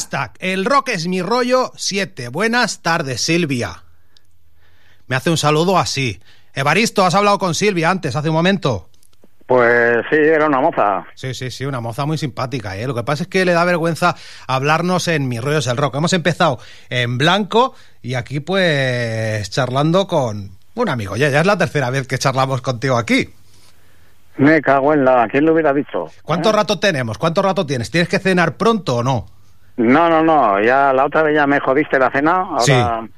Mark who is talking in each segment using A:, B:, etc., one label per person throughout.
A: Hashtag, el rock es mi rollo 7. Buenas tardes, Silvia. Me hace un saludo así. Evaristo, has hablado con Silvia antes, hace un momento.
B: Pues sí, era una moza.
A: Sí, sí, sí, una moza muy simpática. ¿eh? Lo que pasa es que le da vergüenza hablarnos en Mi Rollo es el Rock. Hemos empezado en blanco y aquí pues charlando con un amigo. Ya, ya es la tercera vez que charlamos contigo aquí.
B: Me cago en la... ¿Quién lo hubiera dicho?
A: ¿Cuánto rato tenemos? ¿Cuánto rato tienes? ¿Tienes que cenar pronto o no?
B: No, no, no. Ya la otra vez ya me jodiste la cena. Ahora...
A: Sí.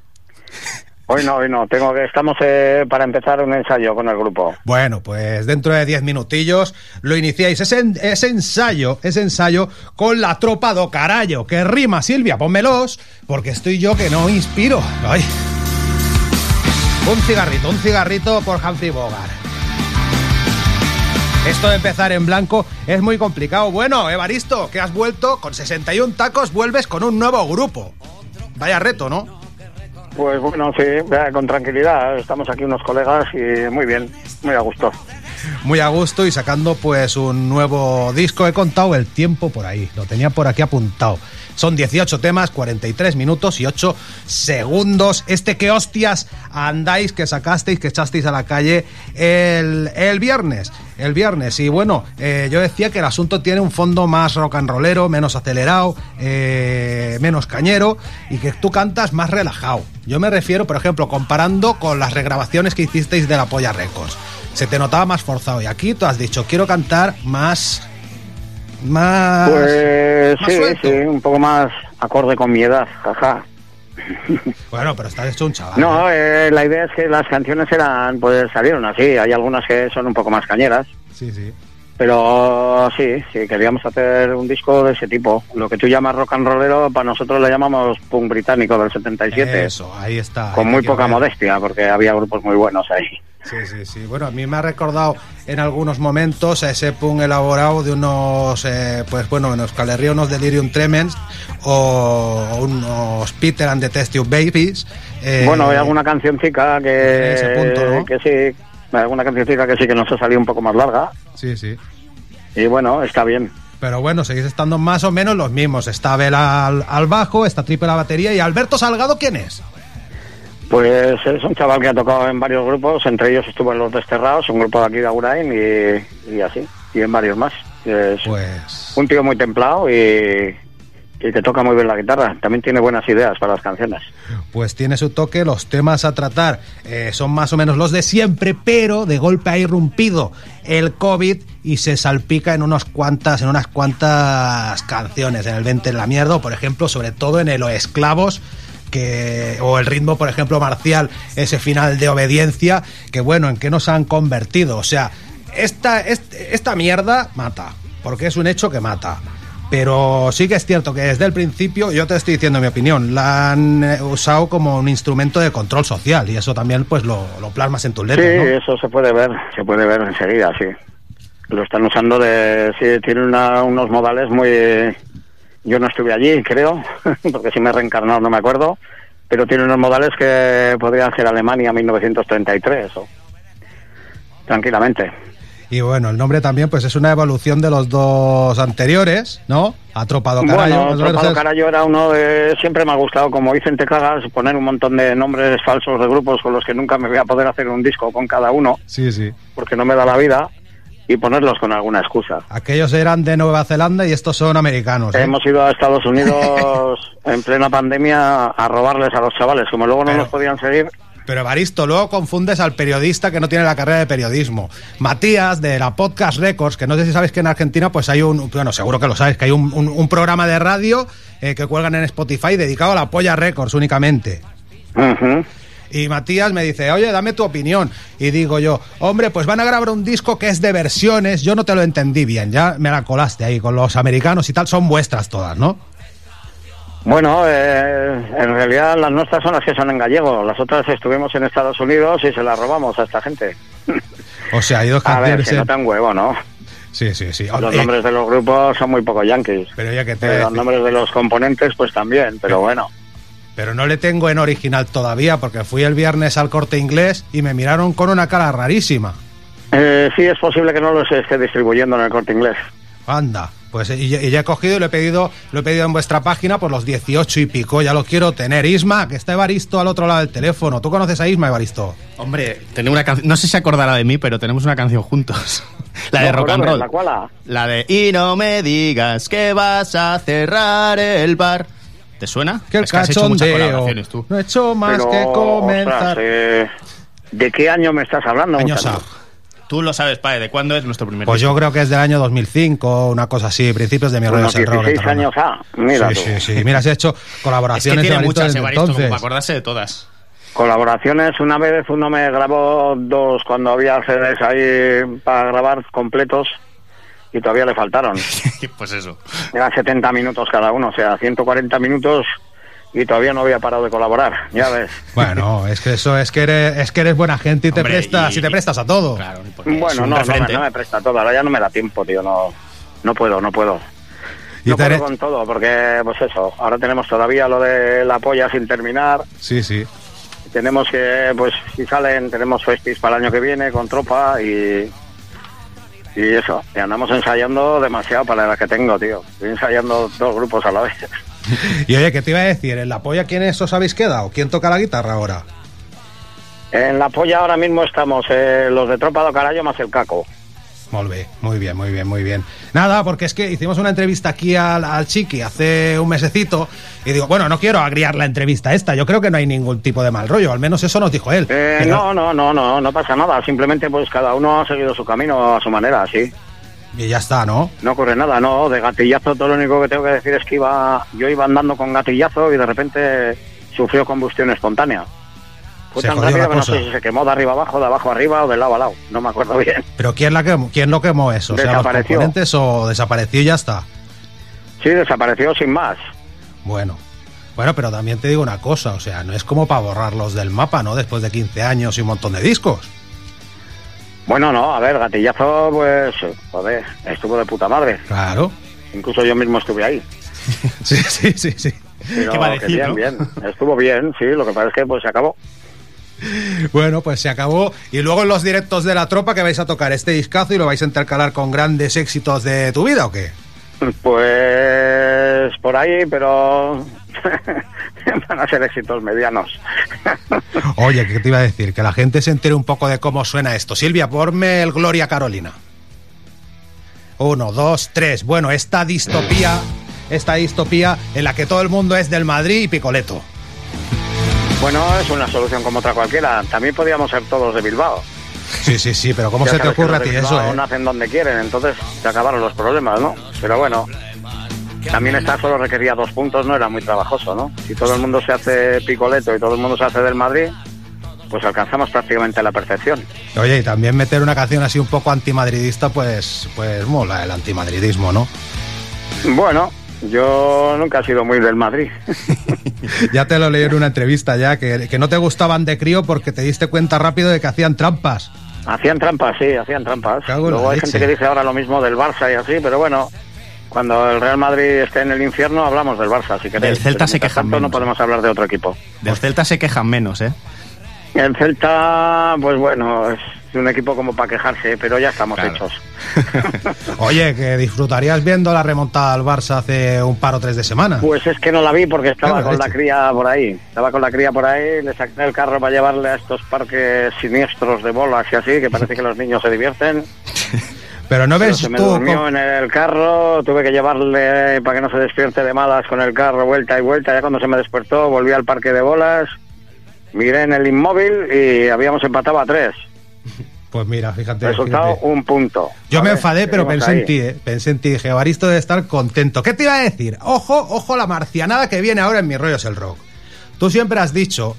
B: Hoy no, hoy no. Tengo que... Estamos eh, para empezar un ensayo con el grupo.
A: Bueno, pues dentro de 10 minutillos lo iniciáis. Ese, ese ensayo, ese ensayo con la tropa do carallo. Que rima, Silvia, pónmelos, porque estoy yo que no inspiro. Ay. Un cigarrito, un cigarrito por Humphrey Bogart. Esto de empezar en blanco es muy complicado. Bueno, Evaristo, que has vuelto con 61 tacos, vuelves con un nuevo grupo. Vaya reto, ¿no?
B: Pues bueno, sí, con tranquilidad. Estamos aquí unos colegas y muy bien, muy a gusto.
A: Muy a gusto y sacando pues un nuevo disco. He contado el tiempo por ahí, lo tenía por aquí apuntado. Son 18 temas, 43 minutos y 8 segundos. Este que hostias andáis, que sacasteis, que echasteis a la calle el, el viernes. El viernes. Y bueno, eh, yo decía que el asunto tiene un fondo más rock and rollero, menos acelerado, eh, menos cañero y que tú cantas más relajado. Yo me refiero, por ejemplo, comparando con las regrabaciones que hicisteis de La Polla Records. Se te notaba más forzado y aquí tú has dicho, quiero cantar más más.
B: Pues
A: más
B: sí,
A: suelto.
B: sí, un poco más acorde con mi edad, jaja.
A: Bueno, pero estás hecho un chaval.
B: No, eh, la idea es que las canciones eran, pues salieron así. Hay algunas que son un poco más cañeras,
A: Sí, sí.
B: pero sí, sí, queríamos hacer un disco de ese tipo. Lo que tú llamas rock and rollero, para nosotros le llamamos punk británico del 77.
A: Eso, ahí está.
B: Con
A: ahí
B: muy poca
A: ver.
B: modestia, porque había grupos muy buenos ahí.
A: Sí, sí, sí. Bueno, a mí me ha recordado en algunos momentos a ese punk elaborado de unos, eh, pues bueno, unos Calerría, unos Delirium Tremens o unos Peter and the Test Tube Babies. eh,
B: bueno, hay alguna cancioncica que,
A: en ese punto, ¿no?
B: que sí, alguna cancioncica que sí que nos ha salido un poco más larga.
A: Sí, sí.
B: Y bueno, está bien.
A: Pero bueno, seguís estando más o menos los mismos. Está Abel al, al bajo, está Triple la batería y Alberto Salgado, ¿quién es?
B: Pues es un chaval que ha tocado en varios grupos, entre ellos estuvo en Los Desterrados, un grupo de aquí de Agurain y, y así, y en varios más. Es
A: Pues
B: un tío muy templado y, y que toca muy bien la guitarra. También tiene buenas ideas para las canciones.
A: pues tiene su toque, los temas a tratar eh, son más o menos los de siempre, pero de golpe ha irrumpido el COVID y se salpica en unas cuantas, en unas cuantas canciones, en el 20 en la mierda, por ejemplo, sobre todo en el O Esclavos, que, o el ritmo, por ejemplo, marcial, ese final de obediencia, que bueno, en qué nos han convertido. O sea, esta, est- esta mierda mata, porque es un hecho que mata. Pero sí que es cierto que desde el principio, yo te estoy diciendo mi opinión, la han eh, usado como un instrumento de control social y eso también pues lo, lo plasmas en tus
B: Sí,
A: letras, ¿no?
B: eso se puede ver, se puede ver enseguida, sí. Lo están usando de... Sí, tiene una- unos modales muy... Yo no estuve allí, creo, porque si me he reencarnado no me acuerdo, pero tiene unos modales que podrían ser Alemania 1933 o... Tranquilamente.
A: Y bueno, el nombre también pues es una evolución de los dos anteriores, ¿no? Atropado Carayo.
B: Bueno, Tropado Carayo era uno de... Siempre me ha gustado, como dicen Te Cagas, poner un montón de nombres falsos de grupos con los que nunca me voy a poder hacer un disco con cada uno,
A: Sí, sí.
B: porque no me da la vida, y ponerlos con alguna excusa.
A: Aquellos eran de Nueva Zelanda y estos son americanos. ¿eh?
B: Hemos ido a Estados Unidos en plena pandemia a robarles a los chavales, como luego no
A: Pero-
B: nos podían seguir.
A: Pero Evaristo, luego confundes al periodista que no tiene la carrera de periodismo. Matías, de la Podcast Records, que no sé si sabes que en Argentina pues hay un, bueno, seguro que lo sabes, que hay un, un- un programa de radio eh, que cuelgan en Spotify dedicado a la Polla Records únicamente.
B: Ujú.
A: Y Matías me dice, oye, dame tu opinión. Y digo yo, hombre, pues van a grabar un disco que es de versiones. Yo no te lo entendí bien, ya me la colaste ahí con los americanos y tal. Son vuestras todas, ¿no?
B: Bueno, eh, en realidad las nuestras son las que son en gallego. Las otras estuvimos en Estados Unidos y se las robamos a esta gente.
A: O sea, hay dos
B: A ver,
A: canciones.
B: se
A: eh.
B: notan huevo, ¿no?
A: Sí, sí, sí.
B: Los nombres de los grupos son muy poco yankees.
A: Pero ya que te.
B: Eh, Los nombres de los componentes, pues también, pero bueno.
A: Pero no le tengo en original todavía porque fui el viernes al corte inglés y me miraron con una cara rarísima.
B: Eh, sí, es posible que no los esté distribuyendo en el corte inglés.
A: Anda. Pues y, ya- y ya he cogido y lo he pedido, lo he pedido en vuestra página por los 18 y pico, ya lo quiero tener. Isma, que está Evaristo al otro lado del teléfono. ¿Tú conoces a Isma, Evaristo?
C: Hombre, tenemos una canción. No sé si se acordará de mí, pero tenemos una canción juntos. La de
B: No,
C: rock and roll.
B: ¿La cual?
C: La de Y no me digas que vas a cerrar el bar. ¿Te suena?
A: Que el
C: Es has hecho muchas colaboraciones tú.
A: no he hecho más
B: Pero,
A: que comenzar.
B: ostras, eh, ¿De qué año me estás hablando?
A: Años
B: muchacho?
A: A.
C: Tú lo sabes, padre, ¿de cuándo es nuestro primer
A: Pues
C: disco?
A: yo creo que es del año 2005, una cosa así, principios de mi rollo rock.
B: 16
A: enterrona.
B: años A. Mira
A: sí,
B: tú.
A: sí, sí. Mira, se ha hecho
C: Es que
A: colaboraciones
C: tiene muchas,
A: desde
C: Evaristo, como
A: entonces.
C: para acordarse de todas.
B: Colaboraciones, una vez uno me grabó dos cuando había CDs ahí para grabar completos y todavía le faltaron.
C: pues eso.
B: Eran 70 minutos cada uno, o sea, 140 minutos y todavía no había parado de colaborar, ya ves.
A: Bueno, es que eso es que eres, es que eres buena gente y te
C: Hombre,
A: prestas
C: y-
A: y te prestas a todo.
C: Claro,
B: Bueno, no, no, me- no me presta todo, ahora ya no me da tiempo, tío, no, no puedo, no puedo.
A: Y
B: No
A: te
B: puedo con todo, porque, pues eso, ahora tenemos todavía lo de la polla sin terminar,
A: Sí, sí.
B: tenemos que, pues, si salen, tenemos festis para el año que viene con tropa y... Y eso, y andamos ensayando demasiado para la que tengo, tío. Estoy ensayando dos grupos a la vez.
A: Y oye, ¿qué te iba a decir? ¿En la polla quiénes os habéis quedado? ¿Quién toca la guitarra ahora?
B: En la polla ahora mismo estamos eh, los de Tropa do Carallo más el Caco.
A: Molt bé, muy bien, muy bien, muy bien. Nada, porque es que hicimos una entrevista aquí al, al Chiqui hace un mesecito y digo, bueno, no quiero agriar la entrevista esta, yo creo que no hay ningún tipo de mal rollo, al menos eso nos dijo él.
B: Eh, no, no, no, no, no pasa nada. Simplemente pues cada uno ha seguido su camino a su manera, sí.
A: Y ya está, ¿no?
B: No ocurre nada, no. De gatillazo todo lo único que tengo que decir es que iba, yo iba andando con gatillazo y de repente sufrió combustión espontánea. Fue
A: Se
B: tan rápido que no sé si se quemó de arriba abajo, de abajo arriba o de lado a lado. No me acuerdo bien.
A: Pero ¿quién, la quemó? ¿quién lo quemó eso? O sea, ¿los
B: Desapareció.
A: o desapareció y ya está?
B: Sí, desapareció sin más.
A: Bueno. Bueno, pero también te digo una cosa, o sea, no es como para borrarlos del mapa, ¿no? Después de 15 años y un montón de discos.
B: Bueno, no, a ver, gatillazo, pues, joder, estuvo de puta madre.
A: Claro.
B: Incluso yo mismo estuve ahí.
A: Sí, sí, sí, sí.
B: Pero
C: ¿Qué va a
B: que
C: decir,
B: bien,
C: no?
B: bien. Estuvo bien, sí, lo que pasa es que pues se acabó.
A: Bueno, pues se acabó. Y luego en los directos de la tropa que vais a tocar este discazo y lo vais a intercalar con grandes éxitos de tu vida o qué?
B: Pues por ahí, pero van a ser éxitos medianos.
A: Oye, ¿qué te iba a decir? Que la gente se entere un poco de cómo suena esto. Silvia, ponme el Gloria Carolina. Uno, dos, tres. Bueno, esta distopía, esta distopía en la que todo el mundo es del Madrid y Picoleto.
B: Bueno, es una solución como otra cualquiera. También podríamos ser todos de Bilbao.
A: Sí, sí, sí, pero ¿cómo
B: Ya
A: se te ocurre a ti eso, eh?
B: nacen donde quieren, entonces se acabaron los problemas, ¿no? Pero bueno, también esta solo requería dos puntos, no era muy trabajoso, ¿no? Si todo el mundo se hace picoleto y todo el mundo se hace del Madrid, pues alcanzamos prácticamente la perfección.
A: Oye, y también meter una canción así un poco antimadridista, pues, pues mola el antimadridismo, ¿no?
B: Bueno, yo nunca he sido muy del Madrid.
A: Ya te lo leí en una entrevista ya, que, que no te gustaban de crío porque te diste cuenta rápido de que hacían trampas.
B: Hacían trampas, sí, hacían trampas. Luego hay
A: leche.
B: gente que dice ahora lo mismo del Barça y así, pero bueno, cuando el Real Madrid esté en el infierno hablamos del Barça, si queréis.
C: Del Celta se quejan
B: tanto, no
C: menos.
B: podemos hablar de otro equipo.
C: Del Celta se quejan menos, ¿eh?
B: El Celta, pues bueno, es un equipo como para quejarse, pero ya estamos
C: Claro.
B: hechos.
A: Oye, que disfrutarías viendo la remontada al Barça hace un par o tres de semana.
B: Pues es que no la vi porque estaba
A: Claro,
B: con la cría por ahí. Estaba con la cría por ahí, le saqué el carro para llevarle a estos parques siniestros de bolas y así, que parece que los niños se divierten.
A: Pero no
B: Pero
A: ves
B: se me
A: tú...
B: durmió en el carro, tuve que llevarle para que no se despierte de malas con el carro, vuelta y vuelta. Ya cuando se me despertó, volví al parque de bolas, miré en el inmóvil y habíamos empatado a tres.
A: Pues mira, fíjate.
B: Resultado,
A: fíjate.
B: un punto.
A: Yo me enfadé, pero pensé
B: ahí.
A: en ti, ¿eh? Pensé en ti. Dije, Evaristo debe estar contento. ¿Qué te iba a decir? Ojo, ojo la marcianada que viene ahora en Mi Rollo es el Rock. Tú siempre has dicho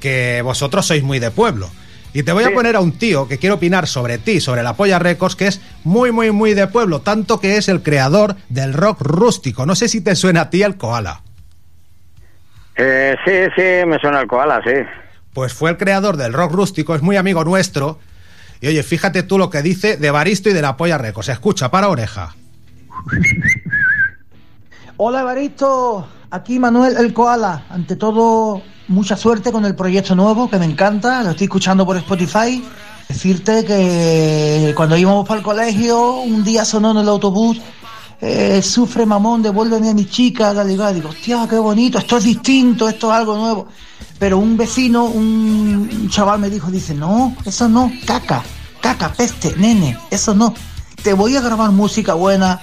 A: que vosotros sois muy de pueblo. Y te voy a poner a un tío que quiere opinar sobre ti, sobre la Polla Records, que es muy, muy, muy de pueblo, tanto que es el creador del rock rústico. No sé si te suena a ti el koala.
B: Eh, sí, sí, me suena el koala, sí.
A: Pues fue el creador del rock rústico, es muy amigo nuestro. Y oye, fíjate tú lo que dice de Baristo y de la Polla Records. Escucha, para oreja.
D: Hola Evaristo, aquí Manuel el Koala. Ante todo, mucha suerte con el proyecto nuevo que me encanta, lo estoy escuchando por Spotify. Decirte que cuando íbamos para el colegio, un día sonó en el autobús eh, sufre mamón, devuélveme a mi chica, la digo, digo, hostia, qué bonito, esto es distinto, esto es algo nuevo. Pero un vecino, un chaval me dijo, dice, no, eso no, caca, caca, peste, nene, eso no. Te voy a grabar música buena.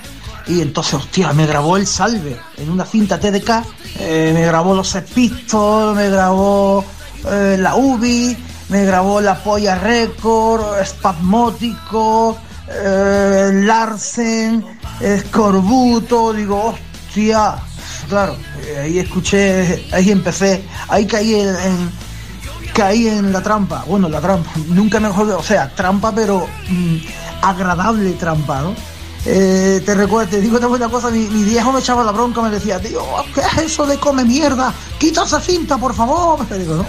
D: Y entonces, hostia, me grabó el salve en una cinta TDK, eh, me grabó los Pistols, me grabó eh, la UBI, me grabó la Polla Record, Spasmótico, eh, Larsen, Escorbuto, digo, hostia, claro, eh, ahí escuché, ahí empecé, ahí caí en, caí en la trampa, bueno, la trampa, nunca mejor, o sea, trampa, pero mm, agradable trampa, ¿no? Eh, te recuerdo, te digo una cosa, mi, viejo me echaba la bronca, me decía, tío, ¿qué es eso de come mierda? Quita esa cinta, por favor. Digo, no,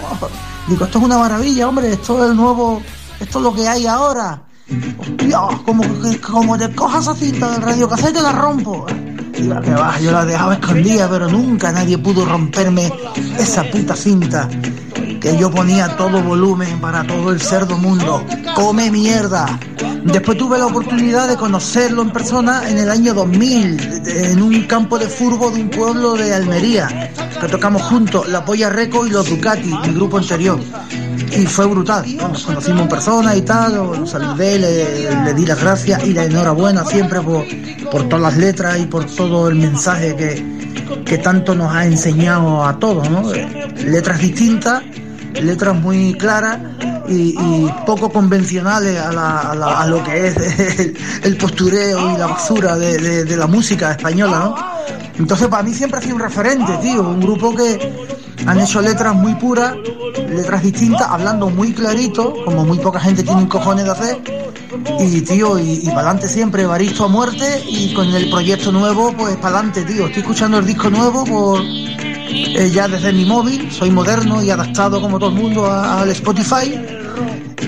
D: digo, esto es una maravilla, hombre, esto es el nuevo, esto es lo que hay ahora. Hostia, como, como te cojas esa cinta del radio te la rompo. Que va, yo la dejaba escondida, pero nunca nadie pudo romperme esa puta cinta que yo ponía todo volumen para todo el cerdo mundo. Come mierda. Después tuve la oportunidad de conocerlo en persona en el año 2000, de- en un campo de furbo de un pueblo de Almería, que tocamos juntos, La Polla Reco y los Ducati, mi grupo anterior. Y fue brutal. Nos conocimos en persona y tal, lo saludé, le, le di las gracias y la enhorabuena siempre por, por todas las letras y por todo el mensaje que, que tanto nos ha enseñado a todos, ¿no? Letras distintas, letras muy claras y, y poco convencionales a, la- a la- a lo que es el, el postureo y la basura de, de- de la música española, ¿no? Entonces para mí siempre ha sido un referente, tío, un grupo que han hecho letras muy puras, letras distintas, hablando muy clarito, como muy poca gente tiene cojones de hacer. Y tío, y, para adelante siempre, Baristo a muerte y con el proyecto nuevo, pues para adelante, tío. Estoy escuchando el disco nuevo por eh, ya desde mi móvil, soy moderno y adaptado como todo el mundo al Spotify.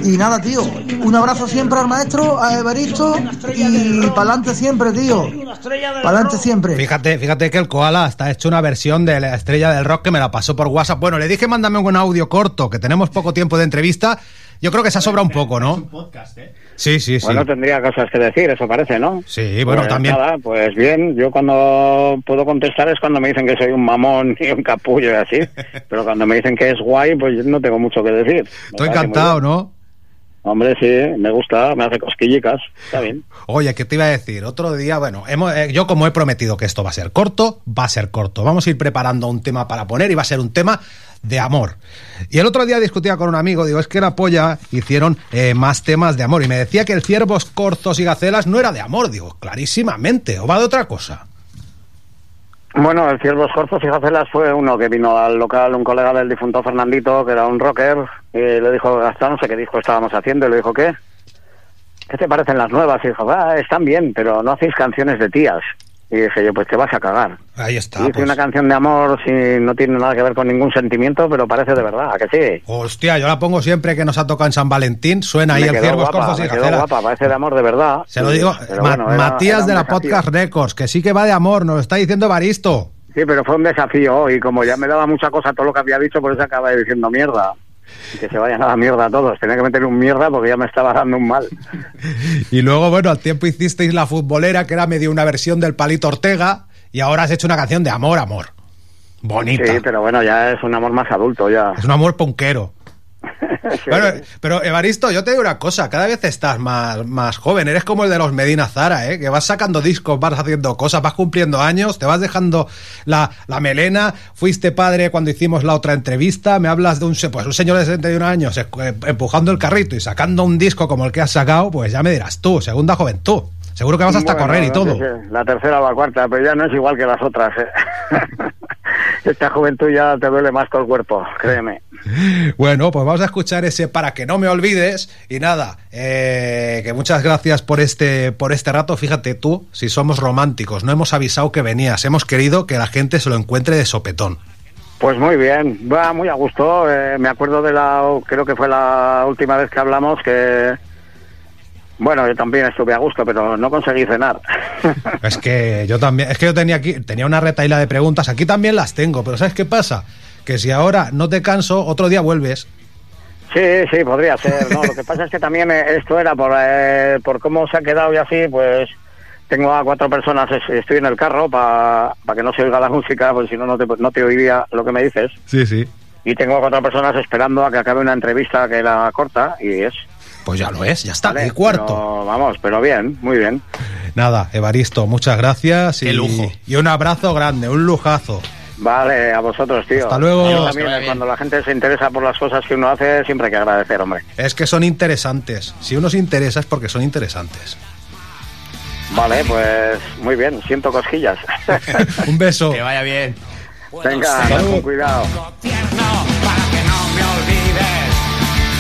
D: Y nada, tío, un abrazo siempre al maestro, a Evaristo y para adelante siempre, tío. Para adelante siempre.
A: Fíjate, fíjate que el Koala está hecho una versión de la estrella del rock que me la pasó por WhatsApp. Bueno, le dije mándame un audio corto, que tenemos poco tiempo de entrevista. Yo creo que se ha sobrado un poco, ¿no? Sí, sí, sí.
B: Bueno, tendría cosas que decir, eso parece, ¿no?
A: Sí, bueno,
B: Pues
A: también.
B: Nada, pues bien, yo cuando puedo contestar es cuando me dicen que soy un mamón y un capullo y así, pero cuando me dicen que es guay, pues yo no tengo mucho que decir. Me
A: Estoy encantado. ¿no?
B: Hombre, sí, me gusta, me hace cosquillicas, está bien.
A: Oye, ¿qué te iba a decir? Otro día, bueno, hemos, eh, yo como he prometido que esto va a ser corto, va a ser corto. Vamos a ir preparando un tema para poner y va a ser un tema de amor. Y el otro día discutía con un amigo, digo, es que la polla hicieron eh, más temas de amor y me decía que el ciervos, corzos y gacelas no era de amor, digo, clarísimamente, o va de otra cosa.
B: Bueno, el Ciervos Corzos y Gacelas fue uno que vino al local, un colega del difunto Fernandito, que era un rocker, y le dijo, hasta no sé qué disco estábamos haciendo, y le dijo, ¿qué? ¿Qué te parecen las nuevas? Y dijo, ah, están bien, pero no hacéis canciones de tías. Y dije yo, pues te vas a cagar.
A: Ahí está.
B: Hice
A: pues.
B: una canción de amor si no tiene nada que ver con ningún sentimiento, pero parece de verdad, ¿a que sí?
A: Hostia, yo la pongo siempre que nos ha tocado en San Valentín, suena ahí
B: me
A: el
B: quedó
A: ciervos,
B: guapa,
A: corzos y
B: quedó guapa, parece de amor de verdad.
A: Se lo
B: Sí,
A: digo,
B: pero
A: Ma-
B: bueno, era-
A: Matías
B: era
A: de la. Podcast Records, que sí que va de amor, nos lo está diciendo Baristo.
B: Sí, pero fue un desafío y como ya me daba mucha cosa todo lo que había dicho, por eso acaba diciendo mierda. Y que se vayan a la mierda a todos. Tenía que meter un mierda porque ya me estaba dando un mal.
A: Y luego, bueno, al tiempo hicisteis La Futbolera, que era medio una versión del Palito Ortega, y ahora has hecho una canción de amor, amor. Bonita.
B: Sí, pero bueno, ya es un amor más adulto ya.
A: Es un amor ponquero.
B: Sí.
A: Bueno, pero Evaristo, yo te digo una cosa, cada vez estás más, más joven, eres como el de los Medina Zara, ¿eh? que vas sacando discos, vas haciendo cosas, vas cumpliendo años, te vas dejando la, la melena, fuiste padre cuando hicimos la otra entrevista, me hablas de un, se- pues, un señor de 61 años eh, empujando el carrito y sacando un disco como el que has sacado, pues ya me dirás tú, segunda juventud. Seguro que vas hasta
B: Bueno,
A: correr y todo.
B: La tercera o la cuarta, pero ya no es igual que las otras. ¿eh? Esta juventud ya te duele más con el cuerpo, créeme.
A: Bueno, pues vamos a escuchar ese para que no me olvides. Y nada, eh, que muchas gracias por este, por este rato. Fíjate tú, si somos románticos, no hemos avisado que venías, hemos querido que la gente se lo encuentre de sopetón.
B: Pues muy bien, va muy a gusto. eh, me acuerdo de la, creo que fue la última vez que hablamos que, bueno, yo también estuve a gusto, pero no conseguí cenar.
A: Es que yo también, es que yo tenía aquí, tenía una retaíla de preguntas, aquí también las tengo, pero ¿sabes qué pasa? Que si ahora no te canso, otro día vuelves.
B: Sí, sí, podría ser. No, lo que pasa es que también eh, esto era por, eh, por cómo se ha quedado y así, pues tengo a cuatro personas, es- estoy en el carro para que no se oiga la música, porque si no, no te, no te oiría lo que me dices.
A: Sí, sí.
B: Y tengo a cuatro personas esperando a que acabe una entrevista que era corta y es.
A: Pues ya lo es, ya está,
B: ¿vale?
A: el cuarto.
B: Pero, vamos, pero bien, muy bien.
A: Nada, Evaristo, muchas gracias.
C: Qué
A: y,
C: lujo.
A: Y un abrazo grande, un lujazo.
B: Vale, a vosotros, tío.
A: Hasta luego.
B: Yo también, cuando la gente se interesa por las cosas que uno hace, siempre hay que agradecer, hombre.
A: Es que son interesantes. Si uno se interesa es porque son interesantes.
B: Vale, pues muy bien, siento cosquillas.
A: un beso.
C: Que vaya bien.
B: Venga, con cuidado.
E: tierno para que no me olvides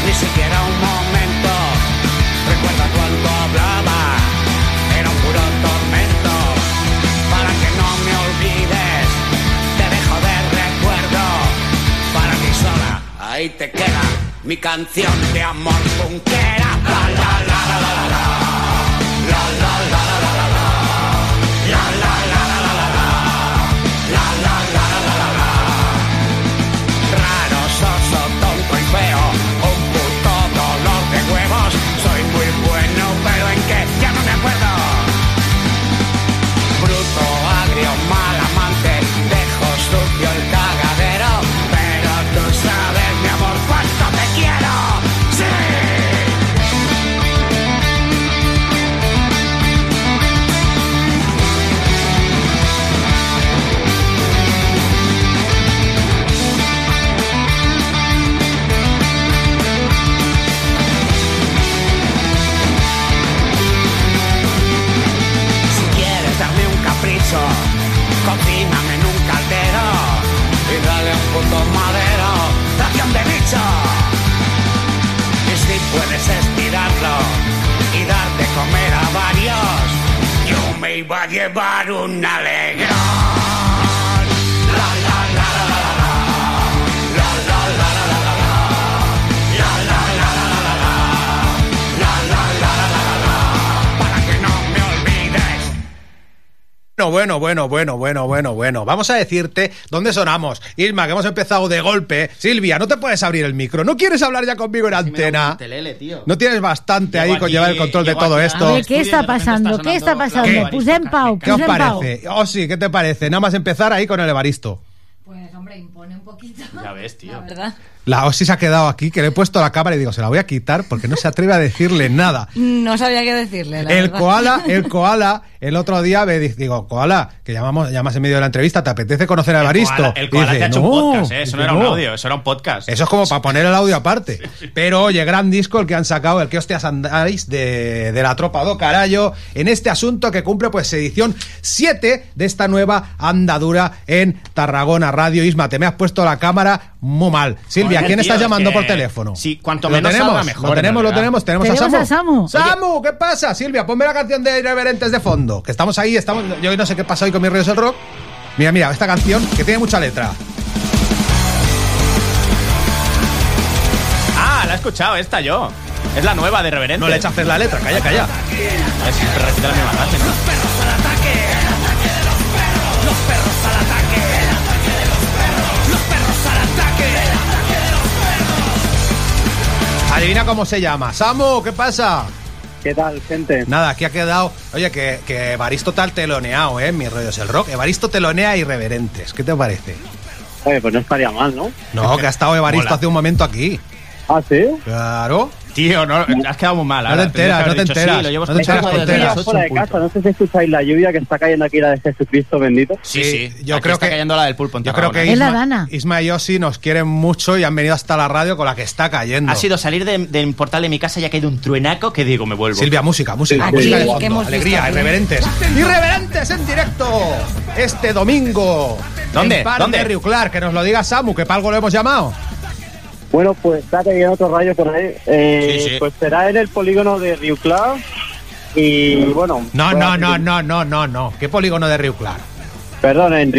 E: ni siquiera un ahí te queda mi canción de amor la la la. La yo me
A: Bueno, bueno, bueno, bueno, bueno, bueno. Vamos a decirte dónde sonamos. Ilma, que hemos empezado de golpe. Silvia, no te puedes abrir el micro. ¿No quieres hablar ya conmigo en antena?
C: tío.
A: No tienes bastante
C: Llego
A: ahí con llevar el control de todo esto.
F: A ver,
C: estudio
F: ¿qué está pasando?
C: está
F: ¿Qué está pasando? Pues en pau,
A: ¿Qué os parece? Oh, sí, ¿qué te parece? Nada más empezar ahí con el Evaristo.
F: Pues hombre, impone un poquito.
C: Ya ves, tío.
F: La verdad.
A: La Osi se ha quedado aquí, que le he puesto la cámara y digo, se la voy a quitar porque no se atreve a decirle nada.
F: No sabía qué decirle, la
A: El
F: verdad.
A: koala, el koala, el otro día me dice, digo, koala, que llamamos, llamas en medio de la entrevista, ¿te apetece conocer a Evaristo?
C: El koala, el
A: Y
C: koala
A: dice,
C: te ha hecho un podcast, ¿eh? Eso no era un audio, eso era un podcast.
A: Eso es como para poner el audio aparte. Pero oye, gran disco el que han sacado, el que hostias andáis de, de la tropa do carallo, en este asunto que cumple pues edición 7 de esta nueva andadura en Tarragona Radio. Isma, te me has puesto la cámara muy mal. Silvia,
C: Joder,
A: ¿quién
C: tío,
A: estás
C: es
A: llamando
C: que-
A: por teléfono?
C: sí, cuanto
A: ¿Lo
C: menos
A: tenemos?
C: salga, mejor,
A: Lo tenemos,
C: en
A: lo tenemos, tenemos,
F: Tenemos
A: a
F: a
A: Samu.
F: Samu.
A: Samu, ¿qué pasa? Silvia, ponme la canción de Irreverentes de fondo, que estamos ahí, estamos, yo no sé qué pasa hoy con mis ríos del rock. Mira, mira, esta canción que tiene mucha letra.
C: Ah, la he escuchado esta yo. Es la nueva de Reverente.
A: No le echaste la letra, calla, calla.
C: Es repite la misma frase, ¿no?
A: Adivina cómo se llama. Samu, ¿qué pasa?
B: ¿Qué tal, gente?
A: Nada, aquí ha quedado. Oye, que, que Evaristo tal teloneado, ¿eh? Mi rollo es el rock. Evaristo telonea irreverentes. ¿Qué te parece?
B: Oye, pues no estaría mal, ¿no?
A: No, que ha estado Evaristo
C: Mola.
A: hace un momento aquí.
B: Ah, sí.
A: Claro.
C: Tío, no, has quedado muy mal.
A: No
C: ahora.
A: te enteras, no te enteras,
C: Sí, lo llevo
A: no te enteras,
C: ocho
B: fuera de casa, no sé si escucháis la lluvia que está cayendo aquí, la de Jesucristo bendito.
C: Sí,
A: Sí, yo
C: Aquí
A: creo
C: está
A: que-
C: cayendo la del pulpo en
A: Yo creo que
C: Tarragona.
F: Es la
A: Isma,
F: Dana.
A: Isma y Yossi nos quieren mucho y han venido hasta la radio con la que está cayendo.
C: Ha sido salir de- del portal de mi casa y ha caído un truenaco que digo, me vuelvo.
A: Silvia, música, música,
F: Aquí,
A: música de
F: que
A: fondo.
F: hemos visto
A: Alegría,
F: aquí.
A: irreverentes. ¡Irreverentes en directo! Este domingo.
C: ¿Dónde?
A: En
C: ¿Dónde?
A: de Rio Clar, que nos lo diga Samu, que para algo lo hemos llamado.
B: Bueno, pues está cayendo otro rayo por ahí. Eh,
C: Sí, sí.
B: Pues será en el polígono de Clar. Y bueno.
A: No,
B: pues,
A: no, no, no, no, no, no. ¿Qué polígono de Rio Clar?
B: Perdón, en.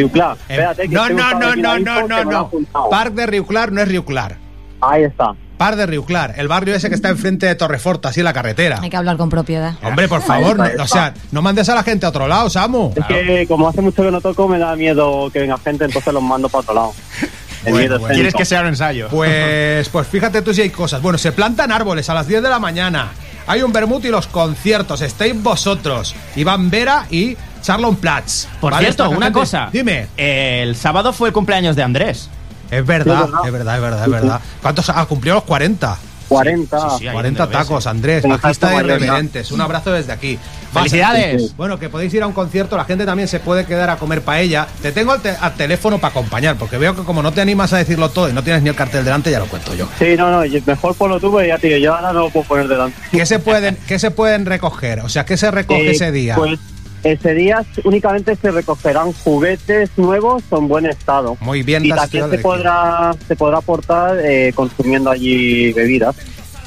A: Eh,
B: Espérate, que
A: no, no, no, no, no, no,
B: que
A: no. Parc de Clar no es Clar.
B: Ahí está.
A: Par de Rio Clar, el barrio ese que está enfrente de Torrefort, así en la carretera.
F: Hay que hablar con propiedad.
A: Hombre, por favor, no- o sea, no mandes a la gente a otro lado, Samu.
B: Es que como hace mucho que no toco, me da miedo que venga gente, entonces los mando para otro lado.
A: Bueno,
B: miedo
A: bueno.
B: escénico.
C: ¿Quieres que sea un ensayo?
A: Pues, pues fíjate tú si hay cosas. Bueno, se plantan árboles a las 10 de la mañana. hay un vermut y los conciertos. Estáis vosotros, Iván Vera y Charlon Platz.
C: Por
A: ¿Vale?
C: cierto,
A: Esta
C: una
A: gente-
C: cosa.
A: Dime.
C: El sábado fue el cumpleaños de Andrés.
A: Es verdad,
B: Sí, ¿verdad?
A: es verdad, es verdad, es verdad. ¿Cuántos ha cumplido los 40?
B: 40.
C: Sí, sí, ahí
A: 40
C: donde lo ves,
A: tacos. Andrés, bajista de. Irreverentes. Un abrazo desde aquí.
C: ¡Felicidades!
A: Bueno, que podéis ir a un concierto, la gente también se puede quedar a comer paella. Te tengo al, te- al teléfono para acompañar, porque veo que como no te animas a decirlo todo y no tienes ni el cartel delante, ya lo cuento yo.
B: Sí, no, no, mejor ponlo tú, porque ya te digo, yo ahora no lo puedo poner delante.
A: ¿Qué se pueden, qué se pueden recoger? O sea, ¿qué se recoge
B: Eh,
A: ese día?
B: Pues ese día únicamente se recogerán juguetes nuevos en buen estado.
A: Muy bien,
B: Y también se podrá, se podrá aportar eh, consumiendo allí bebidas.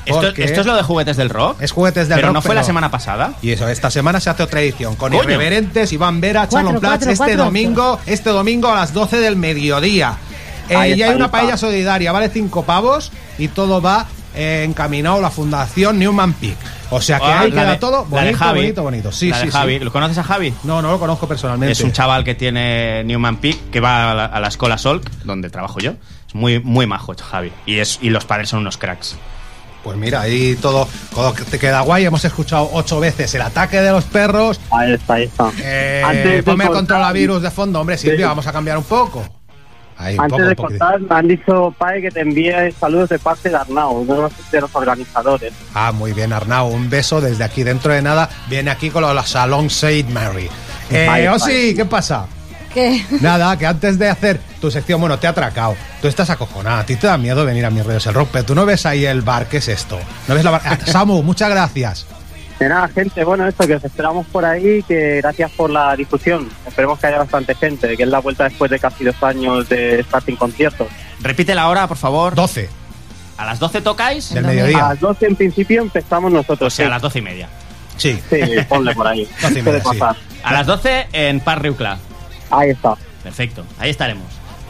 C: Esto, es lo de juguetes del rock.
A: Es juguetes del
C: pero
A: rock,
C: no fue la semana pasada.
A: Y eso, esta semana se hace otra edición con
C: Coño.
A: Irreverentes, Iván Vera, Charlon Platz, este
F: cuatro.
A: domingo, este domingo a las 12 del mediodía. Eh, y
B: está,
A: hay una paella solidaria, vale cinco pavos y todo va eh, encaminado a la Fundación Newman Peak. O sea que
C: Ah,
A: ahí queda
C: de-
A: todo
C: la de
A: bonito,
C: Javi.
A: bonito, bonito. Sí,
C: La de
A: sí,
C: Javi.
A: sí.
C: ¿Lo conoces a Javi?
A: No, no lo conozco personalmente.
C: Es un chaval que tiene Newman Peak, que va a la, a la escuela Solk, donde trabajo yo. Es muy, muy majo, Javi. Y, es, y los padres son unos cracks.
A: Pues mira, ahí todo, todo te queda guay. Hemos escuchado ocho veces el ataque de los perros.
B: Ahí está, ahí está.
A: Eh,
B: Antes de
A: ponme el controlavirus de fondo, hombre, Silvia,
B: Sí.
A: vamos a cambiar un poco. Ahí,
B: Antes
A: poco,
B: de cortar, me han dicho, Pai, que te envíe saludos de parte de Arnau, uno de los, de los organizadores.
A: Ah, muy bien, Arnau. Un beso desde aquí. Dentro de nada, viene aquí con la Salón Saint Mary. Eh,
B: Bye,
A: Osi,
B: bye.
A: ¿qué pasa?
F: ¿Qué?
A: Nada, que antes de hacer tu sección, bueno, te ha atracado. Tú estás acojonada. A ti te da miedo venir a mis redes el rock, pero tú no ves ahí el bar. ¿Qué es esto? ¿No ves la bar? Ah, Samu, muchas gracias.
B: De nada, gente, bueno, esto que os esperamos por ahí, que gracias por la difusión. Esperemos que haya bastante gente, que es la vuelta después de casi dos años de estar sin conciertos.
C: Repite la hora, por favor.
A: 12
C: ¿A las 12 tocáis?
A: del
F: domingo.
B: A
A: mediodía.
B: las 12 en principio empezamos
C: O
B: nosotros.
C: sea, a
B: sí.
C: las 12 y media.
A: Sí.
B: Sí, ponle por ahí.
A: Doce y
B: Puede
A: media, sí.
B: pasar.
C: A las 12 en Par Riucla.
B: Ahí está.
C: Perfecto, ahí estaremos.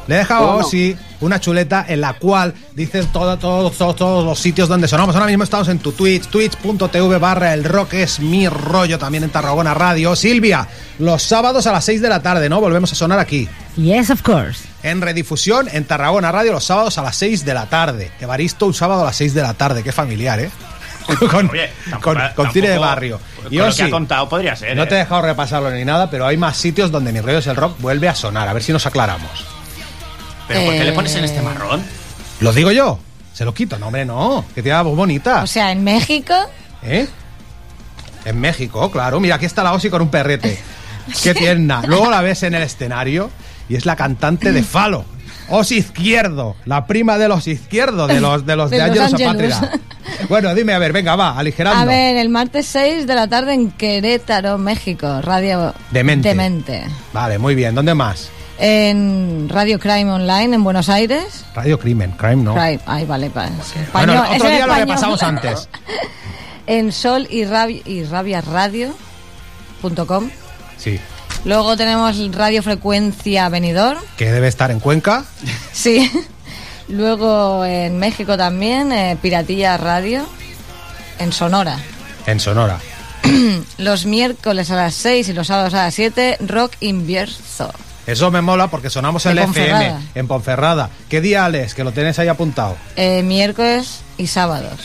A: Le he dejado a
B: Bueno.
A: Osi una chuleta en la cual dice todo, todo- todo- todos los sitios donde sonamos. Ahora mismo estamos en tu Twitch, twitch.tv barra el rock es mi rollo, también en Tarragona Radio. Silvia, los sábados a las 6 de la tarde, ¿no? Volvemos a sonar aquí.
F: Yes, of course.
A: En redifusión en Tarragona Radio los sábados a las 6 de la tarde. Evaristo un sábado a las 6 de la tarde, qué familiar, ¿eh? con,
C: Oye,
A: con,
C: tampoco-
A: con cine de barrio.
C: Con
A: Y
C: lo
A: Osi,
C: que ha contado podría ser.
A: no
C: ¿eh?
A: te he dejado repasarlo ni nada, pero hay más sitios donde mi rollo es el rock vuelve a sonar. A ver si nos aclaramos.
C: ¿Pero por qué le pones en
F: Eh.
C: este marrón?
A: ¿Lo digo yo? ¿Se lo quito? No, hombre, no. Que tiene la voz bonita.
F: O sea, en México.
A: ¿Eh? En México, claro. Mira, aquí está la Osi con un perrete. Qué tierna. Luego la ves en el escenario y es la cantante de Falo. Osi Izquierdo, la prima de los Izquierdo, de los de los de,
F: De
A: Ángelos. Apátrida. Bueno, dime, a ver, venga, va, aligerando.
F: A ver, el martes 6 de la tarde en Querétaro, México. Radio
A: Demente.
F: Demente.
A: Vale, muy bien. ¿Dónde más?
F: En Radio Crime Online en Buenos Aires.
A: Radio Crimen, Crime no.
F: Crime, ay, vale, pa-
A: Bueno,
F: español,
A: otro día lo repasamos antes.
F: en Sol y, Rabia, y rabiaradio.com.
A: Sí.
F: Luego tenemos Radio Frecuencia Venidor.
A: Que debe estar en Cuenca.
F: Sí. Luego en México también, eh, Piratilla Radio. En Sonora.
A: En Sonora.
F: Los miércoles a las 6 y los sábados a las 7, Rock Invierzo.
A: Eso me mola porque sonamos en el FM,
F: Ponferrada.
A: en Ponferrada. ¿Qué día es? Que lo tienes ahí apuntado.
F: Eh, miércoles y sábados.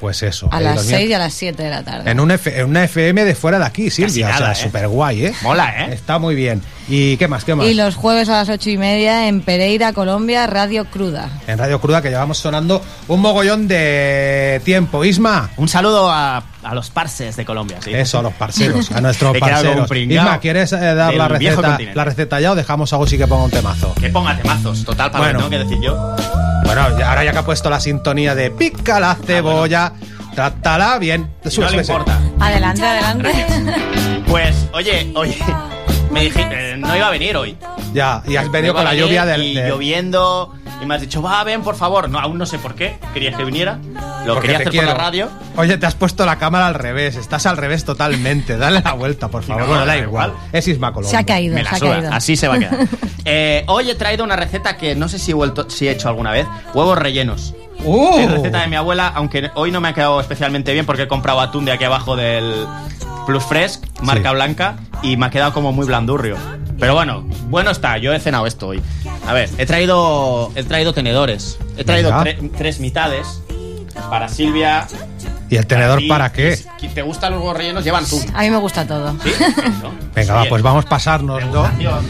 A: Pues eso.
F: A las
A: los
F: 6 y a las 7 de la tarde.
A: En, un F- en una FM de fuera de aquí, Silvia.
C: nada,
A: o sea,
C: ¿eh?
A: súper guay, ¿eh?
C: Mola, ¿eh?
A: Está muy bien. ¿Y qué más? ¿Qué más?
F: Y los jueves a las 8 y media en Pereira, Colombia, Radio Cruda.
A: En Radio Cruda que llevamos sonando un mogollón de tiempo. Isma.
C: Un saludo a, a los parses de Colombia, sí.
A: Eso, a los parceros, a nuestros parceros. Isma, ¿quieres eh, dar la receta, la receta ya o dejamos algo sí que ponga un temazo?
C: Que ponga temazos, total, para
A: Bueno.
C: lo que tengo que decir yo.
A: Bueno, ahora ya que ha puesto la sintonía de pica la cebolla, trátala bien. Sube,
C: no le importa.
F: Adelante, adelante.
C: Pues, oye, oye, me dijiste, eh, no iba a venir hoy.
A: Ya, y has venido con
C: a
A: la
C: venir
A: lluvia del.
C: Y
A: de-
C: lloviendo, y me has dicho, va, ven, por favor. No, aún no sé por qué, querías que viniera. Lo
A: porque
C: quería
A: te
C: hacer
A: quiero.
C: por la radio.
A: Oye, te has puesto la cámara al revés. Estás al revés totalmente. Dale la vuelta, por favor.
C: No,
A: bueno, da igual. Es Isma Colombo.
F: Se ha caído,
C: Me
F: se
C: la
F: ha
C: suda,
F: caído.
C: así se va a quedar. Eh, hoy he traído una receta que no sé si he, vuelto, si he hecho alguna vez. Huevos rellenos.
A: ¡Uh!
C: Es receta de mi abuela, aunque hoy no me ha quedado especialmente bien porque he comprado atún de aquí abajo del Plus Fresh, marca
A: Sí.
C: blanca, y me ha quedado como muy blandurrio. Pero bueno, bueno está, yo he cenado esto hoy. A ver, he traído, he traído tenedores. He traído tre- tres mitades para Silvia,
A: ¿Y el tenedor
C: ti,
A: para qué?
C: si ¿Te gustan los huevos rellenos? Llevan tú.
F: A mí me gusta todo.
C: ¿Sí?
A: Venga, va,
C: Oye,
A: pues vamos a pasarnos, ¿no?
C: degustación.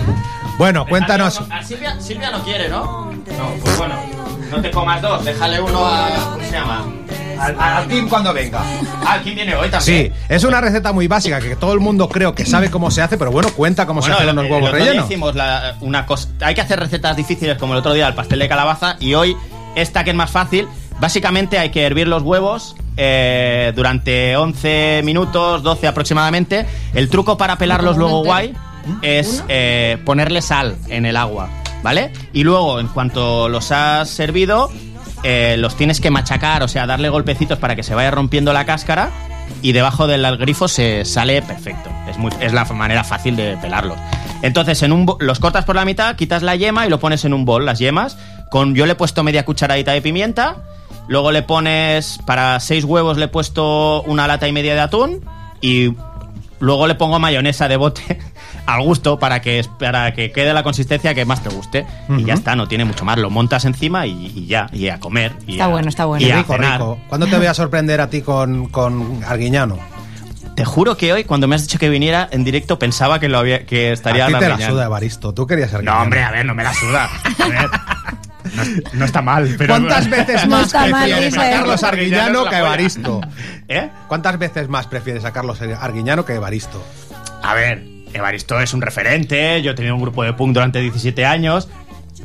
A: Bueno, cuéntanos.
C: Silvia, Silvia no quiere, ¿no? No, pues bueno, no te comas dos, déjale uno a. ¿Cómo se llama?
A: Al, al team cuando venga.
C: Ah, ¿quién viene hoy
A: Sí,
C: también?
A: es una receta muy básica que todo el mundo creo que sabe cómo se hace, pero bueno, cuenta cómo se hacen los
C: el
A: huevos
C: día
A: rellenos.
C: hicimos la- una cosa. Hay que hacer recetas difíciles como el otro día el pastel de calabaza y hoy esta que es más fácil. Básicamente hay que hervir los huevos eh, durante 11 minutos, 12 aproximadamente. El truco para pelarlos
F: ¿Como un
C: luego guay es eh, ponerle sal en el agua, ¿vale? Y luego, en cuanto los has servido, eh, los tienes que machacar, o sea, darle golpecitos para que se vaya rompiendo la cáscara y debajo del grifo se sale perfecto. Es, muy, es la manera fácil de pelarlos. Entonces, en un los cortas por la mitad, quitas la yema y lo pones en un bol, las yemas. Con, yo le he puesto media cucharadita de pimienta. Luego le pones, para seis huevos le he puesto una lata y media de atún. Y luego le pongo mayonesa de bote al gusto para que, para que quede la consistencia que más te guste. Y ya está, no tiene mucho más. Lo montas encima y, y ya, y a comer. y
F: Está
C: a-
F: bueno, está bueno.
C: y a
A: rico,
C: cenar.
A: rico. ¿Cuándo te voy a sorprender a ti con, con Arguiñano?
C: Te juro que hoy, cuando me has dicho que viniera en directo, pensaba que lo había, que estaría
A: a ti te la suda, Evaristo. Tú querías
C: No,
A: Arguiñano.
C: hombre, a ver, no me la suda. A ver, no, no está mal, pero.
A: ¿Cuántas veces
F: No
A: más
F: está mal,
A: prefieres a. Carlos Arguiñano que a. Evaristo?
C: ¿Eh?
A: ¿Cuántas veces más prefieres a Carlos Arguiñano que a Evaristo?
C: A ver, Evaristo es un referente. Yo he tenido un grupo de punk durante 17 años.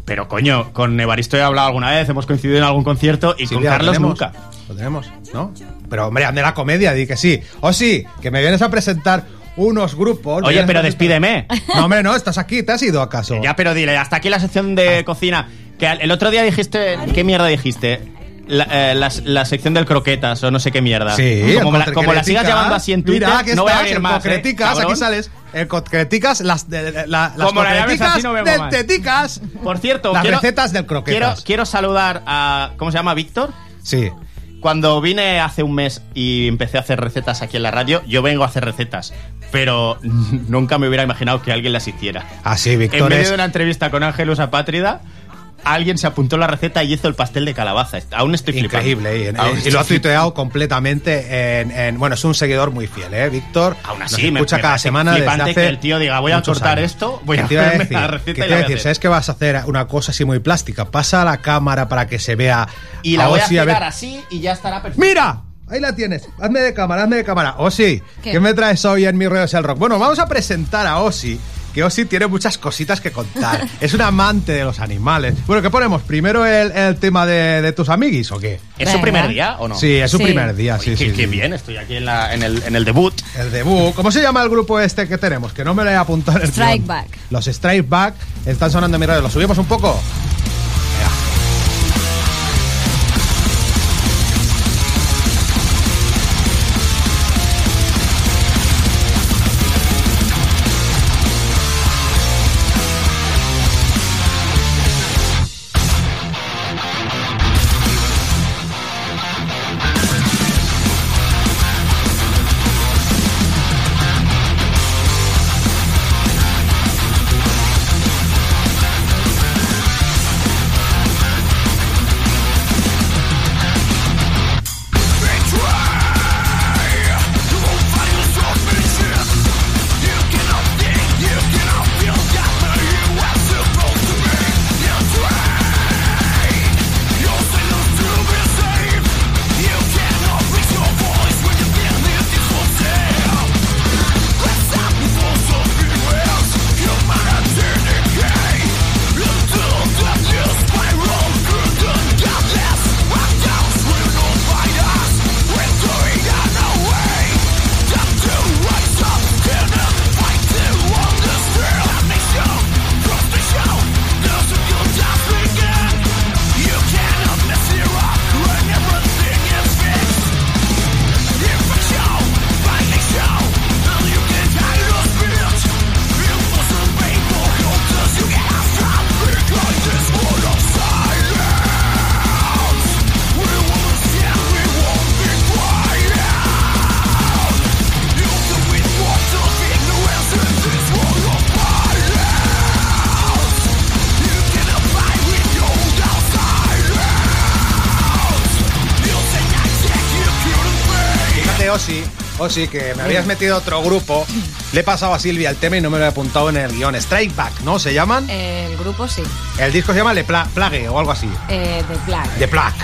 C: Pero coño, con Evaristo he hablado alguna vez, hemos coincidido en algún concierto y
A: Silvia,
C: con
A: ¿lo
C: Carlos
A: tenemos?
C: nunca.
A: Lo tenemos, ¿no? Pero hombre, ande la comedia, di que sí. O sí, que me vienes a presentar unos grupos.
C: Oye, pero despídeme.
A: No, hombre, no, estás aquí, ¿te has ido acaso?
C: Ya, pero dile, hasta aquí la sección de cocina. Que el otro día dijiste. ¿Qué mierda dijiste? La, eh, la- la sección del croquetas o no sé qué mierda.
A: Sí,
C: como, la, como la sigas llamando así en Twitter,
A: Mira,
C: no voy a
A: el
C: más. ¿eh,
A: aquí sales. El Concreticas, las, de, de- la- las
C: Como la llames así, no vemos
A: del
C: más.
A: Teticas.
C: Por cierto,
A: Las
C: quiero,
A: recetas del
C: quiero,
A: croquetas.
C: quiero saludar a. ¿Cómo se llama? Víctor.
A: Sí.
C: Cuando vine hace un mes y empecé a hacer recetas aquí en la radio, yo vengo a hacer recetas, pero nunca me hubiera imaginado que alguien las hiciera.
A: Así,
C: En
A: Víctor
C: medio
A: es...
C: de una entrevista con Ángelus Apátrida, alguien se apuntó la receta y hizo el pastel de calabaza. Aún estoy flipando.
A: Increíble, y,
C: Aún
A: lo ha tuiteado completamente en, en- Bueno, es un seguidor muy fiel, ¿eh, Víctor?
C: Aún
A: Nos
C: así, me-
A: escucha
C: me
A: cada semana desde hace
C: que el tío diga, voy a cortar
A: años.
C: esto, voy
A: ¿Qué
C: a hacerme
A: decir?
C: la receta
A: ¿Qué
C: y
A: te
C: la
A: iba a
C: voy a
A: decir?
C: hacer.
A: ¿Sabes que vas a hacer una cosa así muy plástica? Pasa a la cámara para que se vea
C: Y la voy a
A: ver-
C: así y ya estará perfecto.
A: ¡Mira! Ahí la tienes. Hazme de cámara, hazme de cámara. Osi, ¿qué,
F: ¿Qué?
A: me traes hoy en mi rollo el rock? Bueno, vamos a presentar a Osi, que Osi tiene muchas cositas que contar. es un amante de los animales. Bueno, ¿qué ponemos? ¿Primero el, el tema de, de tus amiguis o qué?
C: ¿Es su primer día o no?
A: Sí, es su
F: Sí.
A: primer día,
C: Oye,
A: sí,
C: qué,
A: sí.
C: qué bien, estoy aquí en, la- en el, en el debut.
A: El debut. ¿Cómo se llama el grupo este que tenemos? Que no me lo he apuntado en el
F: Strike
A: guion.
F: Back.
A: Los Strike Back están sonando en mi radio. ¿Lo subimos un poco? Sí, o sí, que me habías metido otro grupo. Le he pasado a Silvia el tema y no me lo he apuntado en el guion. Strike Back, ¿no? ¿Se llaman?
F: El grupo sí.
A: El disco se llama Le Pla- Plague o algo así.
F: Eh, de Plague.
A: The Plague.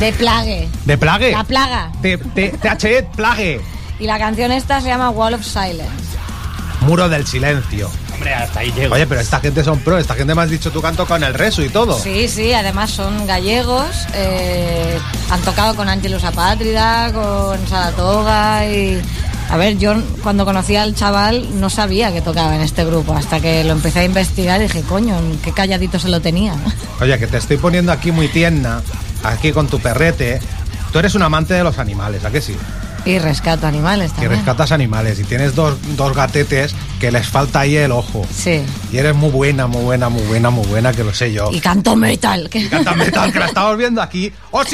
F: De Plague.
A: ¿De Plague?
F: La plaga.
A: T- T- THE Plague.
F: Y la canción esta se llama Wall of Silence.
A: Muro del silencio.
C: Hombre, hasta ahí llego.
A: Oye, pero esta gente son pro, esta gente me has dicho tú canto con el rezo y todo.
F: Sí, sí, además son gallegos. eh, han tocado con Angelus Apátrida, con Saratoga y... A ver, yo cuando conocí al chaval no sabía que tocaba en este grupo. Hasta que lo empecé a investigar y dije, coño, qué calladito se lo tenía.
A: Oye, que te estoy poniendo aquí muy tierna, aquí con tu perrete. Tú eres un amante de los animales, ¿a qué sí?
F: Y rescato animales
A: Que
F: también.
A: rescatas animales y tienes dos, dos gatetes que les falta ahí el ojo.
F: Sí.
A: Y eres muy buena, muy buena, muy buena, muy buena, que lo sé yo.
F: Y canto metal. que-
A: Y canta metal, que la estamos viendo aquí.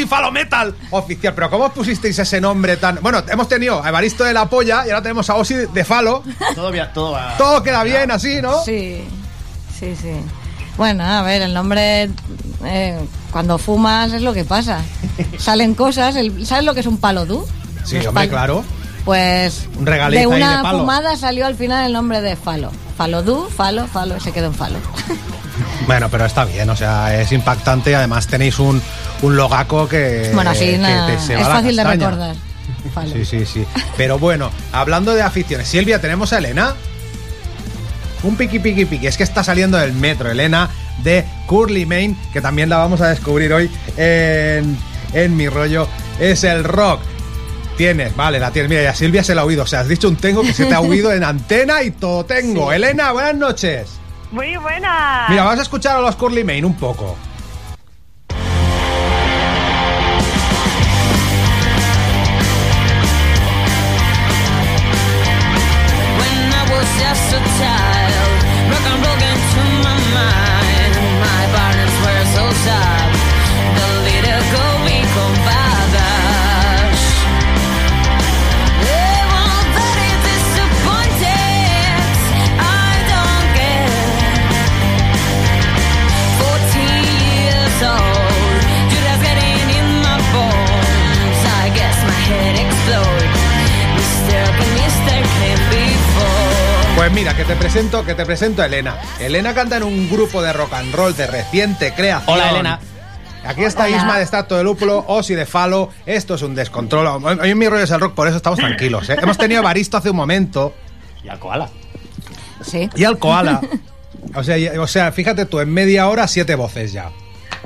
A: Falo Metal oficial. Pero ¿cómo os pusisteis ese nombre tan...? Bueno, hemos tenido a Evaristo de la Polla y ahora tenemos a Osi de Falo.
C: Todo, bien- todo va...
A: Todo queda bien así, ¿no?
F: Sí, sí, sí. Bueno, a ver, el nombre, eh, cuando fumas es lo que pasa. Salen cosas, el- ¿sabes lo que es un palo du?
A: Sí, hombre, claro.
F: Pues
A: Un regaliz
F: de
A: ahí de
F: una
A: palo.
F: fumada salió al final el nombre de Falo. Falo du, Falo, Falo, se quedó en Falo.
A: Bueno, pero está bien, o sea, es impactante y además tenéis un, un logaco que,
F: bueno, así
A: que
F: na-
A: te se va
F: es
A: la
F: fácil de
A: castaña.
F: recordar. Falo.
A: Sí, sí, sí. Pero bueno, hablando de aficiones, Silvia, tenemos a Elena. Un piqui piqui piqui. Es que está saliendo del metro, Elena, de Curly Main, que también la vamos a descubrir hoy en, en mi rollo. Es el rock. Tienes, vale, la tienes. Mira, ya Silvia se la ha oído. O sea, has dicho un tengo que se te ha oído en antena y todo tengo. Elena, buenas noches.
G: Muy buena.
A: Mira, vamos a escuchar a los Curly Main un poco.
H: When I was just a
A: Pues mira, que te presento, que te presento a Elena. Elena canta en un grupo de rock and roll de reciente creación.
C: Hola, Elena.
A: Aquí está
F: Hola.
A: Isma de Estato de Lúpulo, Osi de Falo. Esto es un descontrol. Hoy en mi rollo es el rock, por eso estamos tranquilos. ¿eh? Hemos tenido a Baristo hace un momento
C: Y al koala.
F: Sí.
A: y al Koala. O sea, o sea, fíjate tú, en media hora siete voces ya.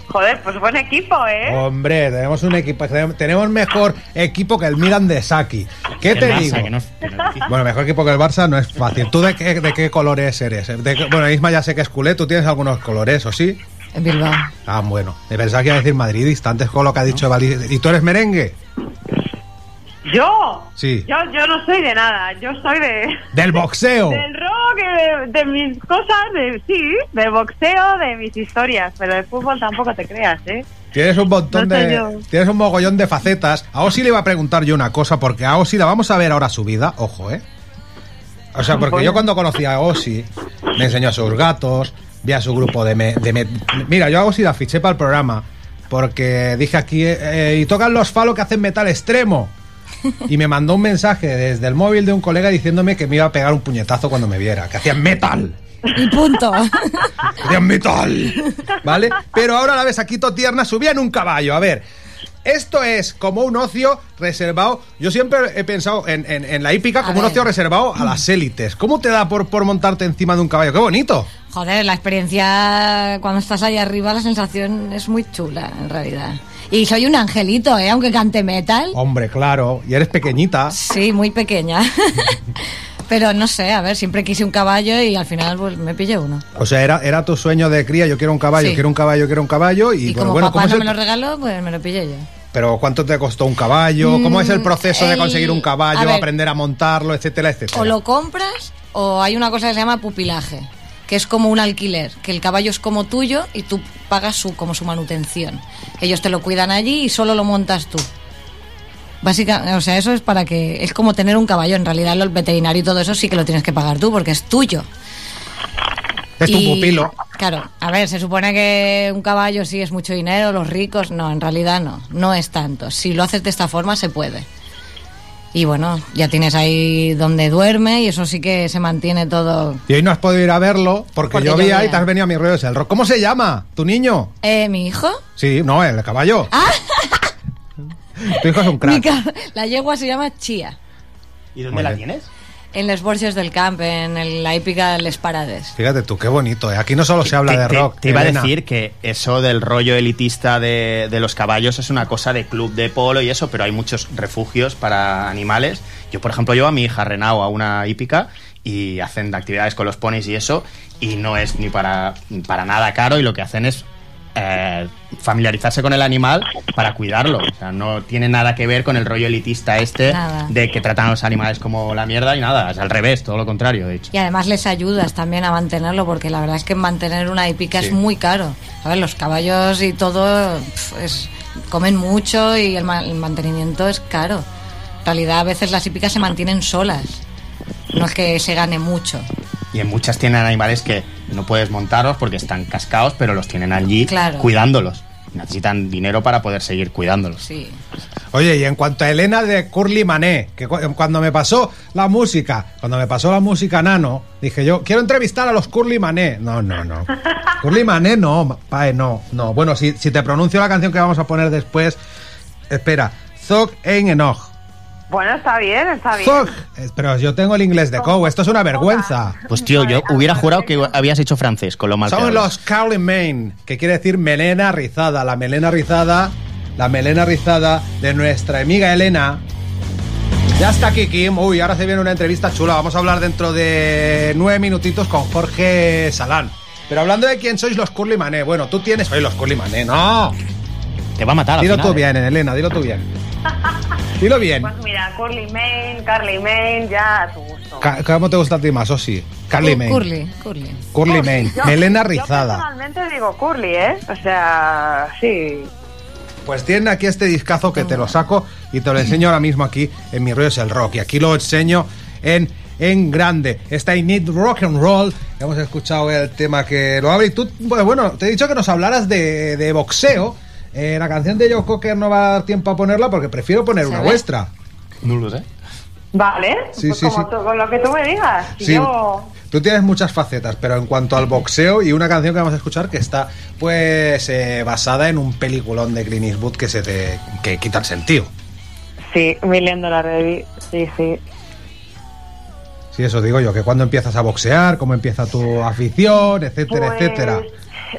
G: Joder, pues buen equipo, ¿eh?
A: Hombre, tenemos un equipo, tenemos mejor equipo que el Milan de Saki. ¿Qué
C: El
A: te
C: Barça,
A: digo?
C: que no que no.
A: Bueno, mejor equipo que el Barça no es fácil. ¿Tú de qué, de qué colores eres? De bueno, Isma ya sé que es culé, tú tienes algunos colores, ¿o sí?
F: En Bilbao.
A: Ah, bueno. Me pensaba que iba a decir madridista antes con lo que ha dicho Evali- ¿Y tú eres merengue?
G: ¿Yo?
A: Sí.
G: Yo, yo no soy de nada, yo soy de...
A: Del boxeo.
G: Del rock, de, de mis cosas, de, sí, del boxeo, de mis historias, pero de fútbol tampoco te creas, ¿eh?
A: Tienes un montón
G: No
A: de.
G: yo.
A: Tienes un mogollón de facetas. A Osi le iba a preguntar yo una cosa, porque a Osi la vamos a ver ahora su vida, ojo, ¿eh? O sea, porque yo cuando conocí a Osi, me enseñó a sus gatos, vi a su grupo de. me- de me- Mira, yo a Osi la fiché para el programa, porque dije aquí, eh, y tocan los falo que hacen metal extremo. Y me mandó un mensaje desde el móvil de un colega diciéndome que me iba a pegar un puñetazo cuando me viera, que hacían metal.
F: Y punto.
A: Hacían metal. ¿Vale? Pero ahora la ves aquí todo tierna, subía en un caballo. A ver, esto es como un ocio reservado. Yo siempre he pensado en, en- en la hípica como un ocio reservado a las élites. ¿Cómo te da por, por montarte encima de un caballo? ¡Qué bonito!
F: Joder, la experiencia cuando estás ahí arriba, la sensación es muy chula, en realidad. Y soy un angelito, ¿eh? Aunque cante metal.
A: Hombre, claro. Y eres pequeñita.
F: Sí, muy pequeña. Pero no sé, a ver, siempre quise un caballo y al final pues, me pillé uno.
A: O sea, era, era tu sueño de cría. Yo quiero un caballo,
F: Sí.
A: quiero un caballo, quiero un caballo. Y,
F: Y,
A: bueno,
F: como
A: bueno,
F: papá
A: ¿cómo
F: no me lo regaló, pues me lo pillé yo.
A: Pero ¿cuánto te costó un caballo? ¿Cómo es el
F: Mm,
A: proceso de conseguir un caballo,
F: a ver.
A: aprender a montarlo, etcétera, etcétera?
F: O lo compras o hay una cosa que se llama pupilaje, que es como un alquiler, que el caballo es como tuyo y tú pagas su, como su manutención. Ellos te lo cuidan allí y solo lo montas tú. Básicamente, o sea, eso es para que es como tener un caballo. En realidad, el veterinario y todo eso sí que lo tienes que pagar tú porque es tuyo.
A: Es tu pupilo.
F: Claro, a ver, se supone que un caballo sí es mucho dinero, los ricos, no, en realidad no, no es tanto. Si lo haces de esta forma se puede. Y bueno, ya tienes ahí donde duerme y eso sí que se mantiene todo.
A: Y hoy no has podido ir a verlo porque,
F: Porque
A: llovía
F: llovía.
A: y te has venido a mis rollos el rock. ¿Cómo se llama? ¿Tu niño?
F: Eh, ¿Mi hijo?
A: Sí, no, el caballo. Tu hijo es un crack.
F: la yegua se llama Chía.
C: ¿Y dónde
A: Muy
C: la
A: bien.
C: tienes?
F: En los borges del camp, en el- la hípica de Les Parades.
A: Fíjate tú, qué bonito. ¿eh? Aquí no solo se habla
C: Te-
A: de
C: te-
A: rock.
C: Te, iba
A: Elena.
C: a decir que eso del rollo elitista de, de los caballos es una cosa de club de polo y eso, pero hay muchos refugios para animales. Yo, por ejemplo, llevo a mi hija Renao a una hípica y hacen actividades con los ponis y eso, y no es ni para, para nada caro y lo que hacen es eh, familiarizarse con el animal para cuidarlo. O sea, no tiene nada que ver con el rollo elitista este
F: Nada.
C: de que tratan a los animales como la mierda y nada, es al revés, todo lo contrario, de hecho.
F: Y además les ayudas también a mantenerlo, porque la verdad es que mantener una hípica
C: Sí.
F: es muy caro. A ver, los caballos y todo es, comen mucho y el, el mantenimiento es caro. En realidad, a veces las hípicas se mantienen solas. No es que se gane mucho.
C: Y en muchas tienen animales que no puedes montarlos porque están cascados, pero los tienen allí
F: Claro.
C: cuidándolos. Necesitan dinero para poder seguir cuidándolos.
F: Sí.
A: Oye, y en cuanto a Elena de Curly Mané, que cu- cuando me pasó la música, cuando me pasó la música nano, dije yo, quiero entrevistar a los Curly Mané. No, no, no. Curly Mané no, pae, no, no. Bueno, si, si te pronuncio la canción que vamos a poner después, espera. Zog en Enoch.
I: Bueno, está bien, está bien.
A: Zog. Eh, Pero yo tengo el inglés de Cow, esto es una vergüenza.
C: Pues tío, yo hubiera jurado que habías hecho francés con lo mal que
A: Son los Carly Mane, que quiere decir melena rizada. La melena rizada, la melena rizada de nuestra amiga Elena. Ya está aquí, Kim. Uy, ahora se viene una entrevista chula. Vamos a hablar dentro de nueve minutitos con Jorge Salán. Pero hablando de quién sois los Curly Mané. Bueno, tú tienes. Soy los Curly Mané, no.
C: Te va a matar al
A: Dilo
C: final,
A: tú
C: ¿eh?
A: bien, Elena, dilo tú bien. Dilo bien.
I: Pues mira, Curly Main, Carly Main, ya a tu gusto.
A: Ca- ¿Cómo te gusta a ti más, Osi? Carly Mane.
F: Curly, Curly.
A: Curly.
I: Yo-
A: Melena
I: Yo
A: rizada.
I: personalmente digo Curly, ¿eh? O sea, sí.
A: Pues tienen aquí este discazo que te lo saco y te lo enseño ahora mismo aquí en mi rollo es el rock. Y aquí lo enseño en, en grande. Está I Need Rock and Roll. Hemos escuchado el tema que lo abre. Y tú, pues bueno, te he dicho que nos hablaras de, de boxeo. Eh, la canción de Joe Cocker no va a dar tiempo a ponerla porque prefiero poner
F: ¿Se
A: una
F: ve?
A: vuestra.
C: No lo sé.
I: Vale,
A: Sí,
I: pues
A: sí,
I: como
A: sí.
I: tú- con lo que tú me digas. Si. Yo...
A: Tú tienes muchas facetas, pero en cuanto al boxeo y una canción que vamos a escuchar que está pues eh, basada en un peliculón de Clint Eastwood que se te que quita el sentido.
I: Sí, Million Dollar Baby, sí, sí.
A: Sí, eso digo yo, que cuando empiezas a boxear, cómo empieza tu afición, etcétera,
I: Pues,
A: etcétera.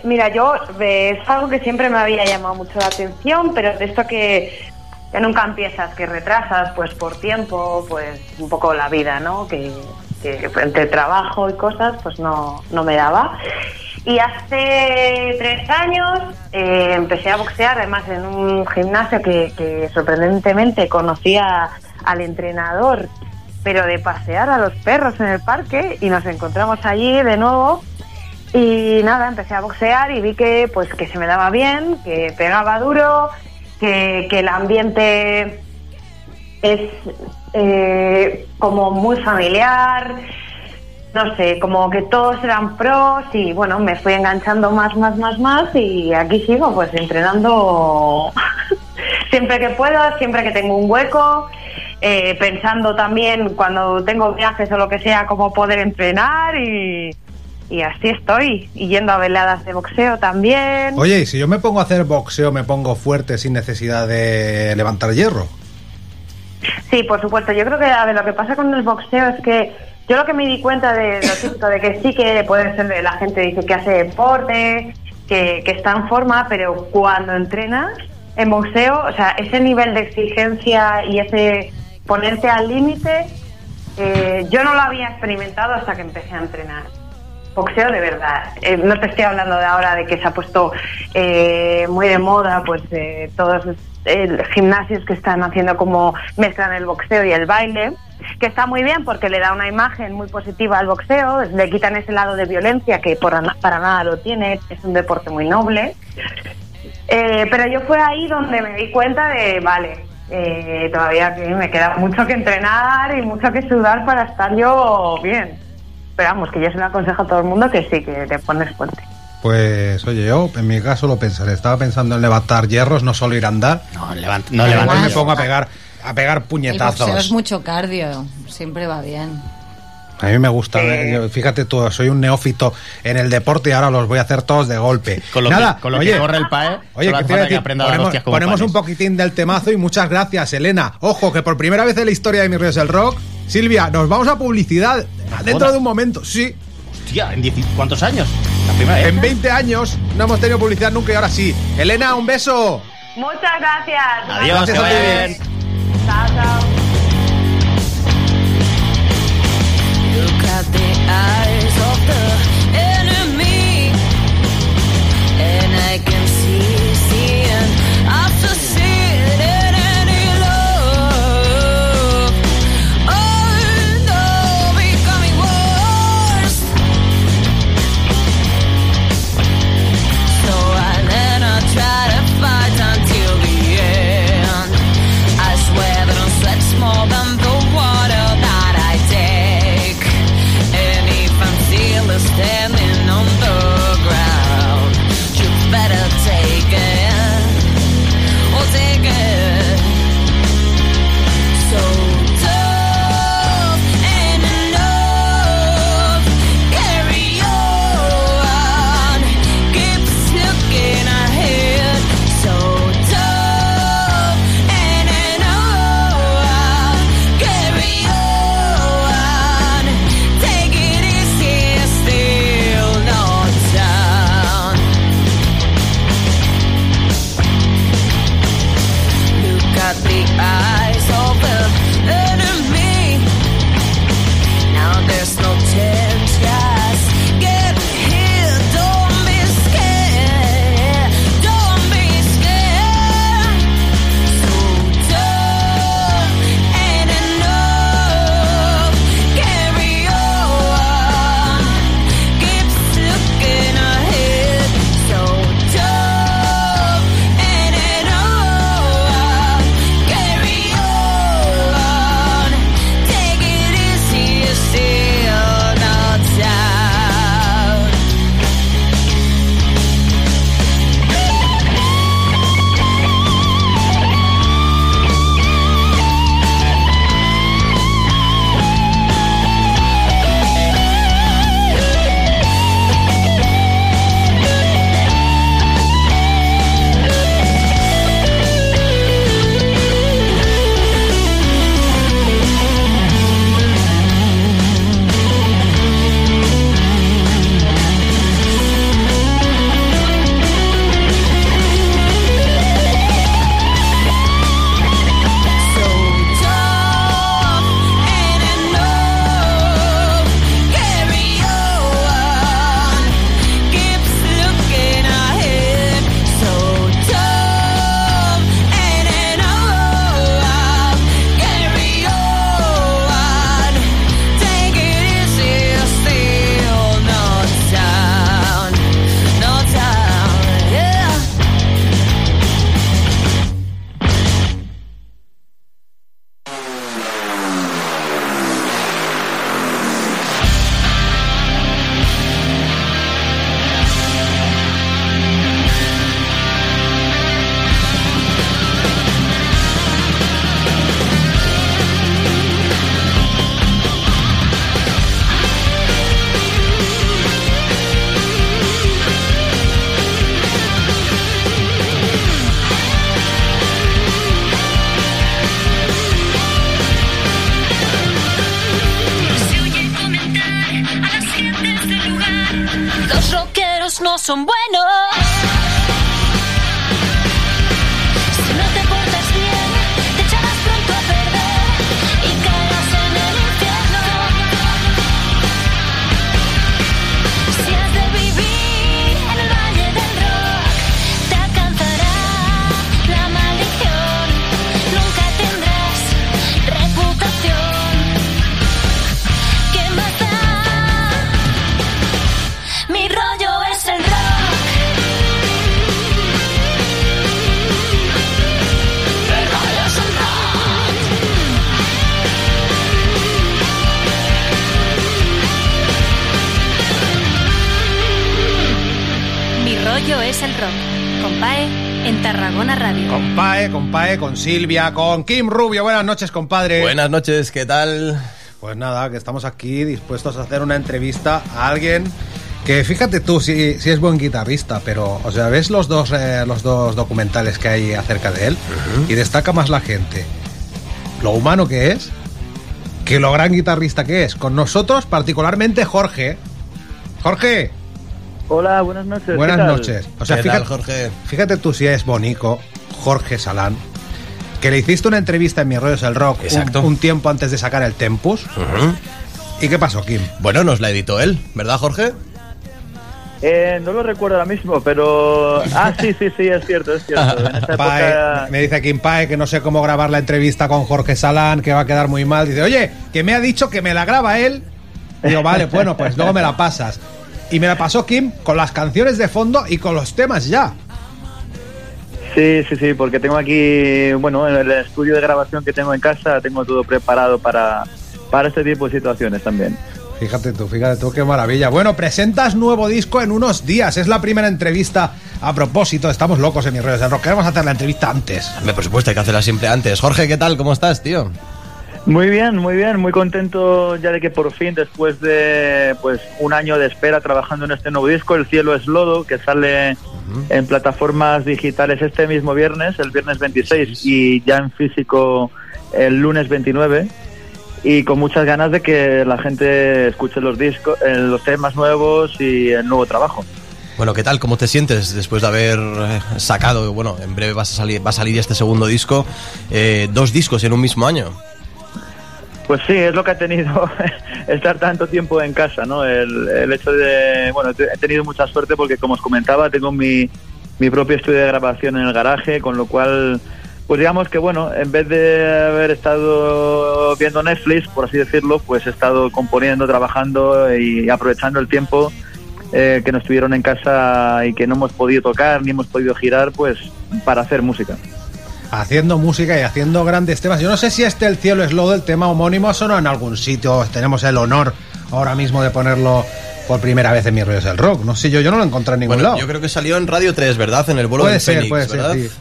I: Mira, yo eh, es algo que siempre me había llamado mucho la atención, pero de esto que, nunca empiezas, que retrasas, pues por tiempo, pues un poco la vida, ¿no? Que, que entre trabajo y cosas, pues no, no me daba. Y hace tres años eh, empecé a boxear, además en un gimnasio que, que sorprendentemente conocía al entrenador, pero de pasear a los perros en el parque y nos encontramos allí de nuevo y nada, empecé a boxear y vi que pues que se me daba bien, que pegaba duro, que, el ambiente es eh, como muy familiar, no sé, como que todos eran pros y bueno, me fui enganchando más, más, más, más y aquí sigo pues entrenando siempre que puedo, siempre que tengo un hueco, eh, pensando también cuando tengo viajes o lo que sea, cómo poder entrenar y, y así estoy, y yendo a veladas de boxeo también.
A: Oye, y si yo me pongo a hacer boxeo, me pongo fuerte sin necesidad de levantar hierro.
I: Sí, por supuesto. Yo creo que a ver, lo que pasa con el boxeo es que yo lo que me di cuenta de lo típico de que sí que puede ser, la gente dice que hace deporte, que, que está en forma, pero cuando entrenas en boxeo, o sea, ese nivel de exigencia y ese ponerte al límite, eh, yo no lo había experimentado hasta que empecé a entrenar. Boxeo de verdad. Eh, no te estoy hablando de ahora de que se ha puesto eh, muy de moda, pues eh, todos los gimnasios que están haciendo como mezclan el boxeo y el baile, que está muy bien porque le da una imagen muy positiva al boxeo, le quitan ese lado de violencia que por para nada lo tiene, es un deporte muy noble. Eh, pero yo fue ahí donde me di cuenta de, vale, eh, todavía me queda mucho que entrenar y mucho que sudar para estar yo bien. Pero vamos, que yo se lo aconsejo a todo el mundo que sí, que te pones fuerte.
A: Pues oye, yo en mi caso lo pensaré. Estaba pensando en levantar hierros, no solo ir a andar.
C: No, levant- no levantes
A: me pongo a pegar a pegar
F: El
A: puñetazos.
F: boxeo es mucho cardio, siempre va bien.
A: A mí me gusta. eh, Fíjate tú, soy un neófito en el deporte y ahora los voy a hacer todos de golpe.
C: Con lo,
A: Nada,
C: que, con lo
A: oye,
C: que corre el PAE,
A: Oye,
C: solo
A: que
C: que
A: decir,
C: dar
A: ponemos, ponemos un poquitín del temazo y muchas gracias, Elena. Ojo, que por primera vez en la historia de Mis Ríos del Rock, Silvia, nos vamos a publicidad dentro de un momento. Sí,
C: Hostia, ¿en 10 ¿cuántos años? La primera vez.
A: en 20 años no hemos tenido publicidad nunca y ahora sí. Elena, un beso.
G: Muchas gracias.
C: Adiós,
A: Gracias
C: que
A: a
C: vaya
A: ti.
C: bien.
G: Chao, chao.
H: Son buenos.
A: Silvia, con Kim Rubio. Buenas noches, compadre.
J: Buenas noches, ¿qué tal?
A: Pues nada, que estamos aquí dispuestos a hacer una entrevista a alguien que fíjate tú si, si es buen guitarrista, pero, o sea, ves los dos, eh, los dos documentales que hay acerca de él y destaca más la gente lo humano que es que lo gran guitarrista que es. Con nosotros, particularmente Jorge. Jorge,
K: Hola, buenas noches.
A: buenas
K: ¿qué tal?
A: noches. O sea,
J: ¿Qué
A: fíjate,
J: tal, Jorge?
A: fíjate tú si es bonico, Jorge Salán, que le hiciste una entrevista en Mi Rollo es el Rock un-
J: Exacto.
A: Un, tiempo antes de sacar el Tempus. ¿Y qué pasó, Kim?
J: Bueno, nos la editó él, ¿verdad, Jorge?
K: Eh, no lo recuerdo ahora mismo, pero... Ah, sí, sí, sí, es cierto, es cierto. En esa
A: Pae,
K: época...
A: me dice Kim Pae que no sé cómo grabar la entrevista con Jorge Salán, que va a quedar muy mal. Dice, oye, que me ha dicho que me la graba él. Digo, vale, bueno, pues luego me la pasas. Y me la pasó Kim con las canciones de fondo y con los temas ya.
K: Sí, sí, sí, porque tengo aquí, bueno, en el estudio de grabación que tengo en casa, tengo todo preparado para, para este tipo de situaciones también.
A: Fíjate tú, fíjate tú, qué maravilla. Bueno, presentas nuevo disco en unos días. Es la primera entrevista a propósito. Estamos locos en mis redes de rock. Queremos hacer la entrevista antes.
J: Hombre, por supuesto, hay que hacerla siempre antes. Jorge, ¿qué tal? ¿Cómo estás, tío?
K: Muy bien, muy bien, muy contento ya de que por fin, después de pues un año de espera trabajando en este nuevo disco, El cielo es lodo, que sale en plataformas digitales este mismo viernes, el viernes 26, y ya en físico el lunes 29. Y con muchas ganas de que la gente escuche los discos, eh, los temas nuevos y el nuevo trabajo.
J: Bueno, ¿qué tal? ¿Cómo te sientes después de haber eh, sacado, bueno, en breve vas a salir, va a salir este segundo disco, eh, dos discos en un mismo año?
K: Pues sí, es lo que ha tenido estar tanto tiempo en casa, ¿no? El, el hecho de, bueno, he tenido mucha suerte porque, como os comentaba, tengo mi, mi propio estudio de grabación en el garaje, con lo cual, pues digamos que, bueno, en vez de haber estado viendo Netflix, por así decirlo, pues he estado componiendo, trabajando y aprovechando el tiempo eh, que nos tuvieron en casa y que no hemos podido tocar ni hemos podido girar, pues para hacer música.
A: Haciendo música y haciendo grandes temas. Yo no sé si este El cielo es lodo, el tema homónimo, sonó en algún sitio. Tenemos el honor ahora mismo de ponerlo por primera vez en mis rollos del rock. No sé, yo, yo no lo encontré en ningún
J: Bueno,
A: lado.
J: yo creo que salió en Radio 3, ¿verdad? En el vuelo
A: puede
J: del
A: ser,
J: Fénix,
A: puede ser.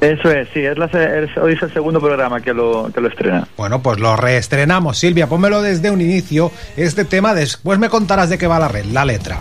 K: Eso es, sí, es la, es- hoy es el segundo programa que lo, que lo estrena.
A: Bueno, pues lo reestrenamos. Silvia, pónmelo desde un inicio. Este tema, después me contarás de qué va la red, la letra.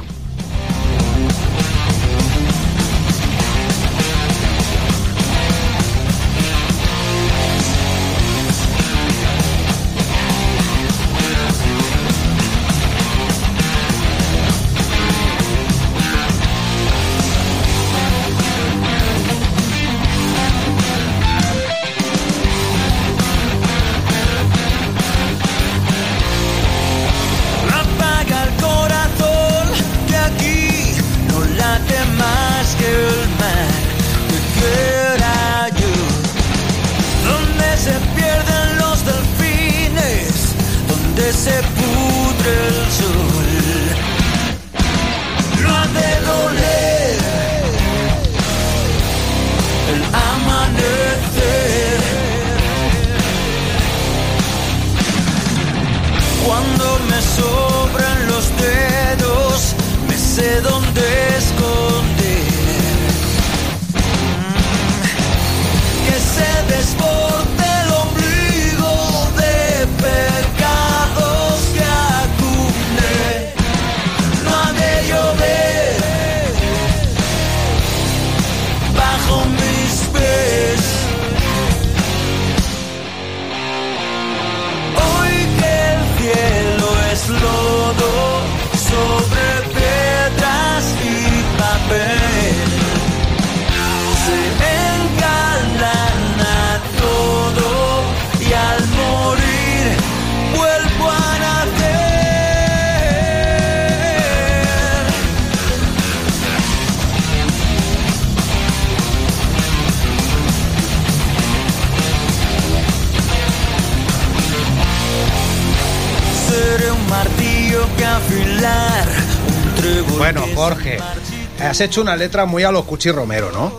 A: Has hecho una letra muy a lo Cuchi Romero, ¿no?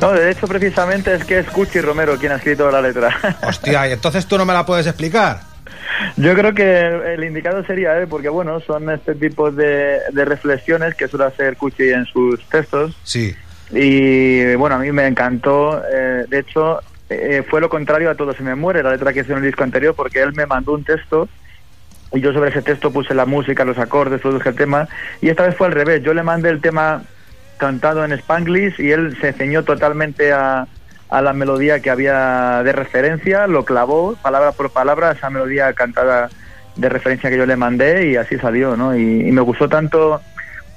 K: No, de hecho, precisamente es que es Cuchi Romero quien ha escrito la letra.
A: Hostia, y entonces tú no me la puedes explicar.
K: Yo creo que el indicado sería él, porque bueno, son este tipo de, de reflexiones que suele hacer Cuchi en sus textos.
A: Sí.
K: Y bueno, a mí me encantó. eh, de hecho, eh, fue lo contrario a Todo se me muere, la letra que hice en el disco anterior, porque él me mandó un texto y yo sobre ese texto puse la música, los acordes, produje el tema. Y esta vez fue al revés. Yo le mandé el tema cantado en Spanglish y él se ceñó totalmente a, a la melodía que había de referencia, lo clavó palabra por palabra esa melodía cantada de referencia que yo le mandé y así salió, ¿no? Y, y me gustó tanto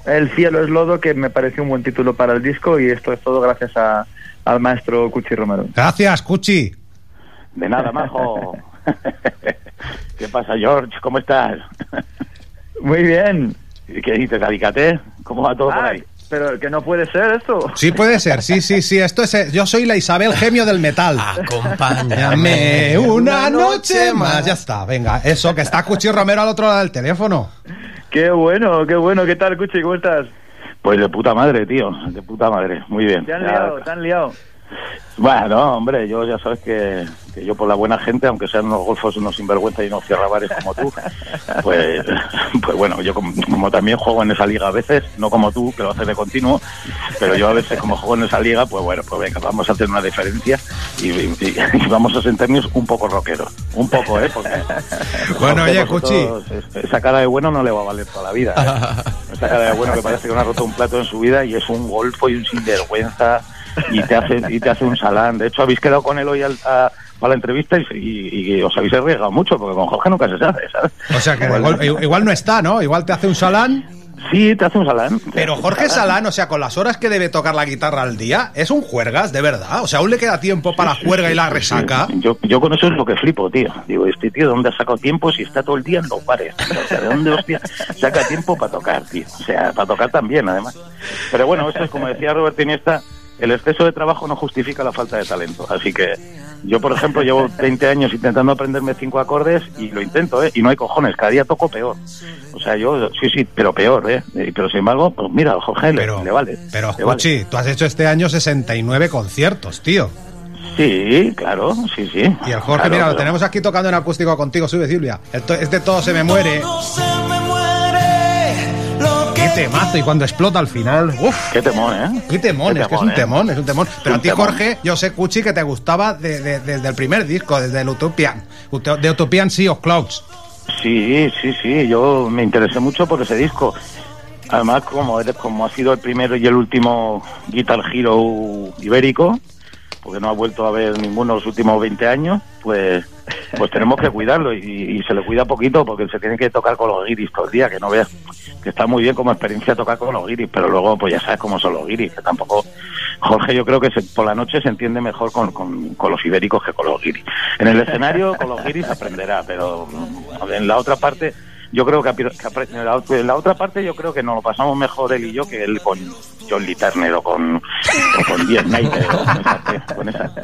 K: El cielo es lodo que me pareció un buen título para el disco y esto es todo gracias a- al maestro Cuchi Romero.
A: Gracias, Cuchi.
L: De nada, majo. ¿Qué pasa, George? ¿Cómo estás?
K: Muy bien.
L: ¿Y ¿Qué dices, Alicate? ¿Cómo va todo por ahí?
K: Pero que no puede ser esto.
A: Sí puede ser, sí, sí, sí. Esto es. eh, Yo soy la Isabel Gemio del metal. Acompáñame una noche más. Ya está, venga. Eso, que está Cuchi Romero al otro lado del teléfono.
K: Qué bueno, qué bueno. ¿Qué tal, Cuchi? ¿Cómo estás?
L: Pues de puta madre, tío. De puta madre. Muy bien.
K: Te han
L: Ya-
K: liado, te han liado.
L: Bueno, hombre, yo ya sabes que, que yo por la buena gente, aunque sean unos golfos, unos sinvergüenza y unos cierrabares como tú, pues, pues bueno, yo como, como también juego en esa liga a veces, no como tú, que lo haces de continuo, pero yo a veces como juego en esa liga, pues bueno, pues venga, vamos a hacer una diferencia y, y- y vamos a sentarnos un poco rockeros. Un poco, ¿eh? Porque,
A: Bueno, oye,
L: es- Esa cara de bueno no le va a valer toda la vida. ¿eh? Esa cara de bueno que parece que no ha roto un plato en su vida y es un golfo y un sinvergüenza y te hace y te hace un salán. De hecho, habéis quedado con él hoy al- a, a la entrevista y, y- y os habéis arriesgado mucho porque con Jorge nunca se sabe, ¿sabes?
A: O sea que igual, igual no está, ¿no? Igual te hace un salán.
L: Sí, te hace un salán.
A: Pero Jorge Salán, o sea, con las horas que debe tocar la guitarra al día, es un juergas, de verdad. O sea, aún le queda tiempo para la juerga y la resaca.
L: Yo, yo con eso es lo que flipo, tío. Digo, este tío, ¿de dónde ha sacado tiempo si está todo el día en los bares? O sea, ¿de dónde, hostia, saca tiempo para tocar, tío? O sea, para tocar también, además. Pero bueno, esto es como decía Robert Iniesta, el exceso de trabajo no justifica la falta de talento. Así que yo, por ejemplo, llevo 20 años intentando aprenderme cinco acordes y lo intento, ¿eh? Y no hay cojones, cada día toco peor. O sea, yo, sí, sí, pero peor, ¿eh? Y- Pero sin embargo, pues mira, Jorge le, le vale.
A: Pero,
L: le vale.
A: Tú has hecho este año 69 conciertos, tío.
L: Sí, claro, sí, sí.
A: Y el Jorge,
L: Claro,
A: mira, lo
L: pero-
A: tenemos aquí tocando en acústico contigo, sube Silvia. El to- Este todo se me muere. Qué temazo, y cuando explota al final, uff.
L: Qué temón, ¿eh?
A: Qué temón,
L: Qué
A: es que es
L: temón,
A: un
L: ¿eh?
A: temón, es un temón. Pero
L: un
A: a ti,
L: temón.
A: Jorge, yo sé, Cuchi, que te gustaba de- de- desde el primer disco, desde el Utopian. Uto- De Utopian Sea of Clouds.
L: Sí, sí, sí, yo me interesé mucho por ese disco. Además, como, eres- como ha sido el primero y el último Guitar Hero ibérico, porque no ha vuelto a ver ninguno los últimos 20 años, pues pues tenemos que cuidarlo y, se le cuida poquito porque se tiene que tocar con los guiris todo el día, que no veas que está muy bien como experiencia tocar con los guiris, pero luego pues ya sabes cómo son los guiris, que tampoco... Jorge yo creo que se- por la noche se entiende mejor con, con- con los ibéricos que con los guiris. En el escenario con los guiris aprenderá, pero en la otra parte yo creo que, en, la, otra parte yo creo que nos lo pasamos mejor él y yo que él con John Lee Turner o con, o con Diez Snyder con esa,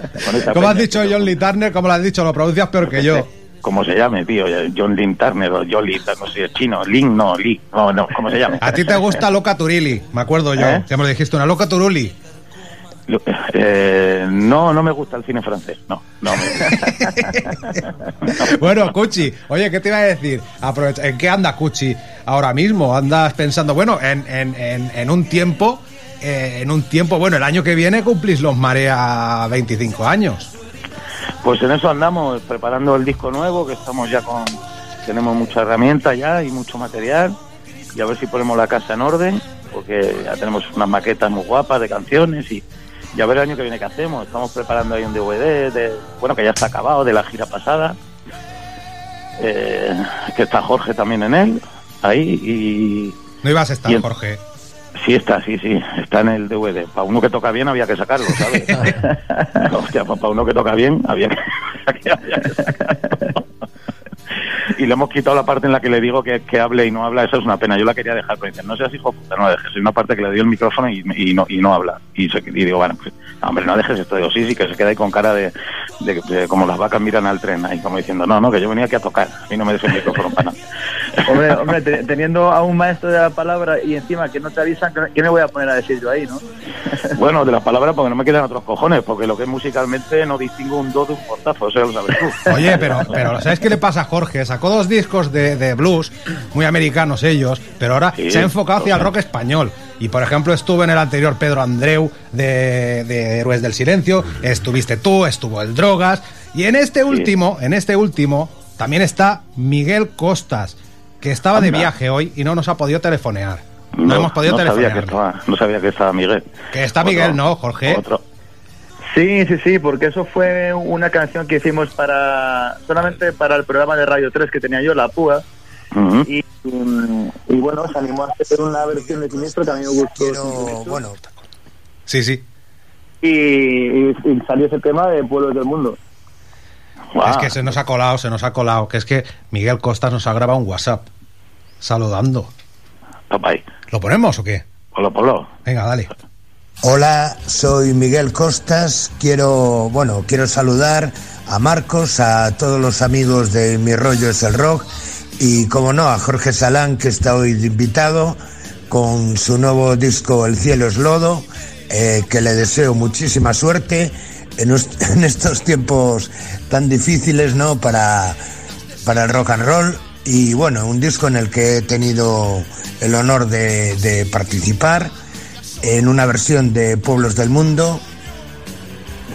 L: con
A: Como has dicho John Lee Turner, como lo has dicho, lo pronuncias peor que yo.
L: como se llame, tío, John Lin Turner o John Lee, no sé, chino, Lin, no, Lee, no, no, ¿cómo se llama?
A: A ti te gusta Loca Turili, me acuerdo yo.
L: ¿Eh?
A: Ya me lo dijiste, una Loca Turuli.
L: Eh, no, no me gusta el cine francés, no, no me
A: Bueno, Cuchi, oye, ¿qué te iba a decir? Aprovecha- ¿En qué anda Cuchi ahora mismo? ¿Andas pensando, bueno, en, en- en- en un tiempo, eh, en un tiempo, bueno, el año que viene cumplís los Marea 25 años?
L: Pues en eso andamos, preparando el disco nuevo, que estamos ya con... Tenemos mucha herramienta ya y mucho material, y a ver si ponemos la casa en orden, porque ya tenemos unas maquetas muy guapas de canciones y, y a ver el año que viene qué hacemos. Estamos preparando ahí un DVD, de, bueno, que ya está acabado, de la gira pasada, eh, que está Jorge también en él, ahí, y...
A: No ibas a estar,
L: en-
A: Jorge.
L: Sí está, sí, sí, está en el DVD. Para uno que toca bien había que sacarlo, ¿sabes? Hostia, para uno que toca bien había que, había que sacarlo. Y le hemos quitado la parte en la que le digo que, que hable y no habla, eso es una pena. Yo la quería dejar, pero dicen, no seas hijo puta, no la dejes. Hay una parte que le doy el micrófono y, y no, y no habla. Y, y digo, bueno, pues, hombre, no dejes esto. Digo, sí, sí, que se queda ahí con cara de, de- de como las vacas miran al tren, ahí como diciendo, no, no, que yo venía aquí a tocar. A mí no me des el micrófono para nada.
K: Hombre, hombre, te- teniendo a un maestro de la palabra y encima que no te avisan, ¿qué- ¿qué me voy a poner a decir yo ahí, no?
L: Bueno, de las palabras porque no me quedan otros cojones, porque lo que es musicalmente no distingo un do de un portazo, eso ya lo sabes tú.
A: Oye, pero, pero ¿sabes qué le pasa a Jorge? Sacó dos discos de, de blues, muy americanos ellos, pero ahora
L: Sí,
A: se ha enfocado hacia el rock español. Y por ejemplo, estuve en el anterior Pedro Andreu de, de Héroes del Silencio, estuviste tú, estuvo el Drogas. Y en este último, en este último, también está Miguel Costas, que estaba de viaje hoy y no nos ha podido telefonear. No, hemos podido
L: no sabía
A: telefonear.
L: que estaba, no sabía que estaba Miguel.
A: Que está
L: Otro-
A: Miguel, ¿no, Jorge?
L: Otro.
K: Sí, sí, sí, porque eso fue una canción que hicimos para solamente para el programa de Radio 3 que tenía yo, La Púa. Y, mm, y bueno, se animó a hacer una versión de Siniestro que a mí me gustó.
M: bueno,
A: Sí, sí.
K: Y, y- y salió ese tema de Pueblos del Mundo.
A: Es que se nos ha colado, se nos ha colado. Que es que Miguel Costas nos ha grabado un WhatsApp saludando.
L: Ahí.
A: ¿Lo ponemos o qué?
L: Polo, polo.
A: Venga, dale.
M: Hola, soy Miguel Costas. Quiero, bueno, quiero saludar a Marcos, a todos los amigos de Mi Rollo es el Rock y, como no, a Jorge Salán, que está hoy de invitado con su nuevo disco El cielo es lodo, eh, que le deseo muchísima suerte en, en estos tiempos tan difíciles, ¿no? Para, para el rock and roll. Y bueno, un disco en el que he tenido el honor de, participar en una versión de Pueblos del Mundo,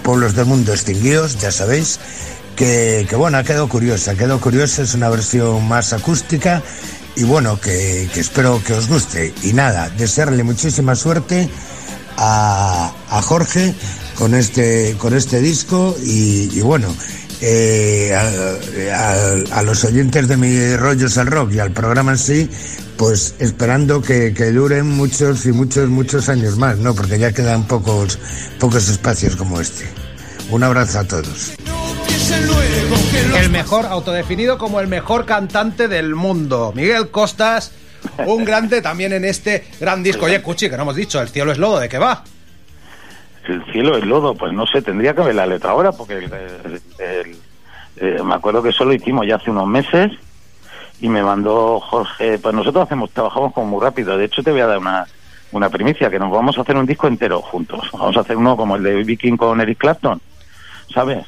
M: Pueblos del Mundo extinguidos, ya sabéis, que, que, bueno, ha quedado curiosa, quedó curiosa, es una versión más acústica y bueno, que, que espero que os guste. Y nada, desearle muchísima suerte a, a Jorge con este, con este disco y bueno, eh, a, los oyentes de mi rollos al rock y al programa en sí, pues esperando que, que duren muchos y muchos, muchos años más, ¿no? Porque ya quedan pocos, pocos espacios como este. Un abrazo a todos.
A: El mejor, autodefinido como el mejor cantante del mundo. Miguel Costas, un grande también en este gran disco. Oye, Cuchi, que no hemos dicho, el cielo es lodo, ¿de qué va?
L: El cielo, el lodo, pues no sé, tendría que ver la letra ahora, porque el- el- el- eh, me acuerdo que eso lo hicimos ya hace unos meses y me mandó Jorge, pues nosotros hacemos, trabajamos como muy rápido, de hecho te voy a dar una, una primicia, que nos vamos a hacer un disco entero juntos, vamos a hacer uno como el de Viking con Eric Clapton, ¿sabes?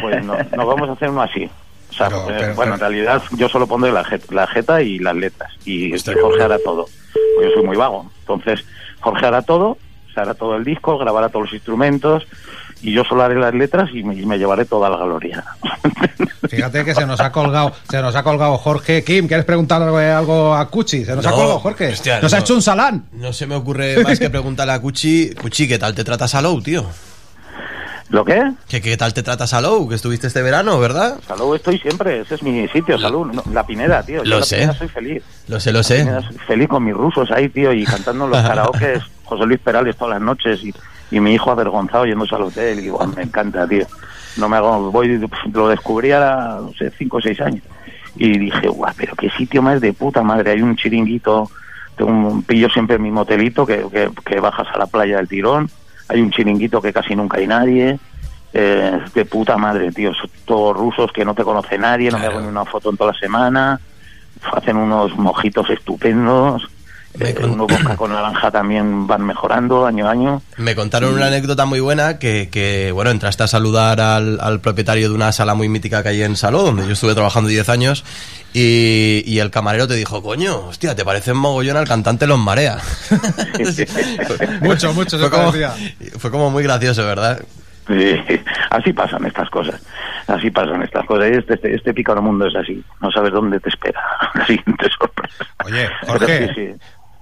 L: Pues no- nos vamos a hacer uno así. O sea,
A: Pero- pero-
L: bueno, en realidad yo solo pondré la, jet- la jeta y las letras. Y Jorge hará todo. Pues yo soy muy vago. Entonces, Jorge hará todo, se hará todo el disco, grabará todos los instrumentos y yo solo haré las letras y me, y me llevaré toda la gloria.
A: Fíjate que se nos ha colgado, se nos ha colgado Jorge. Kim, ¿quieres preguntarle algo a Cuchi? Se nos ha
J: No,
A: colgado Jorge.
J: hostia,
A: nos ha
J: no.
A: hecho un salán.
J: No se me ocurre más que preguntarle a Cuchi, Cuchi, ¿qué tal te trata Salou, tío?
L: ¿Lo qué?
J: ¿Qué, ¿Qué tal te trata Salou? Que estuviste este verano, ¿verdad?
L: Salud estoy siempre, ese es mi sitio, salud. No, la Pineda, tío. Yo
J: Lo
L: la
J: sé.
L: Pineda soy feliz.
J: Lo sé, lo
L: La
J: sé.
L: Soy feliz con mis rusos ahí, tío, y cantando en los karaokes, José Luis Perales todas las noches y, y mi hijo avergonzado yéndose al hotel. Y guau, me encanta, tío. No me hago, voy, lo descubrí a, no sé, cinco o seis años y dije, guau, pero qué sitio más de puta madre, hay un chiringuito, tengo un pillo siempre en mi motelito que, que, que bajas a la playa del tirón, hay un chiringuito que casi nunca hay nadie, eh, de puta madre, tío, son todos rusos que no te conoce nadie, no me hago ni una foto en toda la semana, hacen unos mojitos estupendos, eh,
J: con-
L: uno con, con naranja también van mejorando año a año.
J: Me contaron una anécdota muy buena que, que, bueno, entraste a saludar al, al propietario de una sala muy mítica que hay en Saló, donde yo estuve trabajando 10 años, y, y el camarero te dijo, coño, hostia, te parece mogollón al cantante Los Marea.
A: Mucho, mucho, se
J: fue, como, fue como muy gracioso, ¿verdad?
L: Sí, así pasan estas cosas, así pasan estas cosas. Este, este, este pícaro mundo es así, no sabes dónde te espera la siguiente sorpresa.
A: Oye, Jorge,
L: sí, sí.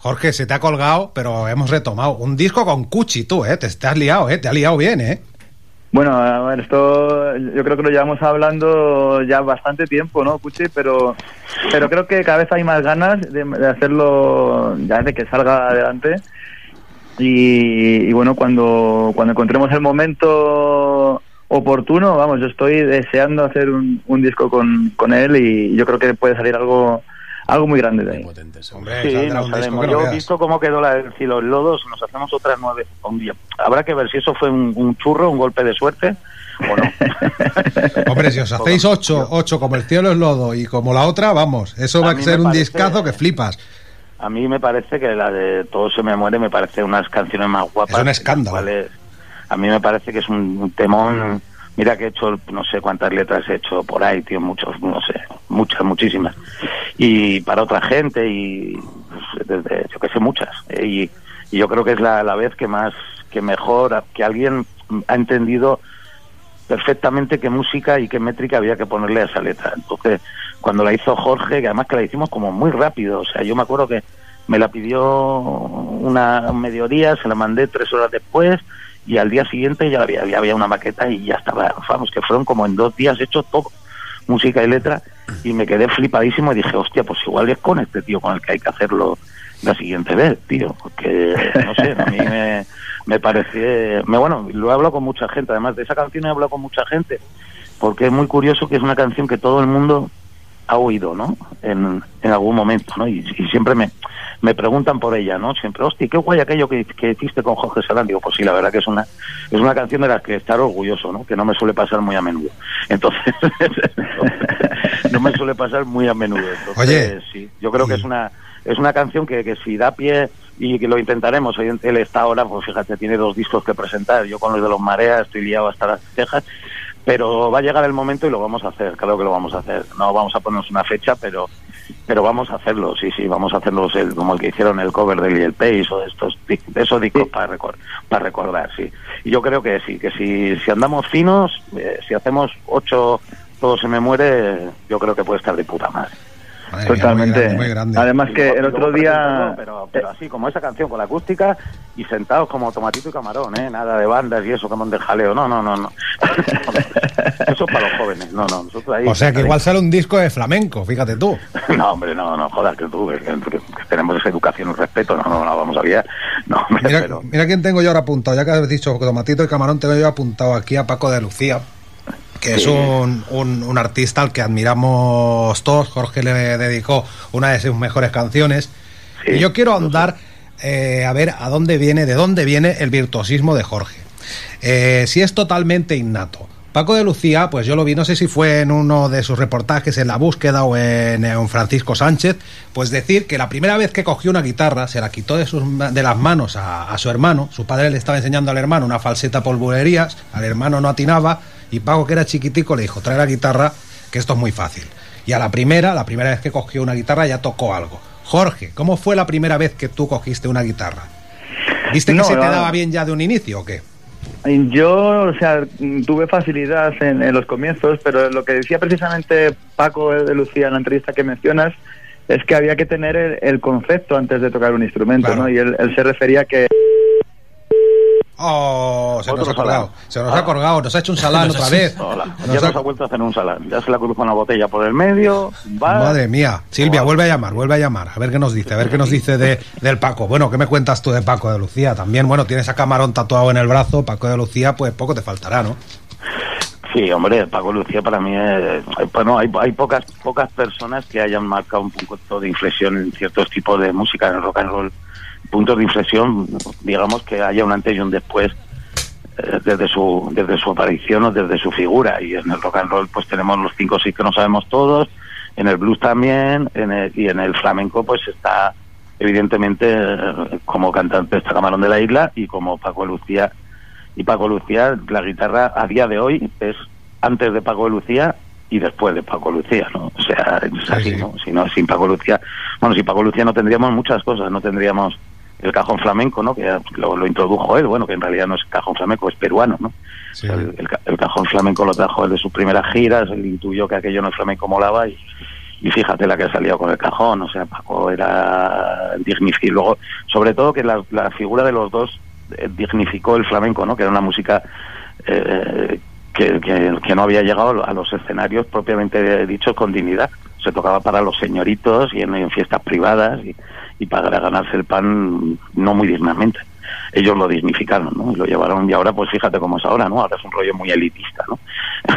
A: Jorge, se te ha colgado, pero hemos retomado. Un disco con Cuchi, tú, ¿eh? Te, te has liado, ¿eh? Te has liado bien, ¿eh?
K: Bueno, ver, esto yo creo que lo llevamos hablando ya bastante tiempo, ¿no, Puchi? Pero, pero creo que cada vez hay más ganas de, de hacerlo, ya de que salga adelante. Y, y bueno, cuando, cuando encontremos el momento oportuno, vamos, yo estoy deseando hacer un, un disco con, con él y yo creo que puede salir algo, algo muy grande de ahí.
A: Hombre,
L: Sí, nos
A: un disco no
L: Yo he visto cómo quedó la del cielo en lodos, nos hacemos otras nueve un día. Habrá que ver si eso fue un, un churro, un golpe de suerte o no.
A: Hombre, si os hacéis ocho, ocho como el cielo es lodo y como la otra, vamos, eso va a ser un
L: parece-
A: discazo que flipas.
L: A mí me parece que la de Todo se me muere me parece unas canciones más guapas.
A: Es un escándalo.
L: A mí me parece que es un, un temón. Mira que he hecho, no sé cuántas letras he hecho por ahí, tío, muchos, no sé, muchas, muchísimas. Y para otra gente y desde, yo que sé, muchas. eh, y, yo creo que es la, la vez que más, que mejor, que alguien ha entendido perfectamente qué música y qué métrica había que ponerle a esa letra. Entonces, cuando la hizo Jorge, que además que la hicimos como muy rápido, o sea, yo me acuerdo que me la pidió una un mediodía, se la mandé tres horas después y al día siguiente ya había, había una maqueta y ya estaba, vamos, que fueron como en dos días hecho todo, música y letra, y me quedé flipadísimo y dije, hostia, pues igual es con este tío con el que hay que hacerlo la siguiente vez, tío, porque, no sé, a mí me, me parece, me, bueno, lo he hablado con mucha gente, además de esa canción he hablado con mucha gente, porque es muy curioso que es una canción que todo el mundo ha oído, ¿no? En, en algún momento, ¿no? Y, y siempre me, me preguntan por ella, ¿no? Siempre, hostia, qué guay aquello que, que hiciste con Jorge Salán. Digo, pues sí, la verdad que es una, es una canción de la que estar orgulloso, ¿no? Que no me suele pasar muy a menudo. Entonces, no me suele pasar muy a menudo. Entonces,
A: Oye,
L: sí, yo creo que es una, es una canción que, que si da pie y que lo intentaremos, él está ahora, pues fíjate, tiene dos discos que presentar. Yo con los de los mareas estoy liado hasta las cejas. Pero va a llegar el momento y lo vamos a hacer, claro que lo vamos a hacer. No vamos a ponernos una fecha, pero pero vamos a hacerlo, sí, sí, vamos a hacerlos el, como el que hicieron el cover de Lil Pace o de estos de esos discos para, recor- para recordar, sí. Y yo creo que sí, que si, si andamos finos, eh, si hacemos ocho, todo se me muere, yo creo que puede estar de puta madre.
A: Madre mía,
K: Totalmente.
A: muy grande, muy grande.
K: Además que el otro día...
L: Pero, pero así, como esa canción, con la acústica y sentados como tomatito y camarón, ¿eh? Nada de bandas y eso, como de jaleo. No, no, no, no. eso es para los jóvenes. No, no. Nosotros ahí,
A: O sea que igual sale un disco de flamenco, fíjate tú.
L: No, hombre, no, no, jodas, que tú, que, que- que tenemos esa educación y respeto. No, no, no, vamos a ver. No, hombre,
A: Mira,
L: pero...
A: mira quién tengo yo ahora apuntado, ya que has dicho tomatito y camarón, tengo yo apuntado aquí a Paco de Lucía, que es un, un- un artista al que admiramos todos. Jorge le dedicó una de sus mejores canciones.
L: Sí,
A: y yo quiero andar eh, a ver a dónde viene, de dónde viene el virtuosismo de Jorge. Eh, si es totalmente innato. Paco de Lucía, pues yo lo vi, no sé si fue en uno de sus reportajes en La Búsqueda o en, en Francisco Sánchez, pues decir que la primera vez que cogió una guitarra se la quitó de, sus, de las manos a, a su hermano, su padre le estaba enseñando al hermano una falseta polvorerías, al hermano no atinaba y Paco que era chiquitico le dijo, trae la guitarra, que esto es muy fácil. Y a la primera, la primera vez que cogió una guitarra ya tocó algo. Jorge, ¿cómo fue la primera vez que tú cogiste una guitarra? ¿Viste que
K: No,
A: se te
K: no.
A: daba bien ya de un inicio o qué?
K: Yo, o sea, tuve facilidad en, en los comienzos, pero lo que decía precisamente Paco de Lucía en la entrevista que mencionas es que había que tener el, el concepto antes de tocar un instrumento,
A: Claro.
K: ¿no? Y él, él se refería que
A: Oh, se nos ha colgado.
L: salán.
A: Se nos ha colgado, nos ha hecho un salán otra vez.
L: Hola.
A: Nos
L: Ya
A: ha-
L: nos ha vuelto a hacer un salán. Ya se la cruza una botella por el medio. Va.
A: Madre mía. Silvia, vuelve a llamar, vuelve a llamar. A ver qué nos dice, a ver qué nos dice de, del Paco. Bueno, ¿qué me cuentas tú de Paco de Lucía? También, bueno, tienes a Camarón tatuado en el brazo. Paco de Lucía, pues poco te faltará, ¿no?
L: Sí, hombre, Paco Lucía para mí es... Bueno, hay, hay pocas pocas personas que hayan marcado un punto de inflexión en ciertos tipos de música, en el rock and roll. Puntos de inflexión, digamos que haya un antes y un después eh, desde su desde su aparición o desde su figura. Y en el rock and roll pues tenemos los cinco o seis que no sabemos todos, en el blues también, en el- y en el flamenco pues está evidentemente eh, como cantante está Camarón de la Isla y como Paco Lucía y Paco Lucía, la guitarra a día de hoy es antes de Paco Lucía y después de Paco Lucía, ¿no? O sea, es así,
A: sí.
L: ¿no? Si no, sin Paco Lucía, bueno, sin Paco Lucía no tendríamos muchas cosas, no tendríamos el cajón flamenco, ¿no? Que lo, lo introdujo él, bueno, que en realidad no es cajón flamenco, es peruano, ¿no?
A: Sí.
L: O sea, el, el ca- el cajón flamenco lo trajo él de sus primeras giras, él intuyó que aquello no es flamenco molaba y, y fíjate la que ha salido con el cajón, o sea, Paco era dignificado. Y luego, sobre todo que la, la figura de los dos eh, dignificó el flamenco, ¿no? Que era una música eh, que, que- que no había llegado a los escenarios propiamente dichos con dignidad. Se tocaba para los señoritos y en, en fiestas privadas y, y para ganarse el pan no muy dignamente. Ellos lo dignificaron, ¿no? Y lo llevaron y ahora pues fíjate cómo es ahora, ¿no? Ahora es un rollo muy elitista, ¿no?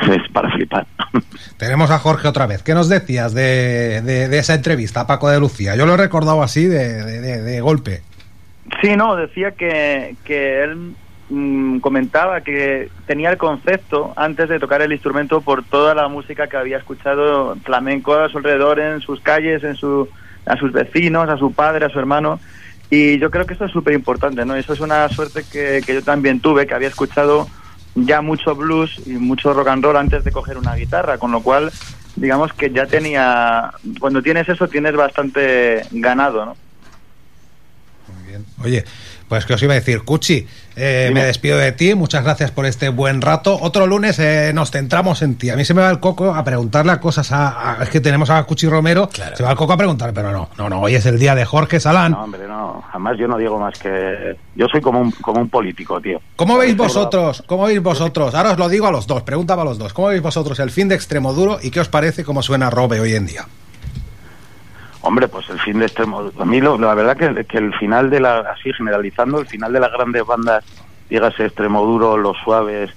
L: Es para flipar.
A: Tenemos a Jorge otra vez. ¿Qué nos decías de, de- de esa entrevista a Paco de Lucía? Yo lo he recordado así de, de- de- de golpe.
K: Sí, no, decía que, que él mm, comentaba que tenía el concepto antes de tocar el instrumento por toda la música que había escuchado flamenco a su alrededor, en sus calles, en su, a sus vecinos, a su padre, a su hermano. Y yo creo que esto es súper importante, ¿no? Eso es una suerte que, que yo también tuve, que había escuchado ya mucho blues y mucho rock and roll antes de coger una guitarra, con lo cual, digamos que ya tenía, cuando tienes eso tienes bastante ganado, ¿no?
A: Oye, pues que os iba a decir, Cuchi, eh, me despido de ti, muchas gracias por este buen rato. Otro lunes eh, nos centramos en ti. A mí se me va el coco a preguntarle a cosas a, a- es que tenemos a Cuchi Romero, se me va el coco a preguntarle, pero no, no, no, hoy es el día de Jorge Salán.
L: No, hombre, no. Jamás yo no digo más que... Yo soy como un, como un político, tío.
A: ¿Cómo veis vosotros? ¿Cómo veis vosotros? Ahora os lo digo a los dos, preguntaba a los dos. ¿Cómo veis vosotros el fin de Extremoduro y qué os parece cómo suena Robe hoy en día?
L: Hombre, pues el fin de extremo. A mí lo- la verdad que, que el final de la, así generalizando, el final de las grandes bandas, dígase Extremoduro, Los Suaves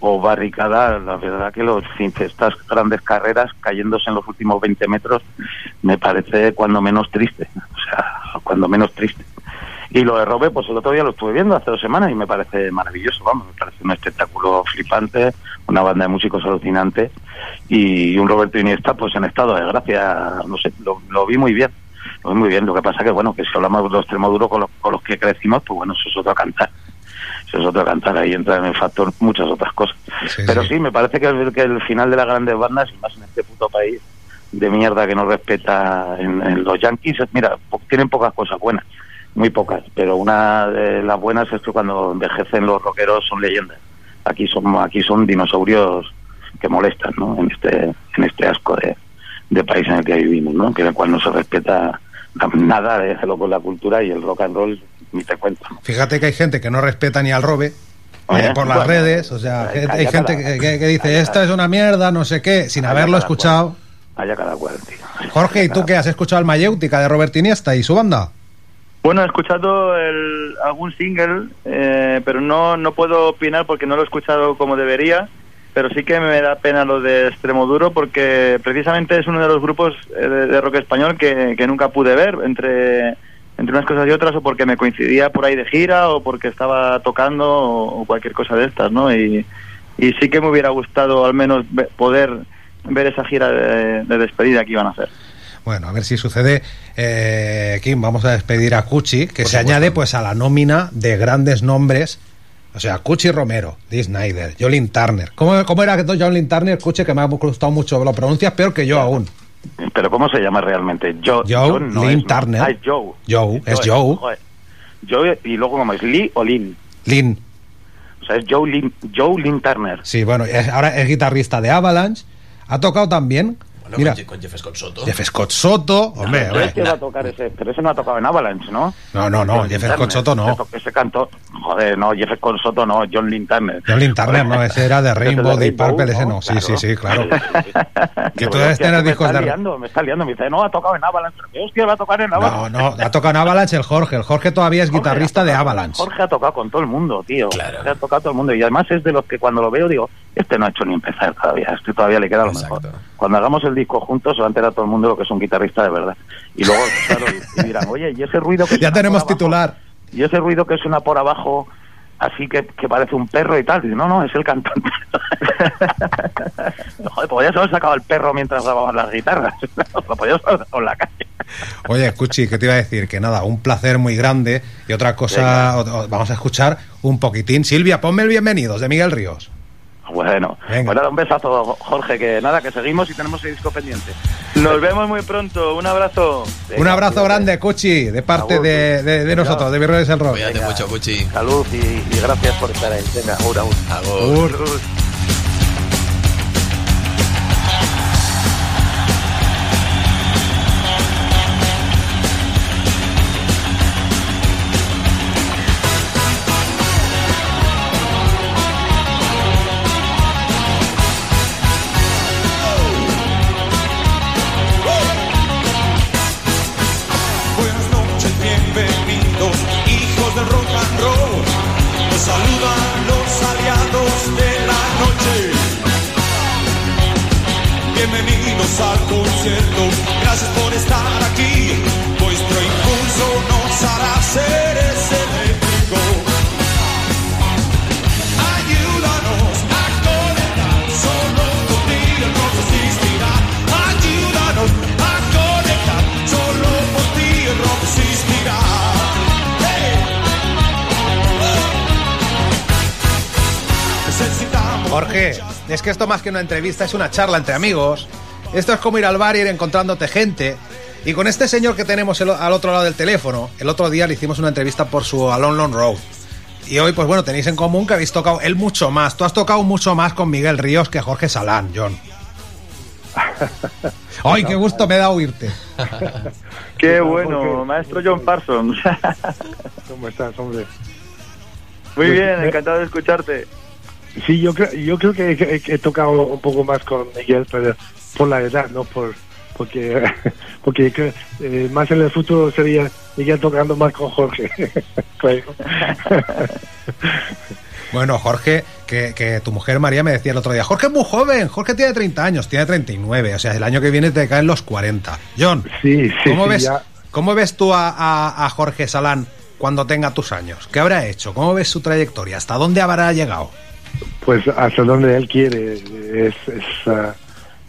L: o Barricada, la verdad que los estas grandes carreras cayéndose en los últimos 20 metros me parece cuando menos triste, o sea, cuando menos triste. Y lo de Robe, pues el otro día lo estuve viendo hace dos semanas y me parece maravilloso, vamos, me parece un espectáculo flipante, una banda de músicos alucinante y un Roberto Iniesta pues en estado de gracia, no sé, lo, lo vi muy bien, lo vi muy bien, lo que pasa que bueno, que si hablamos de los Extremoduro con los, con los que crecimos, pues bueno, eso es otro cantar. Eso es otro cantar, ahí entran en el factor muchas otras cosas. Pero sí, me parece que el, que el final de las grandes bandas, y más en este puto país de mierda que no respeta en, en los Yankees, es- mira, po- tienen pocas cosas buenas, muy pocas, pero una de las buenas es que cuando envejecen los rockeros son leyendas. Aquí son, aquí son dinosaurios que molestan, ¿no? En este, en este asco de, de país en el que vivimos, ¿no? Que en el cual no se respeta nada de lo con la cultura y el rock and roll, ni te cuento.
A: Fíjate que hay gente que no respeta ni al Robe. Eh, por las
L: bueno,
A: redes, o sea, hay gente que, que- dice, esta es una mierda, no sé qué, sin haberlo escuchado.
L: Haya cada cual, tío.
A: Jorge, ¿y tú qué has escuchado el Mayéutica de Robert Iniesta y su banda?
K: Bueno, he escuchado el- algún single, eh, pero no, no puedo opinar porque no lo he escuchado como debería, pero sí que me da pena lo de Extremoduro porque precisamente es uno de los grupos eh, de, de rock español que, que nunca pude ver entre, entre unas cosas y otras o porque me coincidía por ahí de gira o porque estaba tocando o, cualquier cosa de estas, ¿no? Y, sí que me hubiera gustado al menos poder ver esa gira de, de despedida que iban a hacer.
A: Bueno, a ver si sucede. Eh, Kim, vamos a despedir a Cuchi, que se añade pues a la nómina de grandes nombres. O sea, Cuchi Romero, Dee Snyder, Jolin Turner. ¿Cómo, cómo era que Jolin Turner, Cuchi, que me ha gustado mucho? Lo pronuncias peor que yo aún.
L: Pero ¿cómo se llama realmente? Joe,
A: Joe
L: no
A: Lynn. Turner.
L: Ah, es Joe.
A: Joe, es Joe.
L: Joe, y luego ¿cómo es? Lee o Lynn.
A: Lynn.
L: O sea, es Joe Lynn, Joe Lynn Turner.
A: Sí, bueno, es- ahora es guitarrista de Avalanche. Ha tocado también.
J: Bueno,
A: mira,
J: con, con Jeff Scott Soto.
A: Jeff Scott Soto. Hombre,
L: Pero
A: hombre.
L: este va a tocar ese, pero ese no ha tocado en Avalanche, ¿no?
A: No, no, no,
L: John
A: Jeff Scott. Soto no.
L: Ese, cantó, joder, no, Jeff Scott Soto no, John Lynn Turner.
A: John Lynn Turner, no, ese era de Rainbow,
L: de
A: Purple, ese no. Sí,
L: Claro.
A: sí, sí, claro.
L: Que
A: tú debes tener
L: me
A: discos
L: está
A: de-
L: liando, me está liando, me dice, no, ha tocado en Avalanche. Pero, ¿qué hostia va a tocar en
A: No,
L: Avalanche?
A: no, ha tocado en Avalanche el Jorge. El Jorge todavía es guitarrista de Avalanche.
L: Jorge ha tocado con todo el mundo, tío. Jorge ha tocado todo el mundo. Y además es de los que cuando lo veo digo, este no ha hecho ni empezar todavía, este todavía le queda lo mejor. Cuando hagamos el disco juntos se va a enterar todo el mundo lo que es un guitarrista de verdad. Y luego, claro, y, y dirán, oye, ¿y ese ruido que
A: Ya tenemos
L: abajo?
A: titular.
L: Y ese ruido que suena por abajo, así que, que parece un perro y tal. Dice, no, no, es el cantante. Joder, podrías haber sacado al perro mientras grababan las guitarras. lo podías haber sacado en la calle.
A: Oye, Cuchi, ¿qué te iba a decir? Que nada, un placer muy grande. Y otra cosa, vamos a escuchar un poquitín. Silvia, ponme el bienvenidos de Miguel Ríos.
L: Bueno, pues nada, un besazo, Jorge, que nada, que seguimos y tenemos el disco pendiente.
K: Nos vemos muy pronto, un abrazo.
A: un abrazo grande, Cuchi, de parte de, de- de nosotros, de Virreyes el Rock.
J: Cuídate mucho, Cuchi.
L: Salud y, y gracias por estar ahí. Venga, agur, agur.
A: Es que esto más que una entrevista es una charla entre amigos. Esto es como ir al bar y ir encontrándote gente. Y con este señor que tenemos el- al otro lado del teléfono, el otro día le hicimos una entrevista por su Alone Long Road. Y hoy, pues bueno, tenéis en común que habéis tocado él mucho más. Tú has tocado mucho más con Miguel Ríos que Jorge Salán, John. ¡Ay, qué gusto me da oírte!
K: Qué bueno, maestro John Parsons.
N: ¿Cómo estás, hombre?
K: Muy
N: Pues,
K: bien, encantado de escucharte.
N: Sí, yo creo, yo creo que he, he- he tocado un poco más con Miguel, pero por la edad, no por porque porque eh, más en el futuro sería Miguel tocando más con Jorge.
A: Bueno, Jorge, que, que tu mujer María me decía el otro día, Jorge es muy joven, Jorge tiene 30 años, tiene 39, o sea, el año que viene te caen los 40. John,
N: Sí, sí,
A: ¿cómo,
N: sí,
A: ves,
N: ya.
A: ¿cómo ves tú a, a- a Jorge Salán cuando tenga tus años? ¿Qué habrá hecho? ¿Cómo ves su trayectoria? ¿Hasta dónde habrá llegado?
N: Pues hasta donde él quiere. Es, es, ah,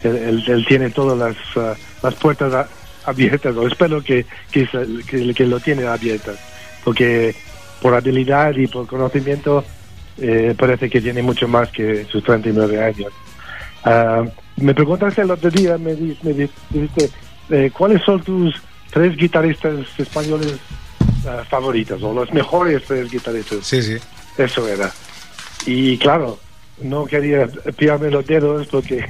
N: él, él- él tiene todas las, ah, las puertas a- abiertas. o espero que, que, que, que lo tiene abiertas. Porque por habilidad y por conocimiento eh, parece que tiene mucho más que sus 39 años. Ah, me preguntaste el otro día, me, di- me di- dijiste, eh, ¿cuáles son tus tres guitarristas españoles ah, favoritos o los mejores tres guitarristas?
A: Sí, sí.
N: Eso era. Y claro, no quería pillarme los dedos porque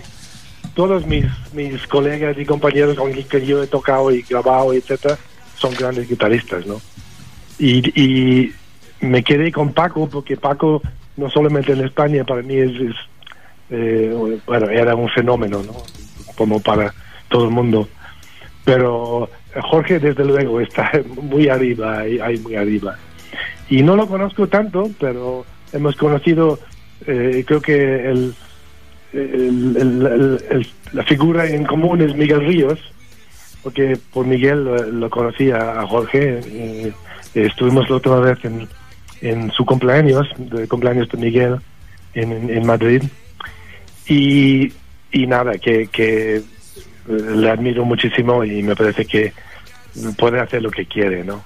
N: todos mis, mis colegas y compañeros con los yo he tocado y grabado, etcétera, son grandes guitarristas, ¿no? Y, y me quedé con Paco porque Paco, no solamente en España, para mí es, es, eh, bueno, era un fenómeno, ¿no? Como para todo el mundo. Pero Jorge, desde luego, está muy arriba, ahí muy arriba. Y no lo conozco tanto, pero hemos conocido, eh, creo que el, la figura en común es Miguel Ríos, porque por Miguel lo, lo conocía a Jorge. eh, estuvimos la otra vez en, en su cumpleaños, de cumpleaños de Miguel, en, en- en Madrid. Y, y nada, que, que eh, le admiro muchísimo y me parece que puede hacer lo que quiere, ¿no?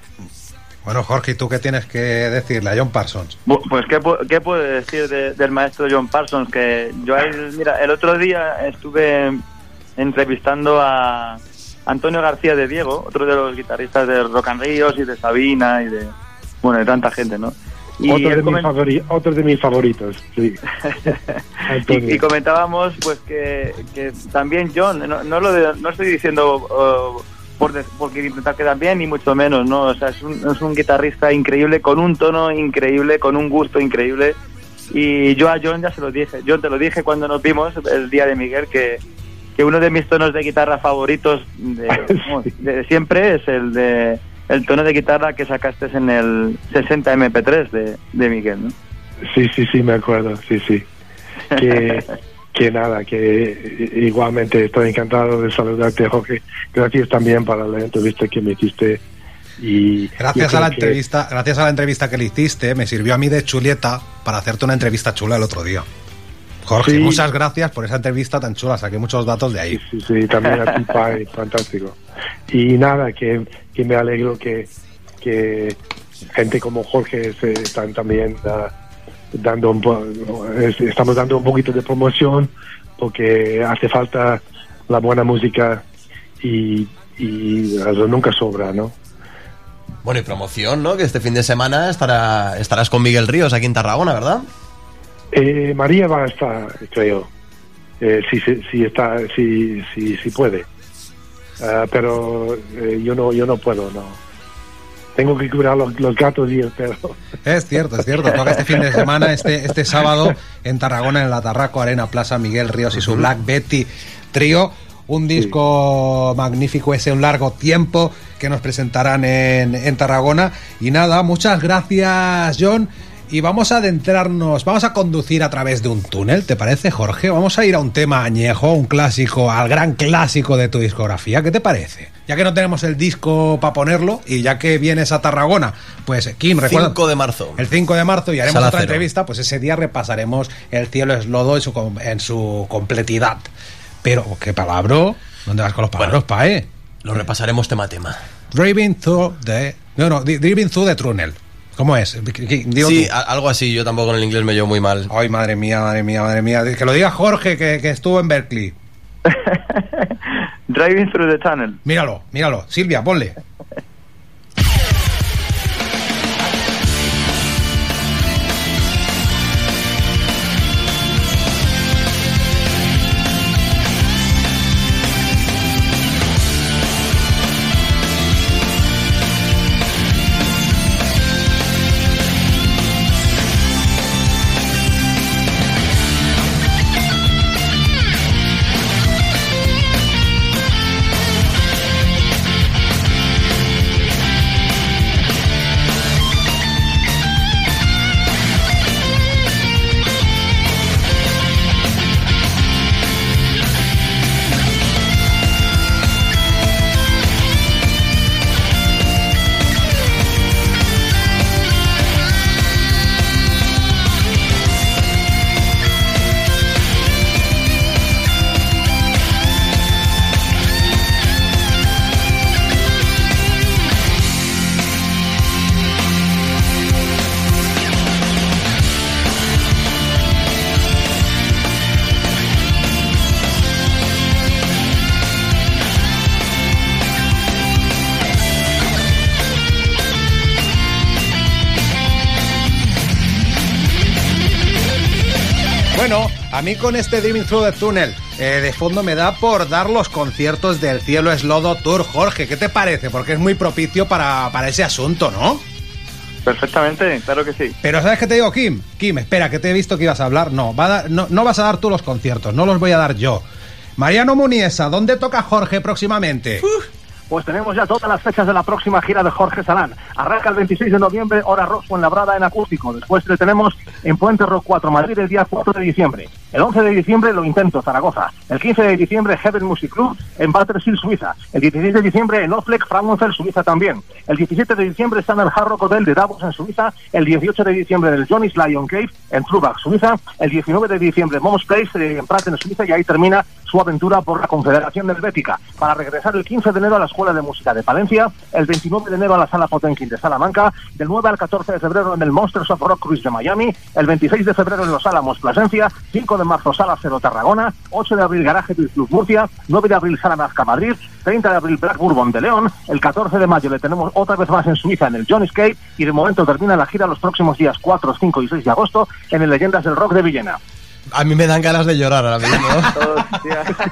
A: Bueno, Jorge, ¿y tú qué tienes que decirle a John Parsons?
K: Pues, ¿qué, qué puedo decir de- del maestro John Parsons? Que yo, él- mira, el otro día estuve entrevistando a Antonio García de Diego, otro de los guitarristas de Rock and Ríos y de Sabina y de, bueno, de tanta gente, ¿no? Y
N: otro, de mis otro de mis favoritos, sí.
K: Y, y comentábamos pues que, que también John no, no lo de- no estoy diciendo uh, por porque intentar quedar bien ni mucho menos no o sea es un, es un guitarrista increíble con un tono increíble con un gusto increíble y yo a John ya se lo dije John te lo dije cuando nos vimos el día de Miguel que que uno de mis tonos de guitarra favoritos de, de siempre es el de el tono de guitarra que sacaste en el 60 MP3 de, de Miguel ¿no?
N: Sí, sí, sí, me acuerdo, sí, sí. Que, que nada, que igualmente estoy encantado de saludarte, Jorge. Gracias también para la entrevista que me hiciste. Y
A: Gracias a la
N: que-
A: entrevista, gracias a la entrevista que le hiciste, me sirvió a mí de chuleta para hacerte una entrevista chula el otro día. Jorge,
N: Sí.
A: muchas gracias por esa entrevista tan chula, saqué muchos datos de ahí.
N: Sí, sí, también a ti, Pai, fantástico. Y nada, que, que me alegro que, que gente como Jorge se están también ah, dando un po- es- estamos dando un poquito de promoción porque hace falta la buena música y, y eso nunca sobra, ¿no?
J: Bueno, y promoción, ¿no? Que este fin de semana estará, estarás con Miguel Ríos aquí en Tarragona, ¿verdad?
N: Eh, María va a estar, creo, eh, si, si, si está, si, si, si puede. Ah, pero eh, yo no, yo no puedo, no. Tengo que cuidar los, los gatos y el perro.
A: Es cierto, es cierto. Toca este fin de semana, este, este sábado, en Tarragona, en la Tarraco Arena Plaza, Miguel Ríos y su Black Betty Trío. Un disco magnífico, ese un largo tiempo que nos presentarán en, en Tarragona. Y nada, muchas gracias, John. Y vamos a adentrarnos, vamos a conducir a través de un túnel, ¿te parece, Jorge? Vamos a ir a un tema añejo, un clásico, al gran clásico de tu discografía. ¿Qué te parece? Ya que no tenemos el disco para ponerlo y ya que vienes a Tarragona, pues Kim, recuerda.
J: 5 de marzo.
A: El 5 de marzo y haremos
J: Sala
A: otra
J: cero.
A: entrevista, pues ese día repasaremos El cielo es lodo en su, en su completidad. Pero, ¿qué palabra? ¿Dónde vas con los palabras, pae?
J: Lo repasaremos tema a tema.
A: Driving through the... No, no, Driving through the tunnel. ¿Cómo es? Digo
J: sí,
A: tú.
J: algo así. Yo tampoco en el inglés me llevo muy mal.
A: Ay, madre mía, madre mía, madre mía. Que lo diga Jorge, que, que estuvo en Berkeley.
K: Driving Through the Tunnel.
A: Míralo, míralo. Silvia, ponle. A mí con este Dreaming Through the Tunnel eh, de fondo me da por dar los conciertos del Cielo Eslodo Tour. Jorge, ¿qué te parece? Porque es muy propicio para, para ese asunto, ¿no?
K: Perfectamente, claro que sí.
A: Pero ¿sabes qué te digo, Kim? Kim, espera, que te he visto que ibas a hablar. No, va a dar- no, no vas a dar tú los conciertos, no los voy a dar yo. Mariano Muniesa, ¿dónde toca Jorge próximamente?
O: Pues tenemos ya todas las fechas de la próxima gira de Jorge Salán. Arranca el 26 de noviembre, hora rock en Labrada en acústico. Después le tenemos en Puente Rock 4 Madrid el día 4 de diciembre. El 11 de diciembre lo intento, Zaragoza. El 15 de diciembre Heaven Music Club en Battersea, Suiza. El 16 de diciembre en Ofleck, Fraunhofer, Suiza también. El 17 de diciembre está en el Hard Hotel de Davos en Suiza. El 18 de diciembre en el Johnny's Lion Cave en Trubach, Suiza. El 19 de diciembre en Mom's Place eh, en Prat en Suiza y ahí termina su aventura por la Confederación Helvética para regresar el 15 de enero a la Escuela de Música de Palencia, el 29 de enero a la Sala Potenkin de Salamanca, del 9 al 14 de febrero en el Monsters of Rock Cruise de Miami, el 26 de febrero en Los Álamos Plasencia, 5 de marzo Sala Cero Tarragona, 8 de abril Garaje Beat Club Murcia, 9 de abril Sala Nazca Madrid, 30 de abril Black Bourbon de León, el 14 de mayo le tenemos otra vez más en Suiza en el Johnny's Cave y de momento termina la gira los próximos días 4, 5 y 6 de agosto en el Leyendas del Rock de Villena.
J: A mí me dan ganas de llorar ahora mismo.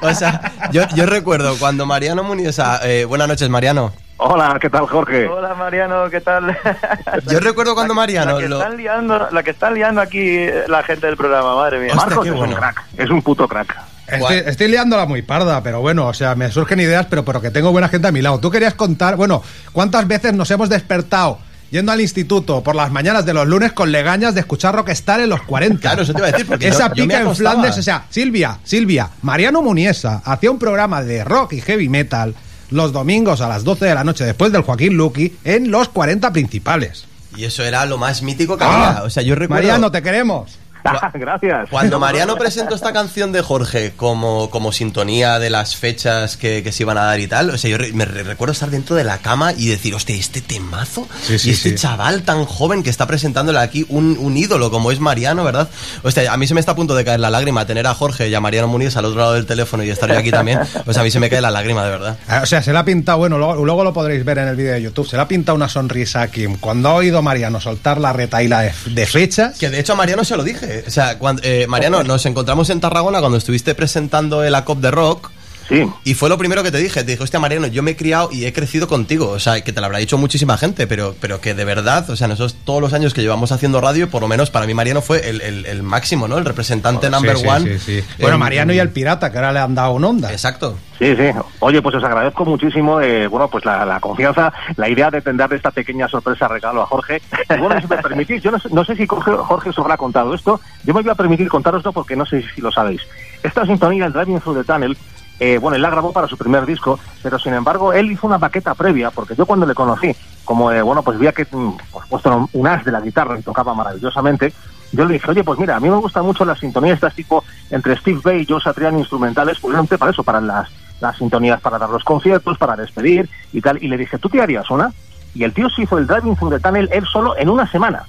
J: o sea, yo, yo recuerdo cuando Mariano Muniesa... eh, buenas noches, Mariano.
O: Hola, ¿qué tal, Jorge?
K: Hola Mariano, ¿qué tal?
J: Yo recuerdo cuando Mariano...
K: La que,
J: lo-
K: están liando, la que están liando aquí la gente del programa, madre mía.
O: Marcos es un crack, es un puto crack.
A: Estoy, estoy liándola muy parda, pero bueno, o sea, me surgen ideas, pero porque tengo buena gente a mi lado. Tú querías contar, bueno, ¿cuántas veces nos hemos despertado yendo al instituto por las mañanas de los lunes con legañas de escuchar Rockstar en los 40?
J: Claro, eso te iba a decir, porque
A: Esa
J: yo- yo me
A: pica en. Flandes, o sea, Silvia, Silvia, Mariano Muniesa hacía un programa de rock y heavy metal los domingos a las 12 de la noche después del Joaquín Luqui en los 40 principales.
J: Y eso era lo más mítico que
A: Ah,
J: había. O sea, yo recuerdo...
A: Mariano, te queremos.
O: Gracias.
J: Cuando Mariano presentó esta canción de Jorge como, como sintonía de las fechas que, que se iban a dar y tal, o sea, yo re- me re- recuerdo estar dentro de la cama y decir, hostia, este temazo
A: Sí, sí,
J: y este
A: sí.
J: chaval tan joven que está presentándole aquí un, un ídolo como es Mariano, ¿verdad? Hostia, a mí se me está a punto de caer la lágrima tener a Jorge y a Mariano Muniz al otro lado del teléfono y estar yo aquí también. Pues a mí se me cae la lágrima, de verdad.
A: Ah, O sea, se le ha pintado, bueno, luego, luego lo podréis ver en el vídeo de YouTube, se le ha pintado una sonrisa a Kim cuando ha oído Mariano soltar la retaíla de, de fechas.
J: Que de hecho a Mariano se lo dije. O sea, cuando, eh, Mariano, nos encontramos en Tarragona cuando estuviste presentando el ACOP de Rock.
O: Sí.
J: Y fue lo primero que te dije. Te dije, hostia, Mariano, yo me he criado y he crecido contigo. O sea, que te lo habrá dicho muchísima gente, pero, pero que de verdad, o sea, nosotros todos los años que llevamos haciendo radio, por lo menos para mí Mariano fue el, el- el máximo, ¿no? El representante number
A: Sí, sí,
J: one.
A: sí, sí. Bueno,
J: En-
A: Mariano y el pirata, que ahora le han dado un onda.
J: Exacto.
O: Sí, sí. Oye, pues os agradezco muchísimo, eh, bueno, pues la, la confianza, la idea de tender esta pequeña sorpresa regalo a Jorge. Y bueno, si me permitís, yo no sé, no sé si Jorge, Jorge os habrá contado esto, yo me voy a permitir contaroslo porque no sé si lo sabéis. Esta sintonía, el Driving Through the Tunnel, eh, bueno, él la grabó para su primer disco, pero sin embargo él hizo una maqueta previa, porque yo cuando le conocí, como eh, bueno, pues veía que, mm, por supuesto, un as de la guitarra y tocaba maravillosamente, yo le dije, oye, pues mira, a mí me gustan mucho las sintonías estas tipo entre Steve Vai y Joe Satriani instrumentales, pues era para eso, para las, las sintonías para dar los conciertos, para despedir y tal. Y le dije, ¿tú te harías una? Y el tío se hizo el Driving Through the Tunnel él solo en una semana.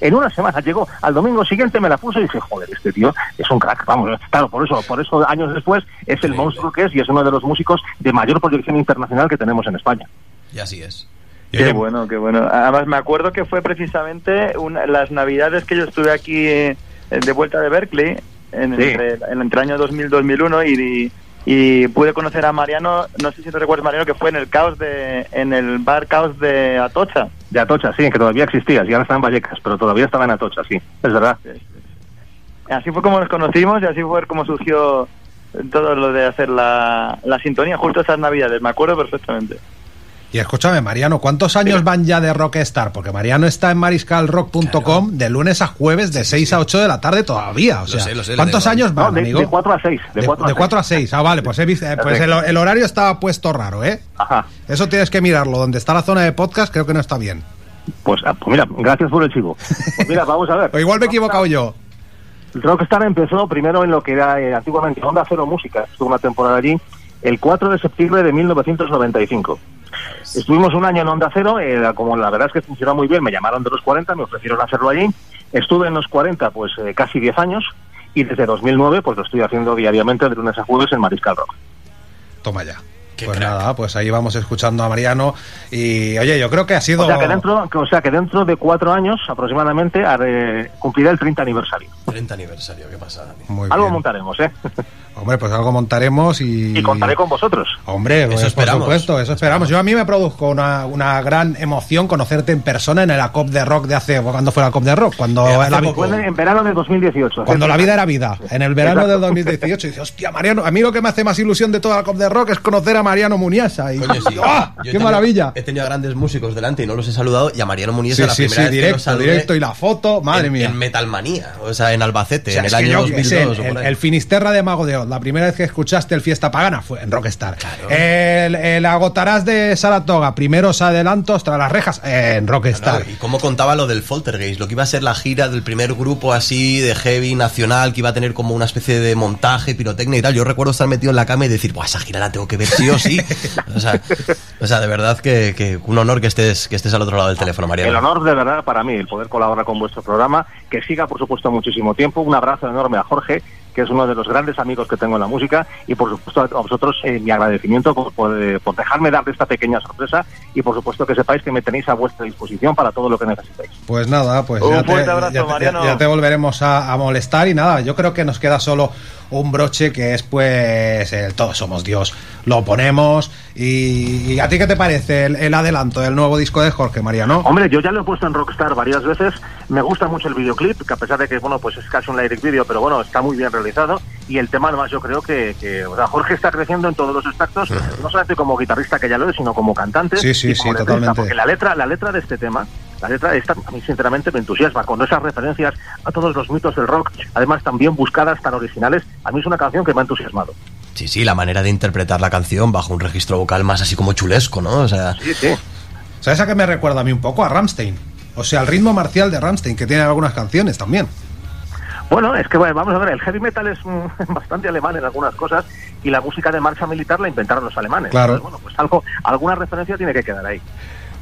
O: En una semana llegó, al domingo siguiente me la puso y dije, joder, este tío es un crack, vamos, claro, por eso, por eso años después es el monstruo que es y es uno de los músicos de mayor proyección internacional que tenemos en España.
J: Y así es.
K: Qué bueno, qué bueno. Además, me acuerdo que fue precisamente una- las navidades que yo estuve aquí eh, de vuelta de Berkeley, en,
O: Sí.
K: entre, en- entre el año 2000-2001, y, y pude conocer a Mariano, no sé si te recuerdas, Mariano, que fue en el caos de, en el bar caos de Atocha.
O: De Atocha, sí, que todavía existía, ya no estaba en Vallecas, pero todavía estaba en Atocha, sí, es verdad.
K: Así fue como nos conocimos y así fue como surgió todo lo de hacer la, la sintonía justo esas navidades, me acuerdo perfectamente.
A: Y escúchame, Mariano, ¿cuántos años van ya de Rockstar? Porque Mariano está en mariscalrock.com de lunes a jueves de 6 a 8 de la tarde todavía. O sea,
J: sé, lo sé, le
A: ¿cuántos años van,
O: No, de,
A: amigo?
O: de 4 a 6, de 4 a
A: de
O: 6.
A: 4 a 6. Ah, vale, pues, he visto- eh, pues el, el horario estaba puesto raro, ¿eh?
O: Ajá.
A: Eso tienes que mirarlo. Donde está la zona de podcast, creo que no está bien.
O: Pues, ah, pues mira, gracias por el chivo. Pues mira, vamos a ver.
A: O igual me he equivocado yo.
O: Rockstar empezó primero en lo que era eh, antiguamente Onda Cero Música, estuvo una temporada allí, el 4 de septiembre de 1995. Estuvimos un año en Onda Cero, eh, como la verdad es que funcionó muy bien, me llamaron de los 40, me ofrecieron hacerlo allí, estuve en los 40 pues eh, casi 10 años y desde 2009 pues lo estoy haciendo diariamente de lunes a jueves en Mariscal Rock.
A: Toma ya. Pues nada, pues ahí vamos escuchando a Mariano. Y oye, yo creo que ha sido.
O: O sea que dentro, o sea que dentro de cuatro años aproximadamente haré- cumpliré el 30 aniversario.
J: 30 aniversario, ¿qué pasa?
A: Muy
O: Algo
A: bien.
O: montaremos, ¿eh?
A: Hombre, pues algo montaremos y.
O: Y contaré con vosotros.
A: Hombre, pues,
J: esperamos.
A: por supuesto, eso esperamos. Yo a mí me produjo una, una gran emoción conocerte en persona en la COP de Rock de hace. ¿Cuándo fue la COP de Rock? Cuando,
J: Eh,
A: la,
J: poco.
O: En verano de 2018.
A: cuando la vida era vida, en el verano
O: Exacto.
A: del 2018. Y dice, hostia, Mariano, a mí lo que me hace más ilusión de toda la COP de Rock es conocer a Mariano Muniesa. Y,
J: Coño, sí.
A: ¡Ah! ¡Qué
J: tenido-
A: maravilla!
J: He tenido a grandes músicos delante y no los he saludado. Y a Mariano Muniz
A: Sí,
J: la
A: sí,
J: primera
A: sí,
J: vez que
A: directo,
J: saludé
A: directo. Y la foto, madre
J: en,
A: mía.
J: En Metalmanía, o sea, en Albacete,
A: O sea,
J: en el año
A: yo qué sé,
J: 2002 o
A: el, el Finisterra de Mago de Oz, la primera vez que escuchaste el Fiesta Pagana fue en Rockstar. El, el Agotarás de Saratoga, primeros adelantos tras las rejas en Rockstar.
J: Claro, y cómo contaba lo del Foltergeist, lo que iba a ser la gira del primer grupo así de heavy nacional, que iba a tener como una especie de montaje, pirotecnia y tal. Yo recuerdo estar metido en la cama y decir, Buah, esa gira la tengo que ver sí o sí. o, sea, o sea, de verdad que, que un honor que estés, que estés al otro lado del teléfono, Mariano.
O: El honor de verdad para mí, el poder colaborar con vuestro programa, que siga por supuesto muchísimo tiempo. Un abrazo enorme a Jorge, que es uno de los grandes amigos que tengo en la música, y por supuesto a vosotros eh, mi agradecimiento por, por, eh, por dejarme dar esta pequeña sorpresa y por supuesto que sepáis que me tenéis a vuestra disposición para todo lo que necesitéis.
A: Pues nada, pues
K: Un
A: ya, te,
K: fuerte abrazo,
A: ya
K: Mariano.
A: ya te volveremos a, a molestar y nada, yo creo que nos queda solo un broche que es pues el Todos somos Dios. Lo ponemos y, y ¿a ti qué te parece el, el adelanto del nuevo disco de Jorge Mariano?
O: Hombre, yo ya lo he puesto en Rockstar varias veces. Me gusta mucho el videoclip, que a pesar de que bueno, pues es casi un lyric video, pero bueno, está muy bien realizado. Y el tema, además, yo creo que, que o sea, Jorge está creciendo en todos los aspectos, no solamente como guitarrista que ya lo es, sino como cantante.
A: Sí, sí,
O: y como
A: sí,
O: letrista,
A: totalmente.
O: Porque la letra, la letra de este tema, la letra esta, a mí sinceramente me entusiasma, con esas referencias a todos los mitos del rock, además tan bien buscadas, tan originales. A mí es una canción que me ha entusiasmado.
J: Sí, sí, la manera de interpretar la canción bajo un registro vocal más así como chulesco, ¿no? O sea,
O: Sí, sí.
A: ¿Sabes a qué me recuerda a mí un poco? A Ramstein. O sea, el ritmo marcial de Ramstein, que tiene algunas canciones también.
O: Bueno, es que bueno, vamos a ver, el heavy metal es mm, bastante alemán en algunas cosas y la música de marcha militar la inventaron los alemanes.
A: Claro.
O: Entonces, bueno, pues algo, alguna referencia tiene que quedar ahí.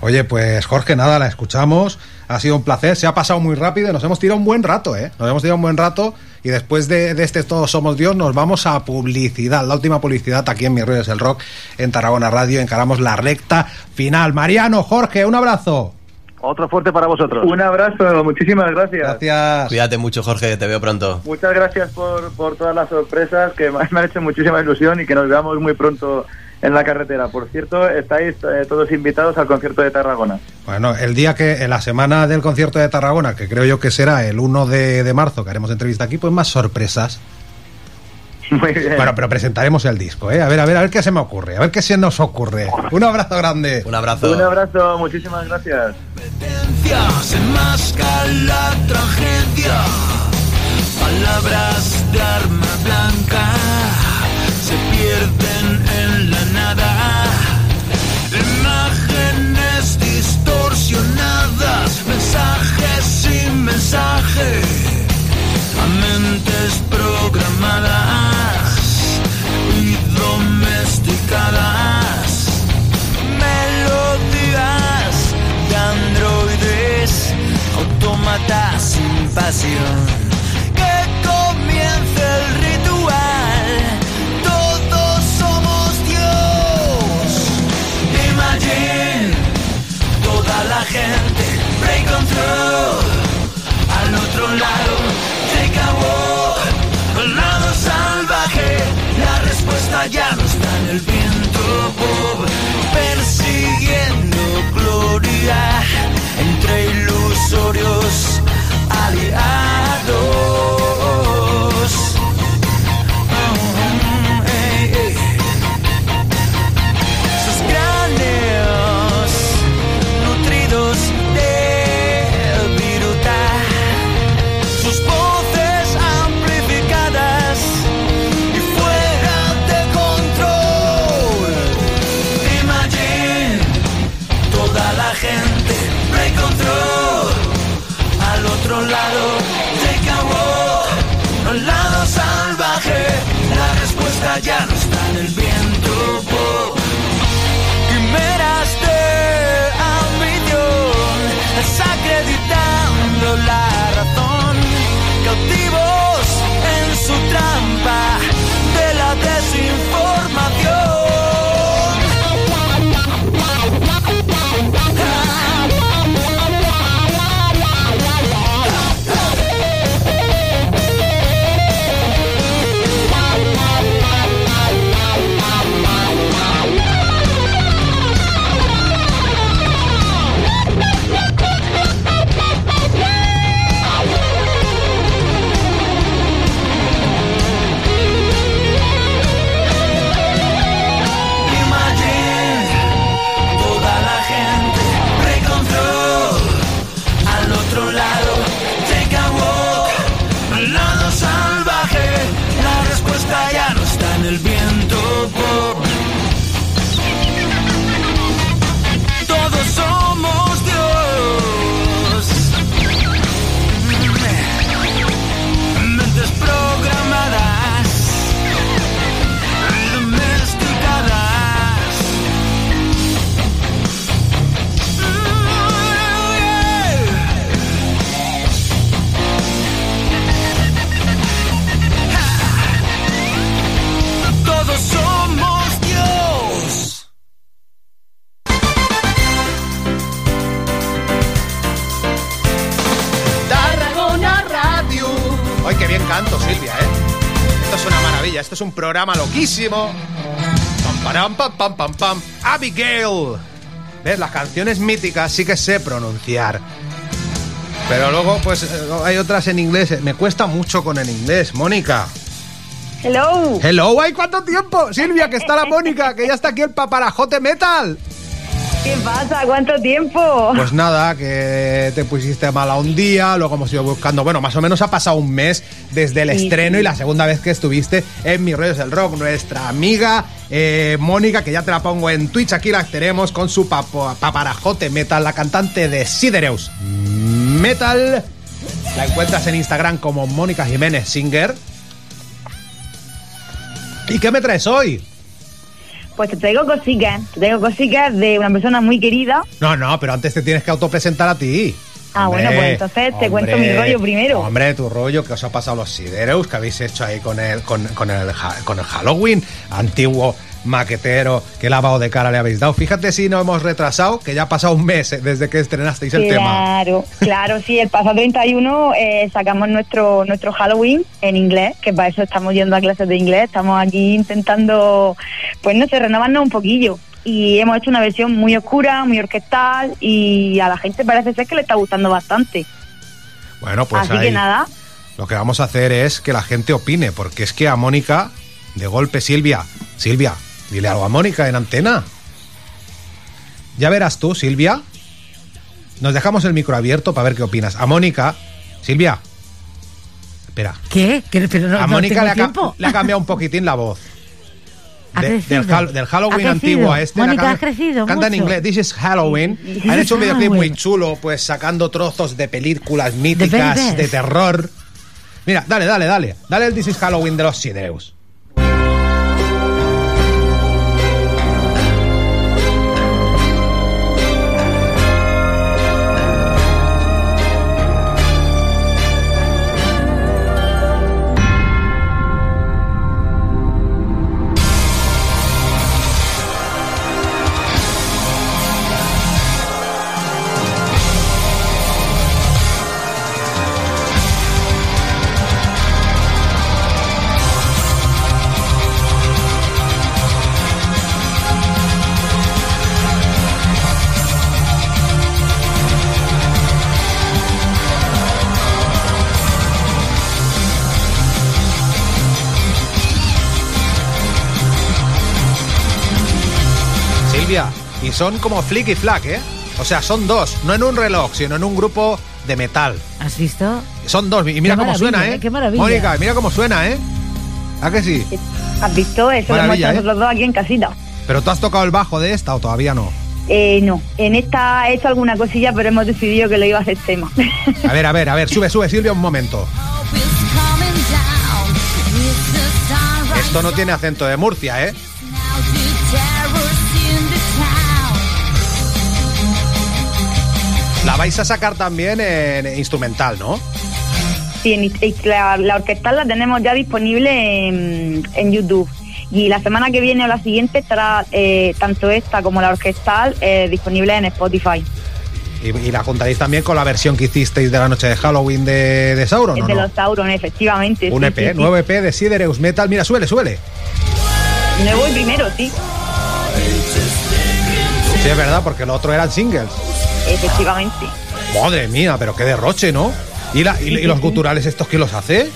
A: Oye, pues Jorge, nada, la escuchamos. Ha sido un placer. Se ha pasado muy rápido. y Nos hemos tirado un buen rato, ¿eh? Nos hemos tirado un buen rato. Y después de, de este Todos Somos Dios, nos vamos a publicidad. La última publicidad aquí en Mi Ruido es el Rock, en Tarragona Radio. Encaramos la recta final. Mariano, Jorge, un abrazo.
O: Otro fuerte para vosotros.
K: Un abrazo, muchísimas gracias.
A: Gracias.
J: cuídate mucho, Jorge, te veo pronto.
K: Muchas gracias por, por todas las sorpresas que me me han hecho muchísima ilusión y que nos veamos muy pronto en la carretera. Por cierto, estáis eh, todos invitados al concierto de Tarragona.
A: Bueno, el día que, en la semana del concierto de Tarragona, que creo yo que será el 1 de, de marzo, que haremos entrevista aquí, pues más sorpresas.
K: Muy bien.
A: Bueno, pero presentaremos el disco, ¿eh? A ver, a ver, a ver qué se me ocurre, a ver qué se nos ocurre. Un abrazo grande.
J: Un abrazo.
K: Un abrazo, muchísimas gracias.
E: se enmasca la tragedia. Palabras de arma blanca se pierden distorsionadas, mensajes sin mensaje. A mentes programadas y domesticadas. Melodías de androides, autómatas
P: al otro lado te cabo, lado salvaje, la respuesta ya no está en el viento
A: Bob, persiguiendo gloria entre ilusorios aliados. Programa loquísimo. Pam, pam, pam, pam, pam. Abigail. ¿Ves? Las canciones míticas sí que sé pronunciar. Pero luego, pues, eh, hay otras en inglés. Me cuesta mucho con el inglés. Mónica.
I: Hello.
A: Hello, ¿hay cuánto tiempo? Silvia, que está la Mónica, que ya está aquí el paparajote metal.
I: ¿Qué pasa? ¿Cuánto tiempo?
A: Pues nada, que te pusiste mala un día, luego hemos ido buscando, bueno, más o menos ha pasado un mes desde el
I: Sí,
A: estreno
I: sí.
A: y la segunda vez que estuviste en Mis Rollos del Rock, nuestra amiga eh, Mónica, que ya te la pongo en Twitch, aquí la tenemos con su papo- paparajote metal, la cantante de Sidereus Metal. La encuentras en Instagram como Mónica Jiménez Singer. ¿Y qué me traes hoy?
I: Pues te traigo cositas, te traigo cositas de una persona muy querida.
A: No, no, pero antes te tienes que autopresentar a ti.
I: Ah, bueno, pues entonces te cuento mi rollo primero.
A: Hombre, tu rollo, que os ha pasado los Sidereus, que habéis hecho ahí con el, con, con el, con el Halloween, antiguo maquetero, qué lavado de cara le habéis dado. Fíjate si no hemos retrasado, que ya ha pasado un mes eh, desde que estrenasteis el tema.
I: Claro, claro, sí, el pasado 31 eh, sacamos nuestro nuestro Halloween en inglés, que para eso estamos yendo a clases de inglés, estamos aquí intentando, pues no sé, renovarnos un poquillo. Y hemos hecho una versión muy oscura, muy orquestal, y a la gente parece ser que le está gustando bastante.
A: Bueno, pues
I: Así
A: ahí
I: que nada,
A: lo que vamos a hacer es que la gente opine, porque es que a Mónica, de golpe, Silvia, Silvia, dile algo a Mónica en antena. Ya verás tú, Silvia. Nos dejamos el micro abierto para ver qué opinas. A Mónica, Silvia. Espera.
Q: ¿Qué? ¿Qué? Pero no,
A: a Mónica le ha, le cambiado un poquitín la voz. De- del, Hal- del Halloween antiguo a este.
Q: Mónica, ha crecido
A: Canta en inglés. This is Halloween.
Q: This
A: Han
Q: is
A: hecho un videoclip muy chulo, pues sacando trozos de películas míticas de terror. Mira, dale, dale, dale. Dale el This is Halloween de los Sidereus. Y son como Flick y Flack, ¿eh? O sea, son dos, no en un reloj, sino en un grupo de metal.
Q: ¿Has visto?
A: Son dos, y mira
Q: Qué
A: cómo
Q: maravilla,
A: suena, ¿eh?
Q: Qué maravilla.
A: Mónica, mira cómo suena, ¿eh? ¿A que sí?
I: ¿Has visto? Eso lo hemos
A: Maravilla,
I: hecho
A: ¿eh?
I: nosotros dos aquí en casita.
A: ¿Pero tú has tocado el bajo de esta o todavía no?
I: Eh, no, en esta he hecho alguna cosilla, pero hemos decidido que lo iba a hacer tema.
A: A ver, a ver, a ver, sube, sube, Silvia, un momento. Esto no tiene acento de Murcia, ¿eh? La vais a sacar también en instrumental, ¿no?
I: Sí, en- la, la orquestal la tenemos ya disponible en, en YouTube. Y la semana que viene o la siguiente estará eh, tanto esta como la orquestal eh, disponible en Spotify.
A: Y, y la juntaréis también con la versión que hicisteis de la noche de Halloween de, de Sauron,
I: Es
A: ¿o
I: de
A: no?
I: los Sauron, efectivamente.
A: Un
I: sí,
A: EP,
I: sí, sí.
A: nuevo EP de Sidereus Metal. Mira, suele, suele.
I: Nuevo y primero, sí,
A: Sí, es verdad, porque lo otro eran singles.
I: efectivamente.
A: Madre mía, pero qué derroche, ¿no? ¿Y, la- y- y los guturales estos quién los hace?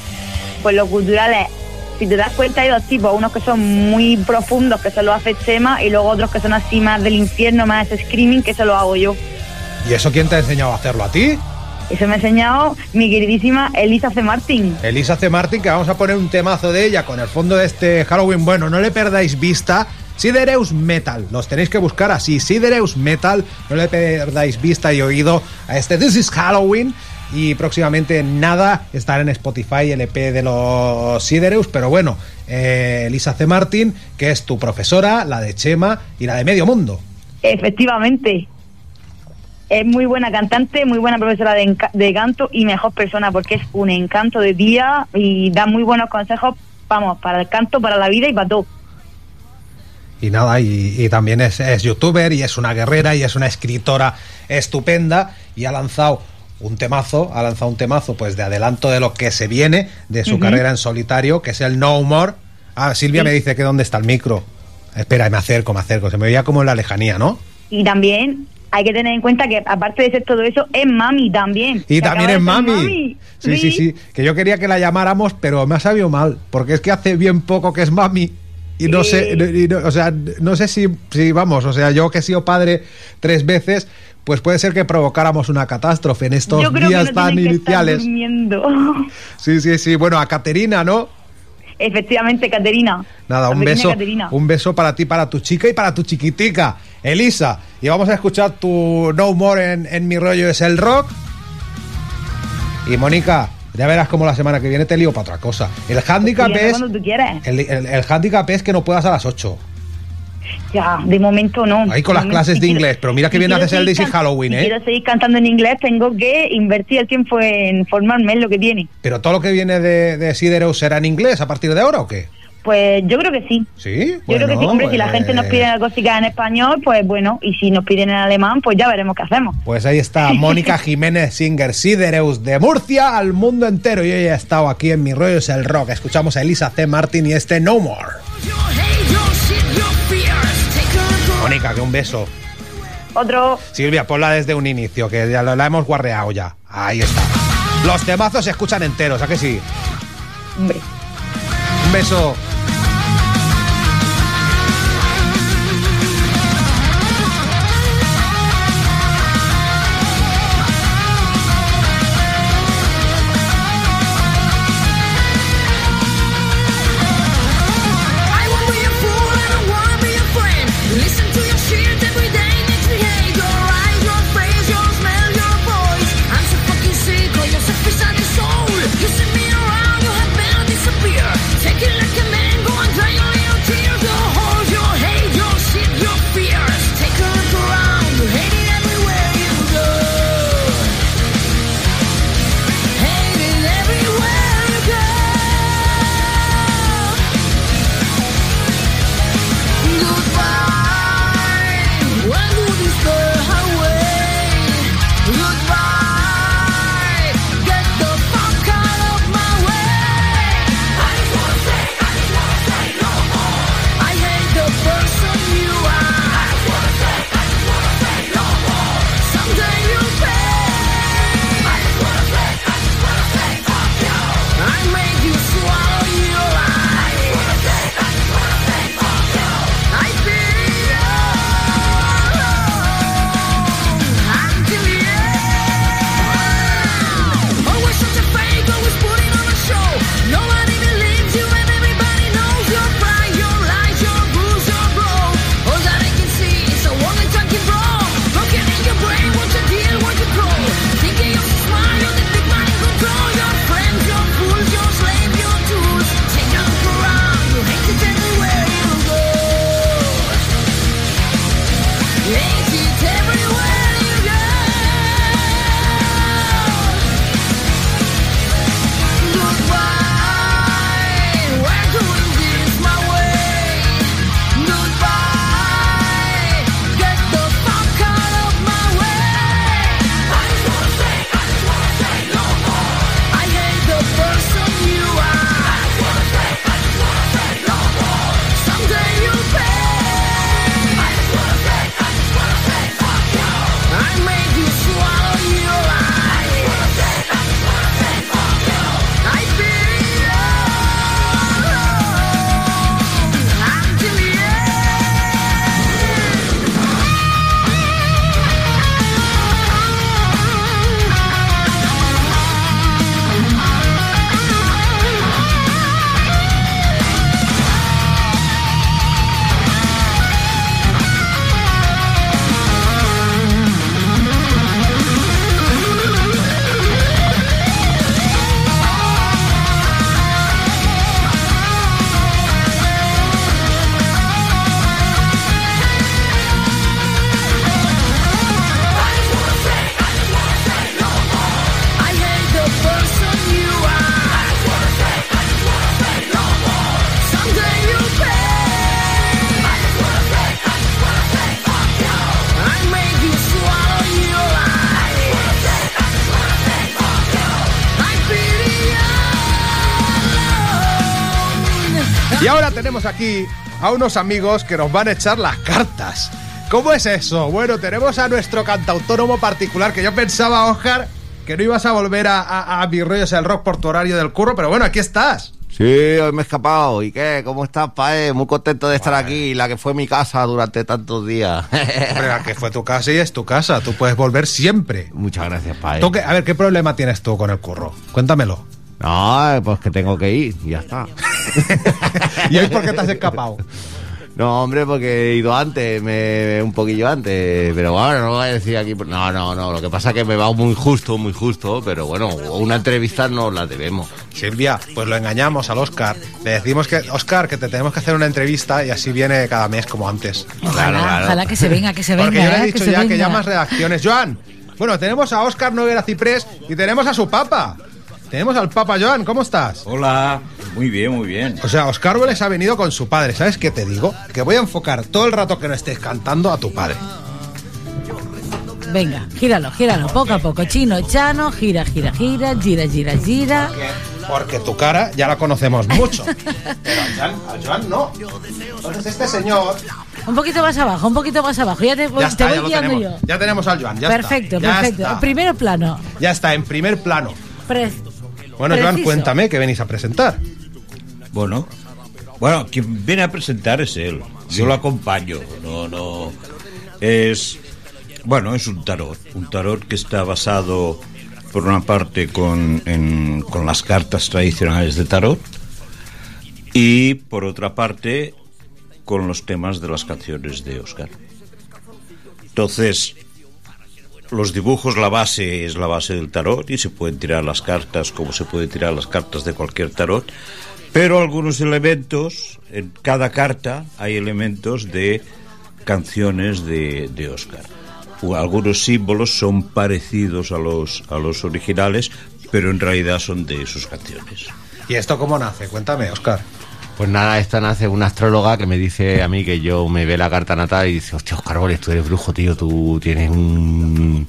I: Pues los culturales, si te das cuenta, hay dos tipos. Unos que son muy profundos, que se lo hace Chema, y luego otros que son así más del infierno, más screaming, que se lo hago yo.
A: ¿Y eso quién te ha enseñado a hacerlo a ti?
I: Eso me ha enseñado mi queridísima Elisa C. Martin.
A: Elisa C. Martin, que vamos a poner un temazo de ella con el fondo de este Halloween. Bueno, no le perdáis vista. Sidereus Metal, los tenéis que buscar así, Sidereus Metal, no le perdáis vista y oído a este This is Halloween y próximamente nada estará en Spotify el EP de los Sidereus, pero bueno, eh, Elisa C. Martin, que es tu profesora, la de Chema y la de Medio Mundo.
I: Efectivamente. Es muy buena cantante, muy buena profesora de, de canto y mejor persona porque es un encanto de día y da muy buenos consejos, vamos, para el canto, para la vida y para todo.
A: Y nada, y, y también es, es youtuber y es una guerrera y es una escritora estupenda y ha lanzado un temazo, ha lanzado un temazo pues de adelanto de lo que se viene de su carrera en solitario, que es el No More. Ah, Silvia
I: Sí.
A: me dice que dónde está el micro. Espera, me acerco, me acerco, se me veía como en la lejanía, ¿no?
I: Y también hay que tener en cuenta que aparte de ser todo eso, es mami también.
A: Y también es mami. Sí, sí, sí, que yo quería que la llamáramos, pero me ha sabido mal, porque es que hace bien poco que es mami. Y no sé, y no- o sea, no sé si, si, vamos, o sea, yo que he sido padre tres veces, pues puede ser que provocáramos una catástrofe en estos
I: Yo creo
A: días
I: que no
A: tan
I: tienen que estar
A: iniciales.
I: durmiendo.
A: Sí, sí, sí. Bueno, a Caterina, ¿no?
I: Efectivamente, Caterina.
A: Nada, un beso,
I: Caterina.
A: un beso para ti, para tu chica y para tu chiquitica, Elisa. Y vamos a escuchar tu No More en, en mi rollo es el rock. Y Mónica, ya verás cómo la semana que viene te lío para otra cosa. El handicap es
I: tú
A: el, el, el handicap es que no puedas a las 8.
I: Ya, de momento no.
A: Ahí con las
I: momento,
A: clases
I: si
A: de
I: quiero-
A: inglés, pero mira que
I: si
A: bien haces el Daisy Halloween,
I: si
A: ¿eh?
I: quiero seguir cantando en inglés, tengo que invertir el tiempo en formarme en lo que tiene.
A: Pero todo lo que viene de, de Sidereus será en inglés a partir de ahora o qué?
I: Pues yo creo que sí.
A: Sí,
I: Yo creo que sí, hombre, si la gente nos pide cositas en español, pues bueno, y si nos piden en alemán, pues ya veremos qué hacemos.
A: Pues ahí está Mónica Jiménez Singer Sidereus de Murcia al mundo entero. Y ella ha estado aquí en Mi Rollo es el Rock. Escuchamos a Elisa C. Martin y este No More. Mónica, que un beso.
I: Otro,
A: Silvia, ponla desde un inicio, que ya la, la hemos guarreado ya. Ahí está. Los temazos se escuchan enteros, ¿a que sí?
I: hombre.
A: Un beso. Tenemos aquí a unos amigos que nos van a echar las cartas. ¿Cómo es eso? Bueno, tenemos a nuestro cantautónomo particular que yo pensaba, Oscar, que no ibas a volver a, a, a mis rollos el rock por tu horario del curro, pero bueno, aquí estás.
R: Sí, hoy me he escapado. ¿Y qué? ¿Cómo estás, Pae? Muy contento de estar aquí, la que fue mi casa durante tantos días.
A: Hombre, la que fue tu casa y es tu casa. Tú puedes volver siempre.
R: Muchas gracias, Pae.
A: A ver, ¿qué problema tienes tú con el curro? Cuéntamelo.
R: No, pues que tengo que ir, y ya está.
A: ¿Y hoy por qué te has escapado?
R: No, hombre, porque he ido antes, me, un poquillo antes, pero bueno, no voy a decir aquí. No, no, no, lo que pasa es que me va muy justo, muy justo, pero bueno, una entrevista no la debemos.
A: Silvia, pues lo engañamos al Oscar. Le decimos que, Oscar, que te tenemos que hacer una entrevista y así viene cada mes como antes.
Q: Ojalá, ojalá que se venga, que se venga.
A: Porque yo le he
Q: ¿eh?
A: dicho
Q: que se
A: ya que
Q: venga.
A: llamas redacciones. Joan, bueno, tenemos a Oscar Noguera Ciprés y tenemos a su papa. Tenemos al papa Joan, ¿cómo estás?
S: Hola, muy bien, muy bien.
A: O sea, Oscar Vélez ha venido con su padre. ¿Sabes qué te digo? Que voy a enfocar todo el rato que no estés cantando a tu padre.
Q: Venga, gíralo, gíralo, poco a poco. Chino, chano, gira, gira, gira, gira, gira, gira.
A: Porque tu cara ya la conocemos mucho. Pero a Joan, a Joan no. Entonces este señor...
Q: Un poquito más abajo, un poquito más abajo. Ya te, voy-
A: Ya
Q: te voy
A: ya
Q: guiando
A: tenemos.
Q: yo.
A: Ya tenemos al Joan, ya
Q: perfecto,
A: está.
Q: Perfecto.
A: está.
Q: Primero plano.
A: Ya está, en primer plano.
Q: Pre-
A: Bueno, Joan,
Q: Preciso.
A: cuéntame que venís a presentar.
S: Bueno, bueno, quien viene a presentar es él. Yo lo acompaño. No, no. Es. Bueno, es un tarot. Un tarot que está basado, por una parte, con, en- con las cartas tradicionales de tarot. Y por otra parte, con los temas de las canciones de Oscar. Entonces, los dibujos, la base es la base del tarot y se pueden tirar las cartas como se puede tirar las cartas de cualquier tarot, pero algunos elementos, en cada carta hay elementos de canciones de, de Oscar. Algunos símbolos son parecidos a los, a los originales, pero en realidad son de sus canciones.
A: ¿Y esto cómo nace? Cuéntame, Oscar.
R: Pues nada, esta nace una astróloga que me dice a mí que yo me ve la carta natal y dice, hostia, Oscar Boles, tú eres brujo, tío, tú tienes un-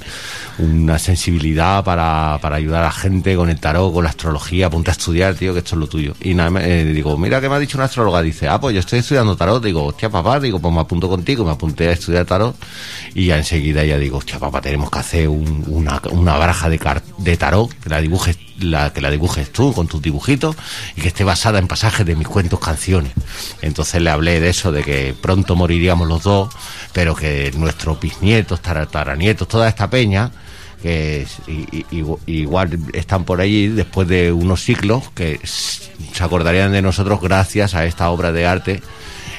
R: una sensibilidad para, para ayudar a la gente con el tarot, con la astrología, ponte a estudiar, tío, que esto es lo tuyo. Y nada, eh, digo, mira que me ha dicho una astróloga, dice, ah, pues yo estoy estudiando tarot, digo, hostia, papá, digo, pues me apunto contigo, me apunté a estudiar tarot y ya enseguida ya digo, hostia, papá, tenemos que hacer un- una, una baraja de, car- de tarot, que la dibujes la que la dibujes tú con tus dibujitos y que esté basada en pasajes de mis cuentos canciones entonces le hablé de eso de que pronto moriríamos los dos pero que nuestros bisnietos tara- taranietos toda esta peña que igual están por allí después de unos siglos que se acordarían de nosotros gracias a esta obra de arte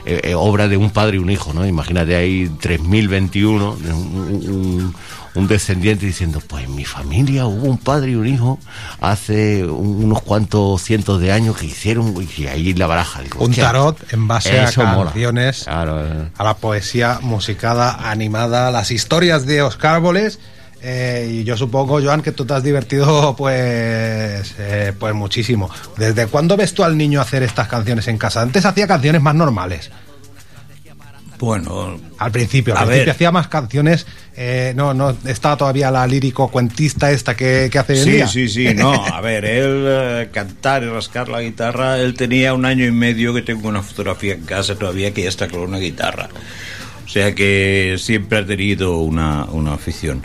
R: eh, eh, obra de un padre y un hijo, ¿no? Imagínate ahí 3021, un, un- un descendiente diciendo, pues en mi familia hubo un padre y un hijo hace un- unos cuantos cientos de años que hicieron, y ahí la baraja. Digo,
A: Un tarot en base a canciones,
R: Claro, eh.
A: a la poesía musicada, animada, las historias de Oscar Boles. eh, y yo supongo, Joan, que tú te has divertido pues, eh, pues muchísimo. ¿Desde cuándo ves tú al niño hacer estas canciones en casa? Antes hacía canciones más normales.
S: Bueno,
A: Al principio, al principio
S: ver.
A: hacía más canciones. eh, no, no estaba todavía la lírico cuentista esta que, que hace
S: Sí,
A: día.
S: sí, sí, no, a ver, él eh, cantar y rascar la guitarra, él tenía un año y medio que tengo una fotografía en casa todavía que ya está con una guitarra. O sea que siempre ha tenido una, una afición.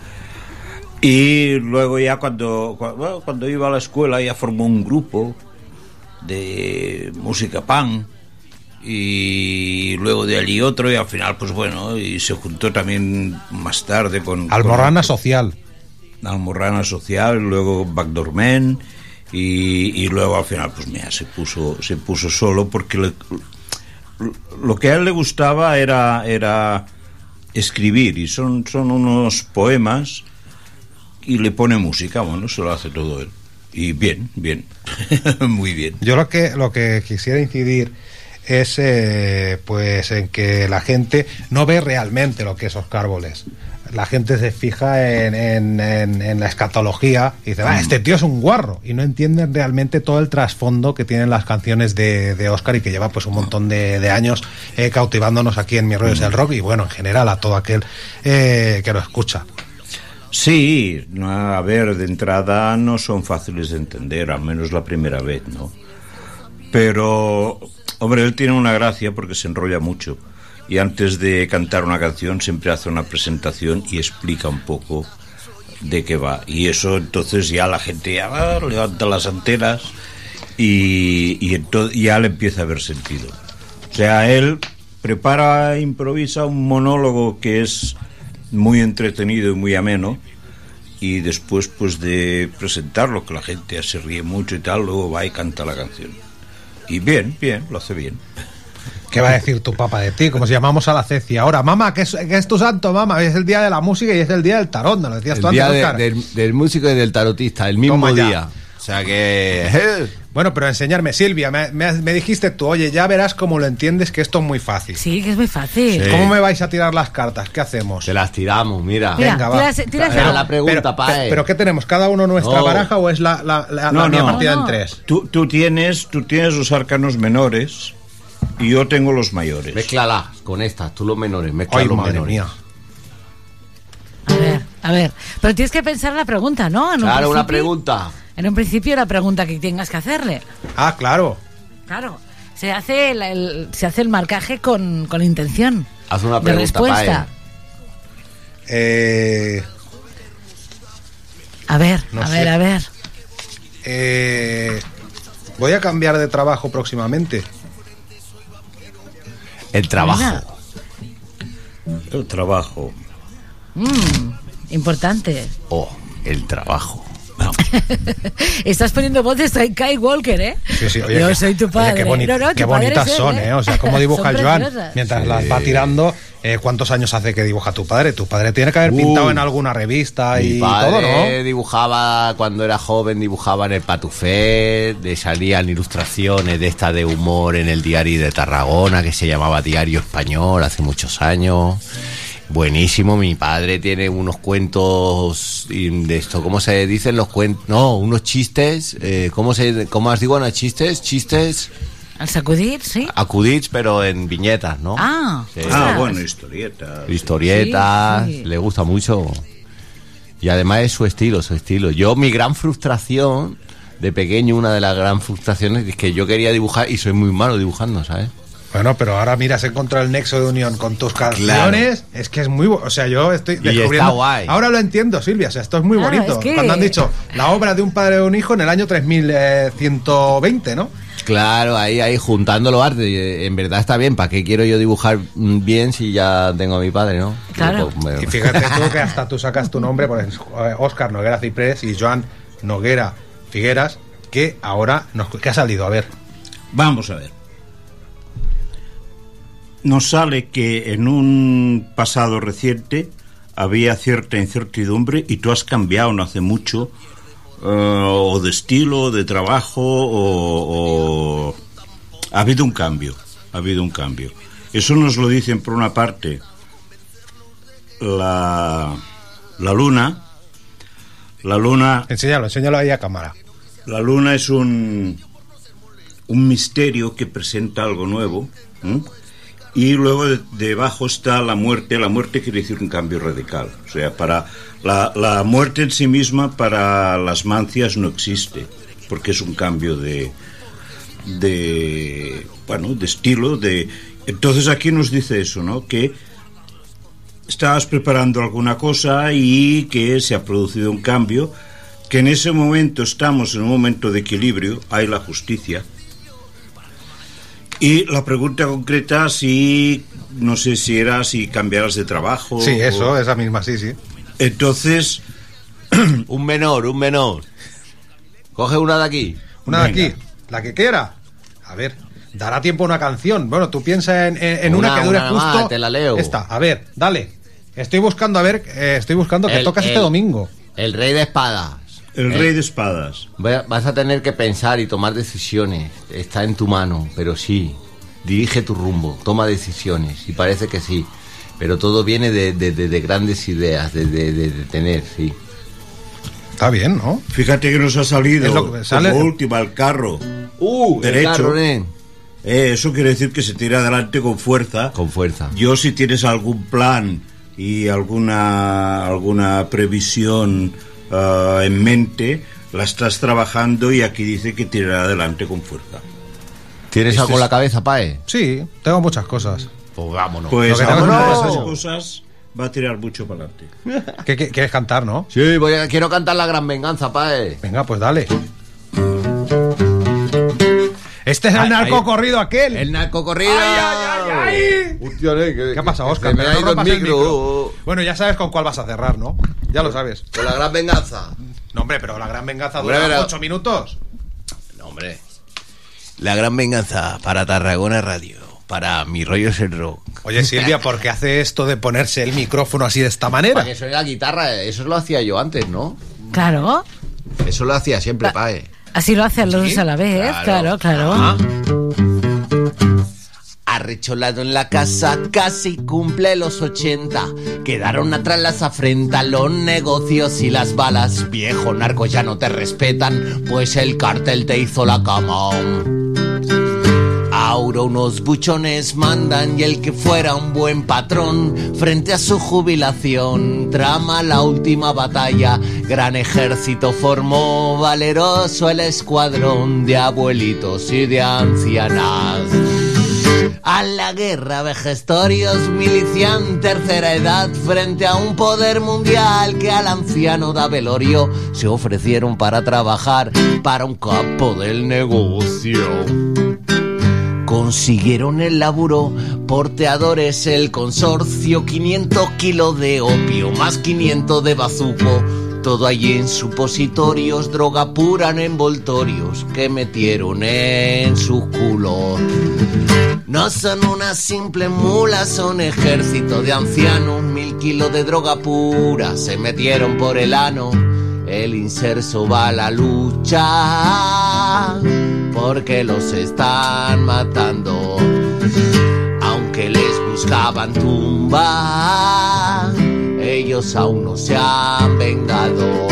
S: Y luego ya cuando, cua- bueno, cuando iba a la escuela ya formó un grupo de música pan y luego de allí otro y al final pues bueno y se juntó también más tarde con
A: Almorrana
S: con-
A: social.
S: Almorrana Social, luego Backdoor Man y, y luego al final pues mira, se puso se puso solo porque le- lo que a él le gustaba era era escribir y son son unos poemas y le pone música, bueno, se lo hace todo él. Y bien, bien, muy bien.
A: Yo lo que lo que quisiera incidir es eh, pues en que la gente no ve realmente lo que es Oscar Boles. La gente se fija en, en- en- en la escatología y dice, "Ah, este tío es un guarro. Y no entienden realmente todo el trasfondo que tienen las canciones de, de Oscar y que lleva pues un montón de, de años eh, cautivándonos aquí en Mi Rollo es el Rock y bueno, en general a todo aquel eh, que lo escucha.
S: Sí, no, a ver, de entrada no son fáciles de entender, al menos la primera vez, ¿no? Pero Hombre, él tiene una gracia porque se enrolla mucho. Y antes de cantar una canción siempre hace una presentación y explica un poco de qué va. Y eso entonces ya la gente va, levanta las antenas y, ya le empieza a haber sentido. O sea, él prepara, improvisa un monólogo que es muy entretenido y muy ameno y después pues de presentarlo, que la gente se ríe mucho y tal, luego va y canta la canción. Y bien, bien, lo hace bien.
A: ¿Qué va a decir tu papá de ti? Como si llamamos a la cecia. Ahora, mamá, que es, que es tu santo, mamá. Es el día de la música y es el día del tarot, ¿no lo decías
R: El
A: tú
R: día
A: antes,
R: de- del, del músico y del tarotista, el mismo
A: Toma ya.
R: día. O sea que.
A: Bueno, pero enseñarme, Silvia, me, me- me dijiste tú, oye, ya verás cómo lo entiendes, que esto es muy fácil.
Q: Sí, que es muy fácil.
R: Sí.
A: ¿Cómo me vais a tirar las cartas? ¿Qué hacemos?
R: Te las tiramos, mira.
Q: Mira,
A: Venga, va.
Q: tírase
R: Era
Q: algo.
R: la pregunta,
A: pero,
R: Pae.
A: pero- pero ¿qué tenemos? ¿Cada uno nuestra
R: No.
A: baraja o es la, la, la-
S: No,
A: la mía
S: no.
A: partida
Q: No,
A: en tres?
S: Tú, tú tienes, tú tienes los arcanos menores y yo tengo los mayores.
R: Mézclala con estas, tú los menores, mezcla
A: Ay,
R: los
A: madre
R: menores.
A: mía.
Q: A ver, a ver. Pero tienes que pensar la pregunta, ¿no? En un
R: Claro, una pregunta.
Q: En un principio la pregunta que tengas que hacerle.
A: Ah, claro.
Q: Claro. Se hace el, el- se hace el marcaje con, con intención.
R: Haz una
Q: de
R: pregunta,
Q: respuesta.
A: Eh,
Q: A ver,
A: No
Q: a
A: sé.
Q: ver, a ver.
A: eh, voy a cambiar de trabajo próximamente.
R: El trabajo.
Q: Mira.
S: El trabajo.
Q: Mm, importante.
R: Oh, el trabajo.
Q: Estás poniendo voces a Kai Walker, ¿eh?
A: Sí, sí, oye,
Q: Yo
A: que-
Q: soy tu
A: oye,
Q: padre.
A: qué, boni-
Q: No, no, tu
A: qué
Q: padre
A: bonitas
Q: él,
A: son, ¿eh? O sea, cómo dibuja Joan mientras
R: Sí.
A: las va tirando. eh, ¿Cuántos años hace que dibuja tu padre? Tu padre tiene que haber
R: Uh,
A: pintado en alguna revista
R: Mi
A: y
R: padre
A: todo, ¿no?
R: dibujaba, cuando era joven, dibujaba en el Patufet, de salían ilustraciones de esta de humor en el diario de Tarragona, que se llamaba Diario Español, hace muchos años. Buenísimo, mi padre tiene unos cuentos de esto, ¿cómo se dicen los cuentos? No, unos chistes, eh, ¿cómo se, cómo digo, no chistes? Chistes
Q: Al sacudir, sí.
R: acudits, pero en viñetas, ¿no?
Q: Ah,
R: Sí.
S: Ah, bueno, historieta.
R: historietas,
Q: Sí, sí.
R: le gusta mucho. Y además es su estilo, su estilo. Yo, mi gran frustración de pequeño, una de las gran frustraciones es que yo quería dibujar y soy muy malo dibujando, ¿sabes?
A: Bueno, pero ahora miras encontrar el nexo de unión con tus canciones. Es que es muy. O sea, yo estoy
R: está
A: descubriendo.
R: guay.
A: Ahora lo entiendo, Silvia. O sea, esto es muy
Q: Claro,
A: bonito.
Q: es que-
A: Cuando han dicho la obra de un padre o un hijo en el año 3120, ¿no?
R: Claro, ahí, ahí juntando los artes. y, En verdad está bien. ¿Para qué quiero yo dibujar bien si ya tengo a mi padre, no?
Q: Claro.
R: Pues, bueno.
A: Y fíjate tú que hasta tú sacas tu nombre, por ejemplo, Oscar Noguera Ciprés y Joan Noguera Figueras, que ahora nos, que ha salido, a ver.
S: Vamos a ver. Nos sale que en un pasado reciente había cierta incertidumbre y tú has cambiado no hace mucho, eh, o de estilo, o de trabajo, o, o- Ha habido un cambio, ha habido un cambio. Eso nos lo dicen por una parte la, la luna. La luna
A: Enséñalo, enséñalo ahí a cámara.
S: la luna es un, un misterio que presenta algo nuevo. Y luego de- debajo está la muerte. La muerte quiere decir un cambio radical. O sea, para la, la muerte en sí misma para las mancias no existe, porque es un cambio de, de bueno, de estilo. De entonces aquí nos dice eso, ¿no? Que estabas preparando alguna cosa y que se ha producido un cambio, que en ese momento estamos en un momento de equilibrio, hay la justicia. Y la pregunta concreta, si no sé si era si cambiaras de trabajo.
A: Sí, eso,
S: o-
A: esa misma, sí, sí.
S: Entonces,
R: un menor, un menor. Coge una de aquí.
A: Una de aquí, la que quiera. A ver, dará tiempo a una canción. Bueno, tú piensa en, en- en una,
R: Una,
A: que dure
R: una más,
A: justo.
R: te la leo.
A: Esta, a ver, dale. Estoy buscando, a ver, eh, estoy buscando que
R: El-
A: tocas este domingo.
R: El rey de espadas.
S: El
R: Eh,
S: rey de espadas.
R: va- Vas a tener que pensar y tomar decisiones. Está en tu mano, pero sí. Dirige tu rumbo, toma decisiones. Y parece que sí. Pero todo viene de, de- de- de grandes ideas, de, de- de- de tener, sí.
A: Está bien, ¿no?
S: Fíjate que nos ha salido
A: Es lo que sale-
S: como última el carro.
R: Uh, el
S: derecho.
R: carro.
S: Eh, eso quiere decir que se tira adelante con fuerza.
R: Con fuerza.
S: Yo si tienes algún plan y alguna alguna previsión ah, en mente, la estás trabajando y aquí dice que tirará adelante con fuerza.
R: ¿Tienes
S: Este
R: algo en
S: es-
R: la cabeza, Pae?
A: Sí, tengo muchas cosas.
R: Pues vámonos.
S: Pues
A: es-
S: esas cosas va a tirar mucho para adelante.
A: ¿Qué, qué- quieres cantar, no?
R: Sí, voy a, quiero cantar La Gran Venganza, Pae.
A: Venga, pues dale. Este es el
R: Ay,
A: narco
R: ay.
A: corrido aquel.
R: El narco corrido. Hostia, eh,
A: ¿Qué ha pasado,
R: que
A: Oscar?
R: me ha
A: no
R: ido el micro.
A: Bueno, ya sabes con cuál vas a cerrar, ¿no? Ya lo sabes.
R: Con La Gran Venganza.
A: No, hombre, pero la gran venganza dura ocho minutos.
R: No, hombre. La Gran Venganza para Tarragona Radio. Para Mi Rollo es el Rock.
A: Oye, Silvia, ¿por qué hace esto de ponerse el micrófono así de esta manera?
R: Para que suene la guitarra, eso lo hacía yo antes, ¿no?
Q: Claro.
R: Eso lo hacía siempre, Pae.
Q: Así lo hacen los dos a la vez, claro, claro.
R: Ah. Arrecholado en la casa, casi cumple los 80. Quedaron atrás las afrentas, los negocios y las balas. Viejo narco, ya no te respetan, pues el cartel te hizo la cama. Ahora unos buchones mandan y el que fuera un buen patrón frente a su jubilación trama la última batalla. Gran ejército formó valeroso el escuadrón de abuelitos y de ancianas. A la guerra vejestorios milician tercera edad frente a un poder mundial que al anciano da velorio se ofrecieron para trabajar para un capo del negocio. Consiguieron el laburo, porteadores el consorcio, 500 kilos de opio, más 500 de bazuco. Todo allí en supositorios, droga pura en envoltorios que metieron en sus culos. No son una simple mula, son ejército de ancianos, mil kilos de droga pura se metieron por el ano. El inserso va a la lucha porque los están matando. Aunque les buscaban tumba, ellos aún no se han vengado.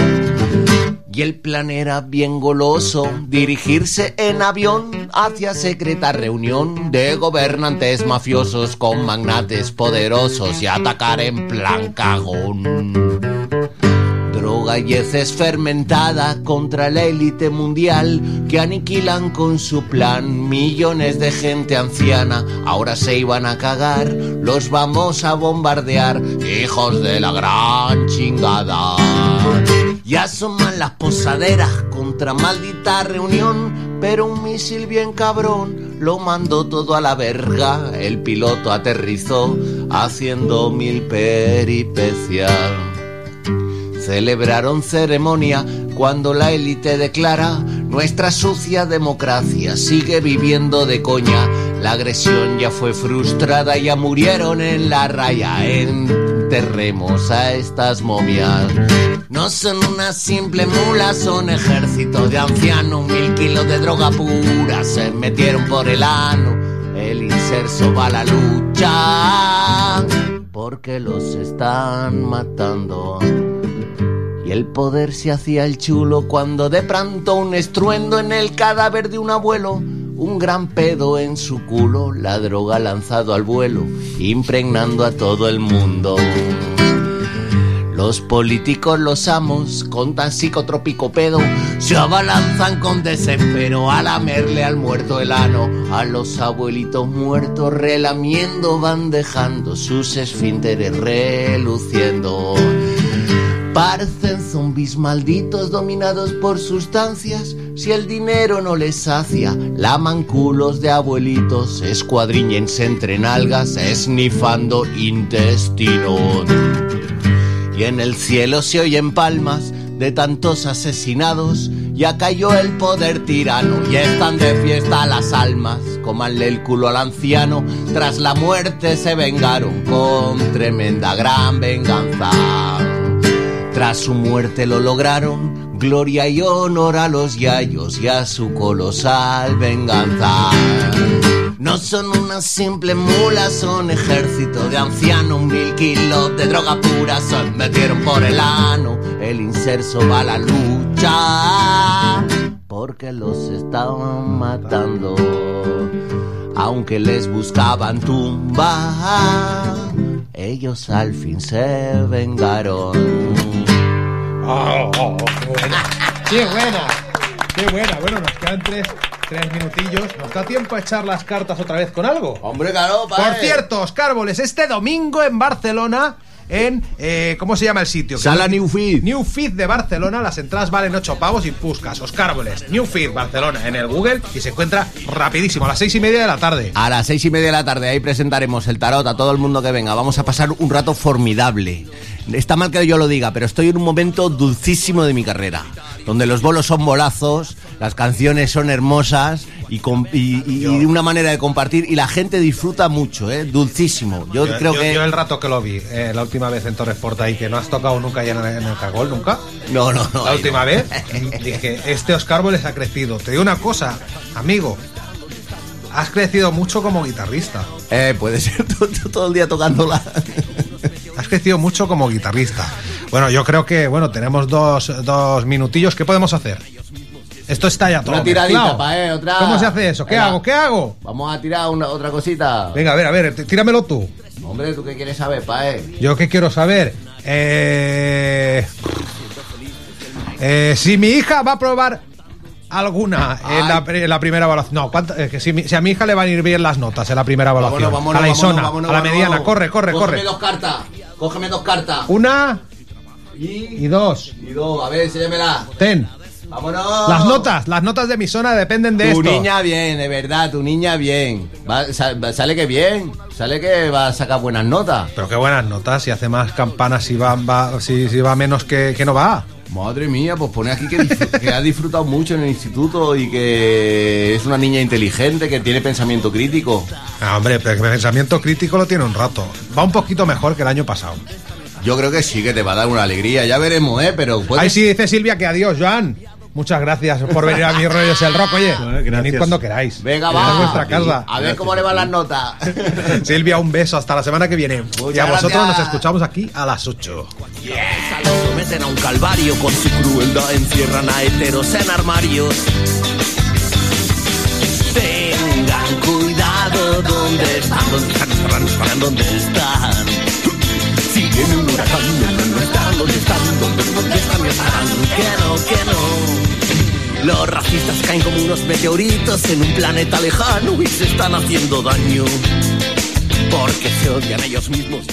R: Y el plan era bien goloso, dirigirse en avión hacia secreta reunión de gobernantes mafiosos con magnates poderosos y atacar en plan cagón. Heces fermentada contra la élite mundial que aniquilan con su plan millones de gente anciana. Ahora se iban a cagar, los vamos a bombardear, hijos de la gran chingada. Y asoman las posaderas contra maldita reunión, pero un misil bien cabrón lo mandó todo a la verga. El piloto aterrizó haciendo mil peripecias. Celebraron ceremonia cuando la élite declara nuestra sucia democracia sigue viviendo de coña. La agresión ya fue frustrada, ya murieron en la raya. Enterremos a estas momias. No son una simple mula, son ejército de ancianos. Mil kilos de droga pura se metieron por el ano. El inserso va a la lucha porque los están matando. Y el poder se hacía el chulo cuando de pronto un estruendo en el cadáver de un abuelo, un gran pedo en su culo, la droga lanzado al vuelo, impregnando a todo el mundo. Los políticos, los amos, con tan psicotrópico pedo, se abalanzan con desespero a lamerle al muerto el ano. A los abuelitos muertos relamiendo van dejando sus esfínteres reluciendo. Parecen zombies malditos dominados por sustancias. Si el dinero no les sacia, laman culos de abuelitos, escuadriñense entre nalgas, esnifando intestinos. Y en el cielo se oyen palmas de tantos asesinados. Ya cayó el poder tirano y están de fiesta las almas. Comanle el culo al anciano, tras la muerte se vengaron con tremenda gran venganza. Tras su muerte lo lograron, gloria y honor a los yayos y a su colosal venganza. No son una simple mula, son ejército de ancianos, mil kilos de droga pura se metieron por el ano. El inserso va a la lucha, porque los estaban matando. Aunque les buscaban tumba, ellos al fin se vengaron.
A: Oh, oh, qué buena. Qué buena. Qué buena. Bueno, nos quedan tres, Tres minutillos. ¿Nos da tiempo a echar las cartas otra vez con algo?
R: Hombre, claro,
A: Por cierto, Oscar Boles, este domingo en Barcelona, en. eh, ¿Cómo se llama el sitio?
R: Sala
A: New Feed. New Feed de Barcelona, las entradas valen 8 pavos y buscas Oscar Boles, New Feed Barcelona en el Google y se encuentra rapidísimo, a las seis y media de la tarde.
R: A las seis y media de la tarde ahí presentaremos el tarot a todo el mundo que venga. Vamos a pasar un rato formidable. Está mal que yo lo diga, pero estoy en un momento dulcísimo de mi carrera. Donde los bolos son bolazos, las canciones son hermosas y, con- y- y- y de una manera de compartir y la gente disfruta mucho, ¿eh? Dulcísimo. Yo, creo que...
A: yo el rato que lo vi, eh, la última vez en Torresport ahí, que no has tocado nunca ya en el, Cagol, nunca.
R: No, no, no.
A: La última
R: no.
A: vez dije, este Oscar Boles ha crecido. Te digo una cosa, amigo. Has crecido mucho como guitarrista.
R: Eh, puede ser todo, todo el día tocándola.
A: Has crecido mucho como guitarrista. Bueno, yo creo que, bueno, tenemos dos, dos minutillos. ¿Qué podemos hacer? Esto está ya todo.
R: Una tiradita, pa, eh, otra.
A: ¿Cómo se hace eso? ¿Qué
R: Venga.
A: hago? ¿Qué hago?
R: Vamos a tirar una, otra cosita.
A: Venga, a ver, a ver, tíramelo tú.
R: Hombre, ¿tú qué quieres saber, pae?
A: Yo qué quiero saber. Eh, eh, si mi hija va a probar alguna en la, en la primera evaluación. No, ¿cuánta- eh, que si, a mi hija le van a ir bien las notas en la primera evaluación.
R: Vámonos, vámonos,
A: a la
R: vámonos,
A: isona,
R: vámonos,
A: a la mediana. Corre, corre,
R: Cógeme
A: corre.
R: dos cartas. Cógeme dos cartas.
A: Una
R: Y,
A: y dos.
R: y dos. A ver, enséñamela.
A: Ten.
R: Vámonos.
A: Las notas, las notas de mi zona dependen de
R: Tu
A: esto.
R: niña bien, de verdad, tu niña bien. Va- sale que bien. Sale que va a sacar buenas notas.
A: Pero qué buenas notas, si hace más campanas, si va, va- si, si va menos que, que no va.
R: Madre mía, pues pone aquí que, ha disfrutado mucho en el instituto y que es una niña inteligente, que tiene pensamiento crítico.
A: Ah, hombre, pero el pensamiento crítico lo tiene un rato. Va un poquito mejor que el año pasado.
R: Yo creo que sí que te va a dar una alegría, ya veremos, ¿eh? Pero puede
A: Ahí sí dice Silvia que adiós, Joan. Muchas gracias por venir a mi rollo es el rock, oye. venid cuando queráis.
R: Venga, va.
A: Es vuestra casa.
R: A ver cómo le van las notas.
A: Silvia, un beso. Hasta la semana que viene. y a vosotros
R: gracias.
A: nos escuchamos aquí a las 8.
T: Lo someten a un calvario con su crueldad, encierran a heteros en armarios. Tengan cuidado donde están, donde están, están, están, donde están. Si viene un huracán, ¿dónde no están? ¿Dónde están? ¿Dónde, dónde están? Estarán. Que no, que no. Los racistas caen como unos meteoritos en un planeta lejano y se están haciendo daño. Porque se odian ellos mismos.